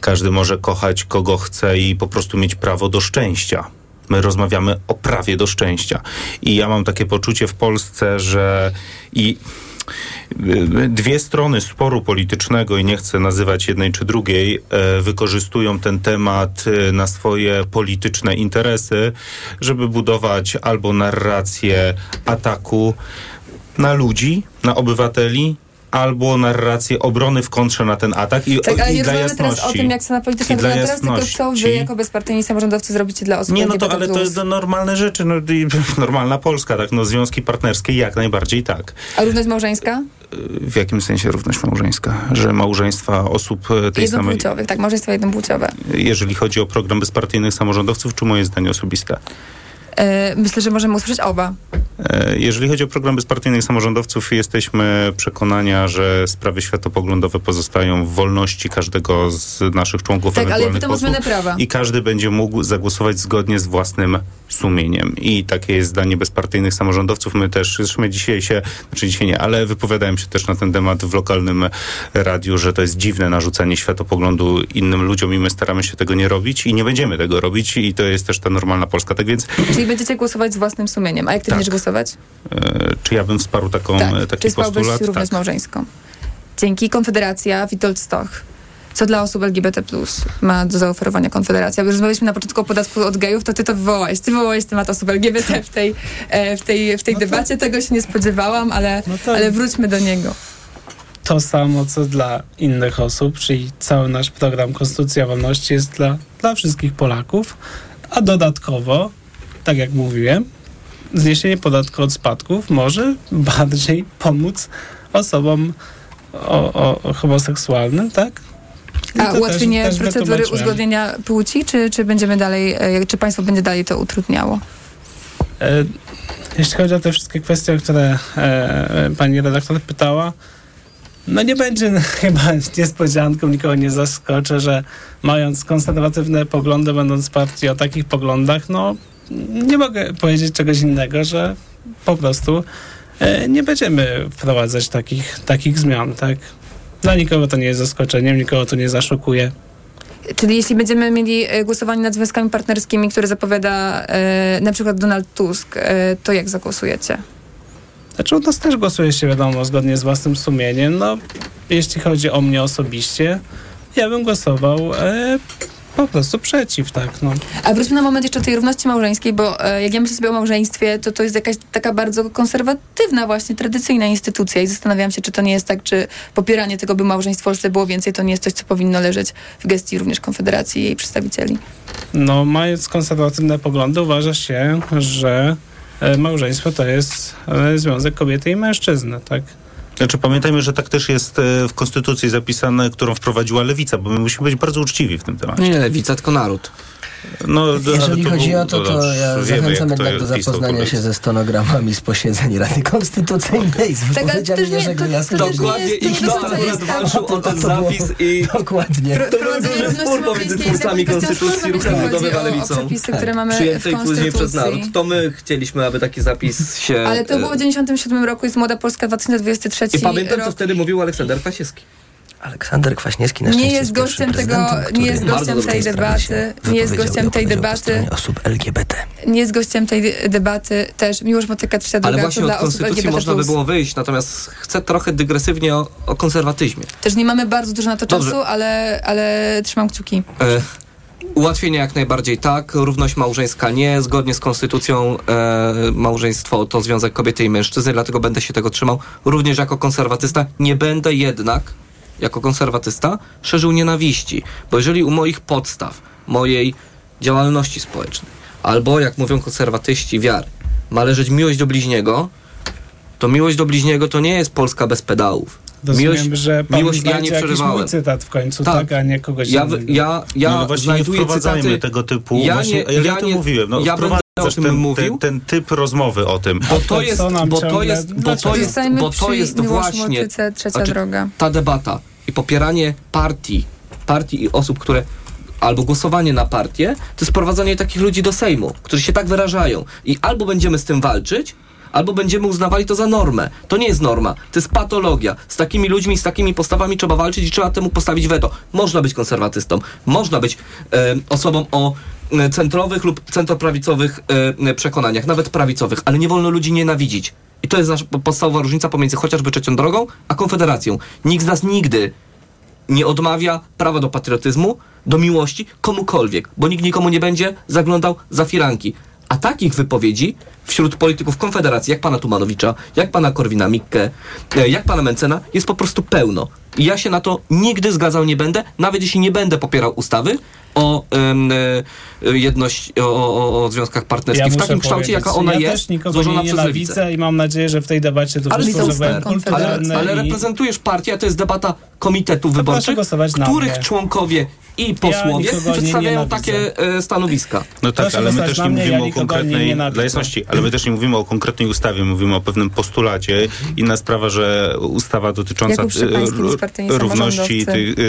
Każdy może kochać kogo chce i po prostu mieć prawo do szczęścia. My rozmawiamy o prawie do szczęścia. I ja mam takie poczucie w Polsce, że i dwie strony sporu politycznego i nie chcę nazywać jednej czy drugiej, e, wykorzystują ten temat e, na swoje polityczne interesy, żeby budować albo narrację ataku na ludzi, na obywateli, albo narrację obrony w kontrze na ten atak. I, tak, ale i nie dla jasności. teraz o tym, jak scena polityczna wygląda teraz, tylko co wy jako bezpartyjni samorządowcy zrobicie dla osób Nie, no to, ale to jest normalne rzeczy, no, *laughs* normalna Polska, tak, no związki partnerskie jak najbardziej tak. A równość małżeńska? W jakim sensie równość małżeńska? Że małżeństwa osób tej samej... tak, małżeństwa jednopłciowe. Jeżeli chodzi o program bezpartyjnych samorządowców, czy moje zdanie osobiste? E, myślę, że możemy usłyszeć oba. E, jeżeli chodzi o program bezpartyjnych samorządowców, jesteśmy przekonania, że sprawy światopoglądowe pozostają w wolności każdego z naszych członków Tak, ale posłów zmianę prawa. i każdy będzie mógł zagłosować zgodnie z własnym sumieniem. I takie jest zdanie bezpartyjnych samorządowców. My też, zresztą my dzisiaj się, znaczy dzisiaj nie, ale wypowiadałem się też na ten temat w lokalnym radiu, że to jest dziwne narzucanie światopoglądu innym ludziom i my staramy się tego nie robić i nie będziemy tego robić i to jest też ta normalna Polska. Tak więc Czyli będziecie głosować z własnym sumieniem. A jak ty Tak. będziesz głosować? e, czy ja bym wsparł taką, tak. taki Czy postulat? również Tak. małżeńską? Dzięki. Konfederacja, Witold Stoch. Co dla osób LGBT ma do zaoferowania Konfederacja? Bo Rozmawialiśmy na początku o podatku od gejów, to ty to wywołałeś. Ty wywołałeś temat osób LGBT w tej, e, w tej, w tej debacie. Tego się nie spodziewałam, ale, ale wróćmy do niego. to samo, co dla innych osób, czyli cały nasz program Konstytucja Wolności jest dla, dla wszystkich Polaków, a dodatkowo, tak jak mówiłem, zniesienie podatku od spadków może bardziej pomóc osobom o, o, o homoseksualnym, tak? I A ułatwienie też- też procedury uzgodnienia płci, czy, czy będziemy dalej, e, czy państwo będzie dalej to utrudniało? E, Jeśli chodzi o te wszystkie kwestie, o które e, pani redaktor pytała, no nie będzie *laughs* chyba niespodzianką, nikogo nie zaskoczę, że mając konserwatywne poglądy, będąc partii o takich poglądach, no nie mogę powiedzieć czegoś innego, że po prostu e, nie będziemy wprowadzać takich, takich zmian, tak? Dla nikogo to nie jest zaskoczeniem, nikogo to nie zaszokuje. Czyli jeśli będziemy mieli e, głosowanie nad związkami partnerskimi, które zapowiada e, na przykład Donald Tusk, e, to jak zagłosujecie? Znaczy u nas też głosuje się, wiadomo, zgodnie z własnym sumieniem. No, jeśli chodzi o mnie osobiście, ja bym głosował e, po prostu przeciw, tak, no. A wróćmy na moment jeszcze do tej równości małżeńskiej, bo e, jak ja myślę sobie o małżeństwie, to to jest jakaś taka bardzo konserwatywna właśnie, tradycyjna instytucja i zastanawiam się, czy to nie jest tak, czy popieranie tego, by małżeństw w Polsce było więcej, to nie jest coś, co powinno leżeć w gestii również Konfederacji i jej przedstawicieli. No, mając konserwatywne poglądy, uważa się, że e, małżeństwo to jest e, związek kobiety i mężczyzny, tak? Znaczy pamiętajmy, że tak też jest e, w Konstytucji zapisane, którą wprowadziła Lewica, bo my musimy być bardzo uczciwi w tym temacie. Nie Lewica, tylko naród. No, Jeżeli ale chodzi był- o to, to dobrze, ja wiemy, zachęcam to jednak do zapoznania się ze stenogramami z posiedzeń Rady Konstytucyjnej, z Tak, ale to wypowiedziami też nie- Jerzego to- Jasna. to też nie jest- to nie jest to, co jest tam. o ten zapis i... Dokładnie. Pro- Wprowadzenie równości małżeńskiej jest jakby kwestią sporną, jeśli chodzi o- o przepisy, które mamy w Przyjętej później przez Konstytucji. naród. To my chcieliśmy, aby taki zapis się... Ale to było w e, 97 roku, jest Młoda Polska 2023 I pamiętam, co wtedy mówił Aleksander Kwasiewski. Aleksander Kwaśniewski na Nie jest gościem tego, nie jest gościem tej debaty, nie jest gościem tej debaty, osób LGBT. nie jest gościem tej debaty też Miłosz Motyka trzecia Ale droga, właśnie to od dla osób konstytucji LGBT+. można by było wyjść, natomiast chcę trochę dygresywnie o, o konserwatyzmie. Też nie mamy bardzo dużo na to Dobrze. czasu, ale, ale trzymam kciuki. E, ułatwienie jak najbardziej tak, równość małżeńska nie, zgodnie z konstytucją e, małżeństwo to związek kobiety i mężczyzny, dlatego będę się tego trzymał. Również jako konserwatysta nie będę jednak, jako konserwatysta, szerzył nienawiści, bo jeżeli u moich podstaw, mojej działalności społecznej, albo jak mówią konserwatyści, wiary, ma leżeć miłość do bliźniego, to miłość do bliźniego to nie jest Polska bez pedałów. Rozumiem, że pan miłość ja nie jakiś przeżywałem. mój cytat w końcu, tak, a nie kogoś Ja, innego. ja, ja no, no właśnie nie znajduję wprowadzajmy cytaty. tego typu, Ja właśnie, nie- ja, ja o tym nie- mówiłem, no, ja o tym ten, mówił. Ten, ten typ rozmowy o tym. Bo to jest, bo to ciągle- jest, bo to jest, bo to jest właśnie znaczy, droga. ta debata i popieranie partii, partii i osób, które albo głosowanie na partię, to jest sprowadzanie takich ludzi do Sejmu, którzy się tak wyrażają. I albo będziemy z tym walczyć, albo będziemy uznawali to za normę. To nie jest norma, to jest patologia. Z takimi ludźmi, z takimi postawami trzeba walczyć i trzeba temu postawić weto. Można być konserwatystą, można być e, osobą o e, centrowych lub centroprawicowych e, przekonaniach, nawet prawicowych, ale nie wolno ludzi nienawidzić. I to jest nasza podstawowa różnica pomiędzy chociażby trzecią drogą, a konfederacją. Nikt z nas nigdy nie odmawia prawa do patriotyzmu, do miłości komukolwiek, bo nikt nikomu nie będzie zaglądał za firanki. A takich wypowiedzi wśród polityków Konfederacji, jak pana Tumanowicza, jak pana Korwina Mikke, e, jak pana Mencena, jest po prostu pełno. I ja się na to nigdy zgadzał nie będę, nawet jeśli nie będę popierał ustawy, o e, jedność, o, o, o związkach partnerskich w muszę takim kształcie, jaka ona ja jest, też złożona nie przez lewicę. i mam nadzieję, że w tej debacie to Ale, wyszło, że ale, kulturalny ale i... reprezentujesz partię, a to jest debata komitetów proszę wyborczych, których członkowie i posłowie nie przedstawiają nienawidzę. takie e, stanowiska. No tak, Proszę ale my też nie mnie, mówimy ja o nie konkretnej, dla jasności, ale my też nie mówimy o konkretnej ustawie, mówimy o pewnym postulacie. Inna sprawa, że ustawa dotycząca E, równości tych e,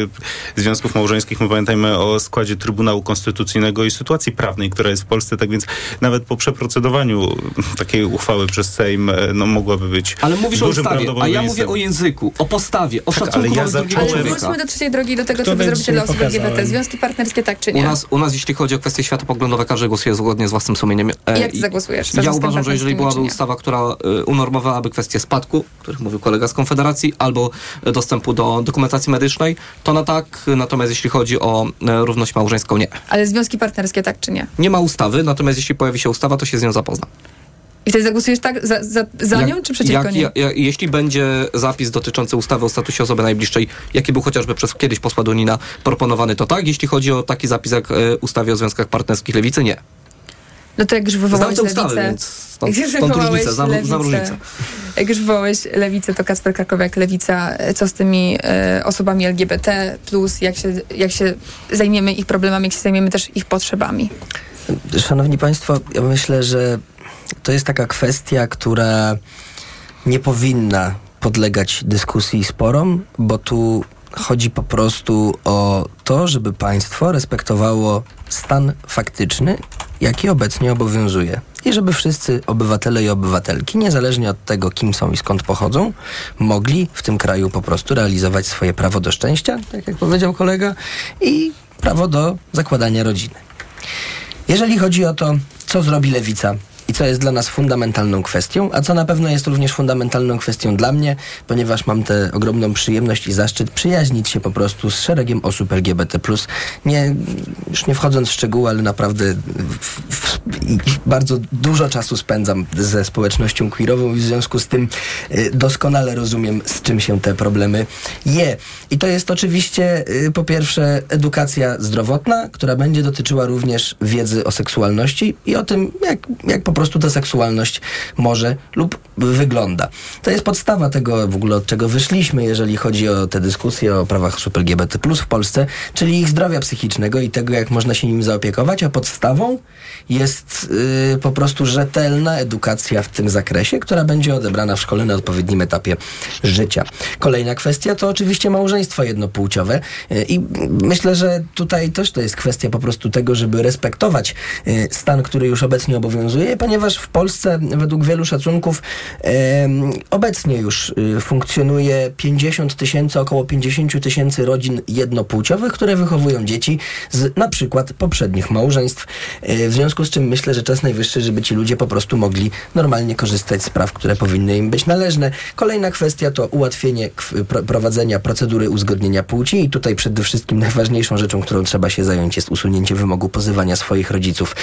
związków małżeńskich, my pamiętajmy o składzie Trybunału Konstytucyjnego i sytuacji prawnej, która jest w Polsce, tak więc nawet po przeprocedowaniu takiej uchwały przez Sejm, e, no mogłaby być Ale mówisz o ustawie, a ja mówię o języku, o postawie, o Tak, ale szacunku ja wobec drugiego zacząłem- Ale wróćmy do trzeciej drogi, do tego, co Które wy zrobicie dla osób. LGBT. Związki partnerskie tak czy nie? U nas, u nas, jeśli chodzi o kwestie światopoglądowe, każdy głosuje zgodnie z własnym sumieniem. E, Jak ty i- zagłosujesz? Za Ja uważam, że jeżeli byłaby ustawa, która e, unormowałaby kwestię spadku, o których mówił kolega z Konfederacji, albo e, dostępu do dokumentacji medycznej, to na tak. Natomiast jeśli chodzi o e, równość małżeńską, nie. Ale związki partnerskie tak czy nie? Nie ma ustawy, natomiast jeśli pojawi się ustawa, to się z nią zapozna. I wtedy zagłosujesz tak za, za, za nią, czy przeciwko jak, niej? ja- ja- jeśli będzie zapis dotyczący ustawy o statusie osoby najbliższej, jaki był chociażby przez kiedyś posła Donina proponowany, to tak. Jeśli chodzi o taki zapis jak e, ustawie o związkach partnerskich lewicy, nie. No to jak już wywołałeś Znam ustawy, lewicę... więc stąd, *laughs* jak już stąd różnica, znam, znam lewicę- różnicę. Jak już wywołałeś lewicę, to Kacper Krakowiak, lewica, e, co z tymi e, osobami LGBT+, plus jak się, jak się zajmiemy ich problemami, jak się zajmiemy też ich potrzebami? Szanowni Państwo, ja myślę, że to jest taka kwestia, która nie powinna podlegać dyskusji i sporom, bo tu chodzi po prostu o to, żeby państwo respektowało stan faktyczny, jaki obecnie obowiązuje. I żeby wszyscy obywatele i obywatelki, niezależnie od tego, kim są i skąd pochodzą, mogli w tym kraju po prostu realizować swoje prawo do szczęścia, tak jak powiedział kolega, i prawo do zakładania rodziny. Jeżeli chodzi o to, co zrobi lewica i co jest dla nas fundamentalną kwestią, a co na pewno jest również fundamentalną kwestią dla mnie, ponieważ mam tę ogromną przyjemność i zaszczyt przyjaźnić się po prostu z szeregiem osób LGBT. Nie, już nie wchodząc w szczegóły, ale naprawdę w, w, bardzo dużo czasu spędzam ze społecznością queerową i w związku z tym y, doskonale rozumiem, z czym się te problemy je. I to jest oczywiście y, po pierwsze edukacja zdrowotna, która będzie dotyczyła również wiedzy o seksualności i o tym, jak, jak po prostu ta seksualność może lub wygląda. To jest podstawa tego w ogóle, od czego wyszliśmy, jeżeli chodzi o te dyskusje o prawach osób LGBT w Polsce, czyli ich zdrowia psychicznego i tego, jak można się nim zaopiekować, a podstawą jest y, po prostu rzetelna edukacja w tym zakresie, która będzie odebrana w szkole na odpowiednim etapie życia. Kolejna kwestia to oczywiście małżeństwo jednopłciowe y, i myślę, że tutaj też to jest kwestia po prostu tego, żeby respektować y, stan, który już obecnie obowiązuje, ponieważ w Polsce według wielu szacunków obecnie już y, funkcjonuje 50 tysięcy, około 50 tysięcy rodzin jednopłciowych, które wychowują dzieci z na przykład poprzednich małżeństw. Y, W związku z czym myślę, że czas najwyższy, żeby ci ludzie po prostu mogli normalnie korzystać z praw, które powinny im być należne. Kolejna kwestia to ułatwienie prowadzenia procedury uzgodnienia płci i tutaj przede wszystkim najważniejszą rzeczą, którą trzeba się zająć jest usunięcie wymogu pozywania swoich rodziców,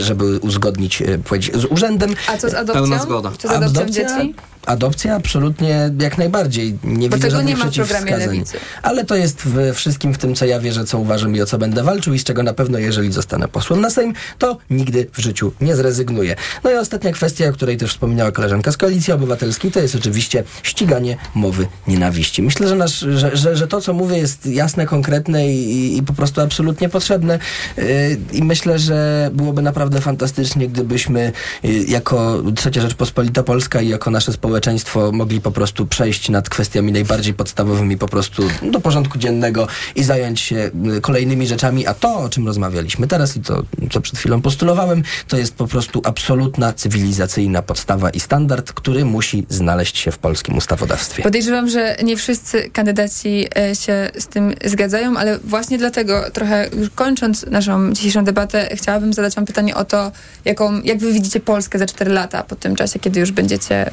żeby uzgodnić e, płeć z urzędem. A co z adopcją? Pełna zgoda. Co z adopcją Adopcja? dzieci? Adopcja absolutnie jak najbardziej. Nie Bo widzę tego nie ma w programie. Lewicy. Ale to jest w wszystkim w tym, co ja wierzę, co uważam i o co będę walczył i z czego na pewno, jeżeli zostanę posłem na Sejm, to nigdy w życiu nie zrezygnuję. No i ostatnia kwestia, o której też wspomniała koleżanka z Koalicji Obywatelskiej, to jest oczywiście ściganie mowy nienawiści. Myślę, że, nasz, że, że, że to, co mówię, jest jasne, konkretne i, i, i po prostu absolutnie potrzebne. Yy, I myślę, że byłoby naprawdę fantastycznie, gdybyśmy yy, jako Trzecia Rzeczpospolita Polska i jako nasze społeczeństwo mogli po prostu przejść nad kwestiami najbardziej podstawowymi po prostu do porządku dziennego i zająć się kolejnymi rzeczami, a to, o czym rozmawialiśmy teraz i to, co przed chwilą postulowałem, to jest po prostu absolutna cywilizacyjna podstawa i standard, który musi znaleźć się w polskim ustawodawstwie. Podejrzewam, że nie wszyscy kandydaci e, się z tym zgadzają, ale właśnie dlatego, trochę już kończąc naszą dzisiejszą debatę, chciałabym zadać Wam pytanie o to, jaką, jak Wy widzicie Polskę za 4 lata, po tym czasie, kiedy już będziecie,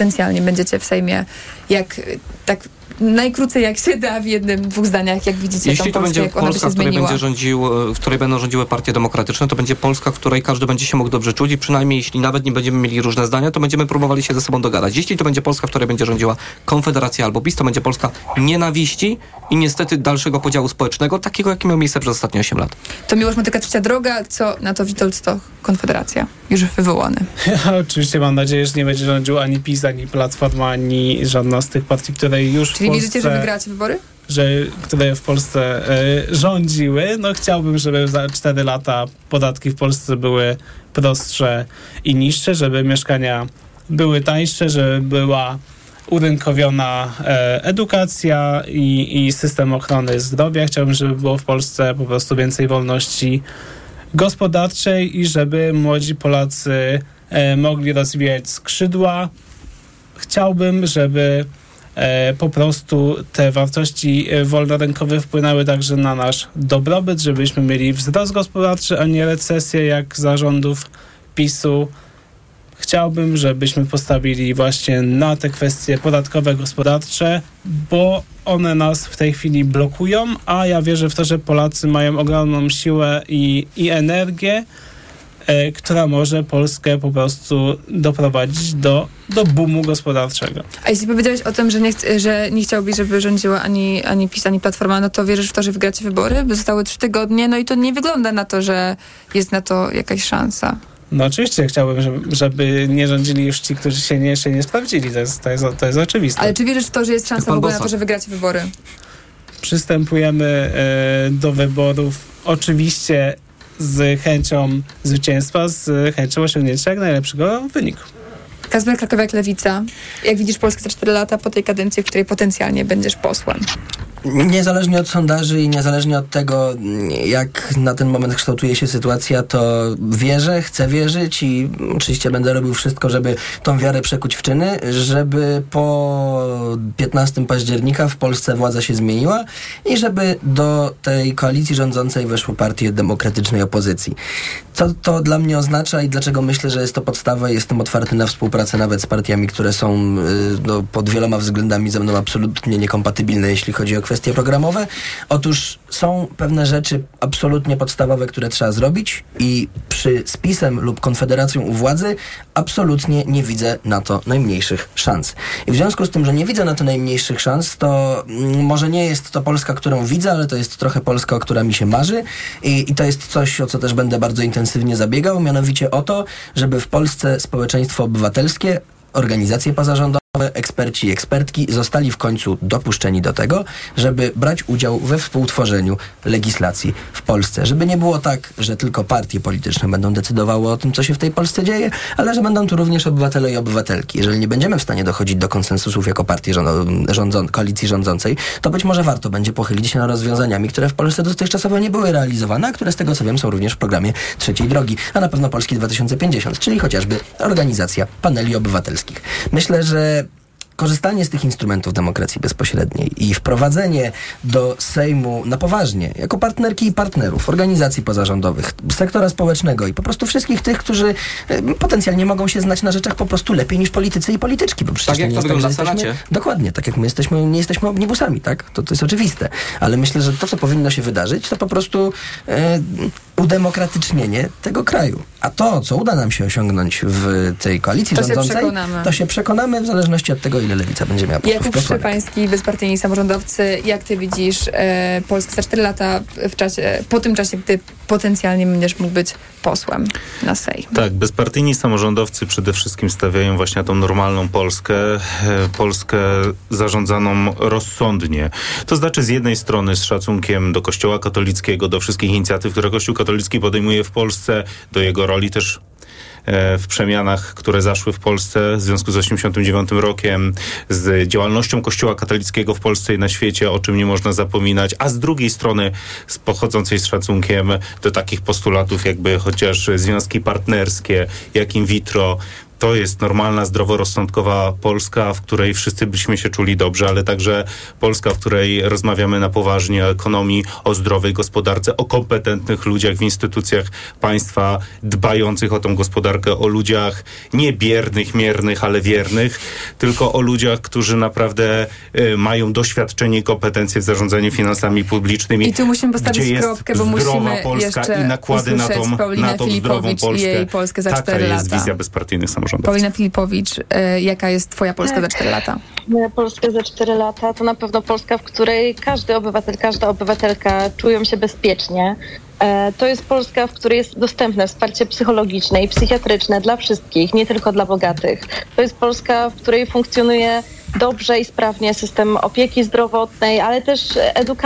potencjalnie będziecie w Sejmie, jak tak najkrócej jak się da w jednym, dwóch zdaniach, jak widzicie Jeśli tą to Polskę, będzie Polska, w której, będzie rządził, w której będą rządziły partie demokratyczne, to będzie Polska, w której każdy będzie się mógł dobrze czuć i przynajmniej jeśli nawet nie będziemy mieli różne zdania, to będziemy próbowali się ze sobą dogadać. Jeśli to będzie Polska, w której będzie rządziła Konfederacja albo PiS, to będzie Polska nienawiści i niestety dalszego podziału społecznego, takiego, jaki miał miejsce przez ostatnie 8 lat. To Miłosz Motyka Trzecia Droga, co na to Witold Stoch, Konfederacja, już wywołany. *laughs* Ja oczywiście mam nadzieję, że nie będzie rządził ani PiS, ani Platforma, ani żadna z tych partii, które już Czyli Polsce... wierzycie, że wygracie wybory? że, które w Polsce e, rządziły. No chciałbym, żeby za 4 lata podatki w Polsce były prostsze i niższe, żeby mieszkania były tańsze, żeby była urynkowiona e, edukacja i, i system ochrony zdrowia. Chciałbym, żeby było w Polsce po prostu więcej wolności gospodarczej i żeby młodzi Polacy e, mogli rozwijać skrzydła. Chciałbym, żeby po prostu te wartości e, wolnorynkowe wpłynęły także na nasz dobrobyt, żebyśmy mieli wzrost gospodarczy, a nie recesję jak zarządów PiSu. Chciałbym, żebyśmy postawili właśnie na te kwestie podatkowe, gospodarcze, bo one nas w tej chwili blokują, a ja wierzę w to, że Polacy mają ogromną siłę i, i energię, e, która może Polskę po prostu doprowadzić do, do boomu gospodarczego. A jeśli powiedziałeś o tym, że nie, chc- że nie chciałbyś, żeby rządziła ani, ani PiS, ani Platforma, no to wierzysz w to, że wygracie wybory? By zostały trzy tygodnie, no i to nie wygląda na to, że jest na to jakaś szansa. No oczywiście chciałbym, żeby, żeby nie rządzili już ci, którzy się nie, jeszcze nie sprawdzili. To jest, to jest, to jest oczywiste. Ale czy wierzysz w to, że jest szansa w ogóle na to, że wygracie wybory? Przystępujemy e, do wyborów oczywiście z chęcią zwycięstwa, z chęcią osiągnięcia jak najlepszego wyniku. Kazper Krakowiak, Lewica. Jak widzisz Polskę za 4 lata po tej kadencji, w której potencjalnie będziesz posłem? Niezależnie od sondaży i niezależnie od tego, jak na ten moment kształtuje się sytuacja, to wierzę, chcę wierzyć i oczywiście będę robił wszystko, żeby tą wiarę przekuć w czyny, żeby po 15 października w Polsce władza się zmieniła i żeby do tej koalicji rządzącej weszły partie demokratycznej opozycji. Co to dla mnie oznacza i dlaczego myślę, że jest to podstawa i jestem otwarty na współpracę nawet z partiami, które są y, no, pod wieloma względami ze mną absolutnie niekompatybilne, jeśli chodzi o kwestie programowe. Otóż są pewne rzeczy absolutnie podstawowe, które trzeba zrobić i przy spisem lub konfederacją u władzy absolutnie nie widzę na to najmniejszych szans. I w związku z tym, że nie widzę na to najmniejszych szans, to mm, może nie jest to Polska, którą widzę, ale to jest trochę Polska, która mi się marzy i, i to jest coś, o co też będę bardzo intensywnie zabiegał, mianowicie o to, żeby w Polsce społeczeństwo obywatelskie organizacje pozarządowe, eksperci i ekspertki zostali w końcu dopuszczeni do tego, żeby brać udział we współtworzeniu legislacji w Polsce. Żeby nie było tak, że tylko partie polityczne będą decydowały o tym, co się w tej Polsce dzieje, ale że będą tu również obywatele i obywatelki. Jeżeli nie będziemy w stanie dochodzić do konsensusów jako partii rząd- rządzą, koalicji rządzącej, to być może warto będzie pochylić się nad rozwiązaniami, które w Polsce dotychczasowo nie były realizowane, a które z tego co wiem są również w programie trzeciej drogi, a na pewno Polski 2050, czyli chociażby organizacja paneli obywatelskich. Myślę, że korzystanie z tych instrumentów demokracji bezpośredniej i wprowadzenie do Sejmu na poważnie, jako partnerki i partnerów, organizacji pozarządowych, sektora społecznego i po prostu wszystkich tych, którzy e, potencjalnie mogą się znać na rzeczach po prostu lepiej niż politycy i polityczki. Bo przecież Tak jak nie to jest wygląda że jesteśmy- Dokładnie, tak jak my jesteśmy, nie jesteśmy omnibusami, tak? To, to jest oczywiste. Ale myślę, że to, co powinno się wydarzyć, to po prostu e, udemokratycznienie tego kraju. A to, co uda nam się osiągnąć w tej koalicji To się rządzącej, przekonamy. to się przekonamy w zależności od tego, ile lewica będzie miała posłów Jakub. Szczepański, bezpartyjni samorządowcy, jak ty widzisz e, Polskę za 4 lata w czasie, po tym czasie, gdy potencjalnie będziesz mógł być posłem na Sejm? Tak, bezpartyjni samorządowcy przede wszystkim stawiają właśnie na tą normalną Polskę, e, Polskę zarządzaną rozsądnie. To znaczy z jednej strony z szacunkiem do Kościoła katolickiego, do wszystkich inicjatyw, które Kościół katolicki podejmuje w Polsce, do jego roli też e, w przemianach, które zaszły w Polsce w związku z 89 rokiem, z działalnością Kościoła katolickiego w Polsce i na świecie, o czym nie można zapominać, a z drugiej strony z pochodzącej z szacunkiem do takich postulatów, jakby chociaż związki partnerskie, jak in vitro, to jest normalna, zdroworozsądkowa Polska, w której wszyscy byśmy się czuli dobrze, ale także Polska, w której rozmawiamy na poważnie o ekonomii, o zdrowej gospodarce, o kompetentnych ludziach w instytucjach państwa, dbających o tą gospodarkę, o ludziach nie biernych, miernych, ale wiernych, tylko o ludziach, którzy naprawdę y, mają doświadczenie i kompetencje w zarządzaniu finansami publicznymi. I tu musimy postawić jest kropkę, bo zdrowa musimy Polska jeszcze i nakłady na tą, na tą zdrową Filipowicz i Polskę. jej Polskę za Taka cztery jest lata. wizja bezpartyjnych samorządowców. Paulina Filipowicz, e, jaka jest twoja Polska za 4 lata? Moja Polska za 4 lata to na pewno Polska, w której każdy obywatel, każda obywatelka czują się bezpiecznie. E, To jest Polska, w której jest dostępne wsparcie psychologiczne i psychiatryczne dla wszystkich, nie tylko dla bogatych. To jest Polska, w której funkcjonuje dobrze i sprawnie system opieki zdrowotnej, ale też edukacji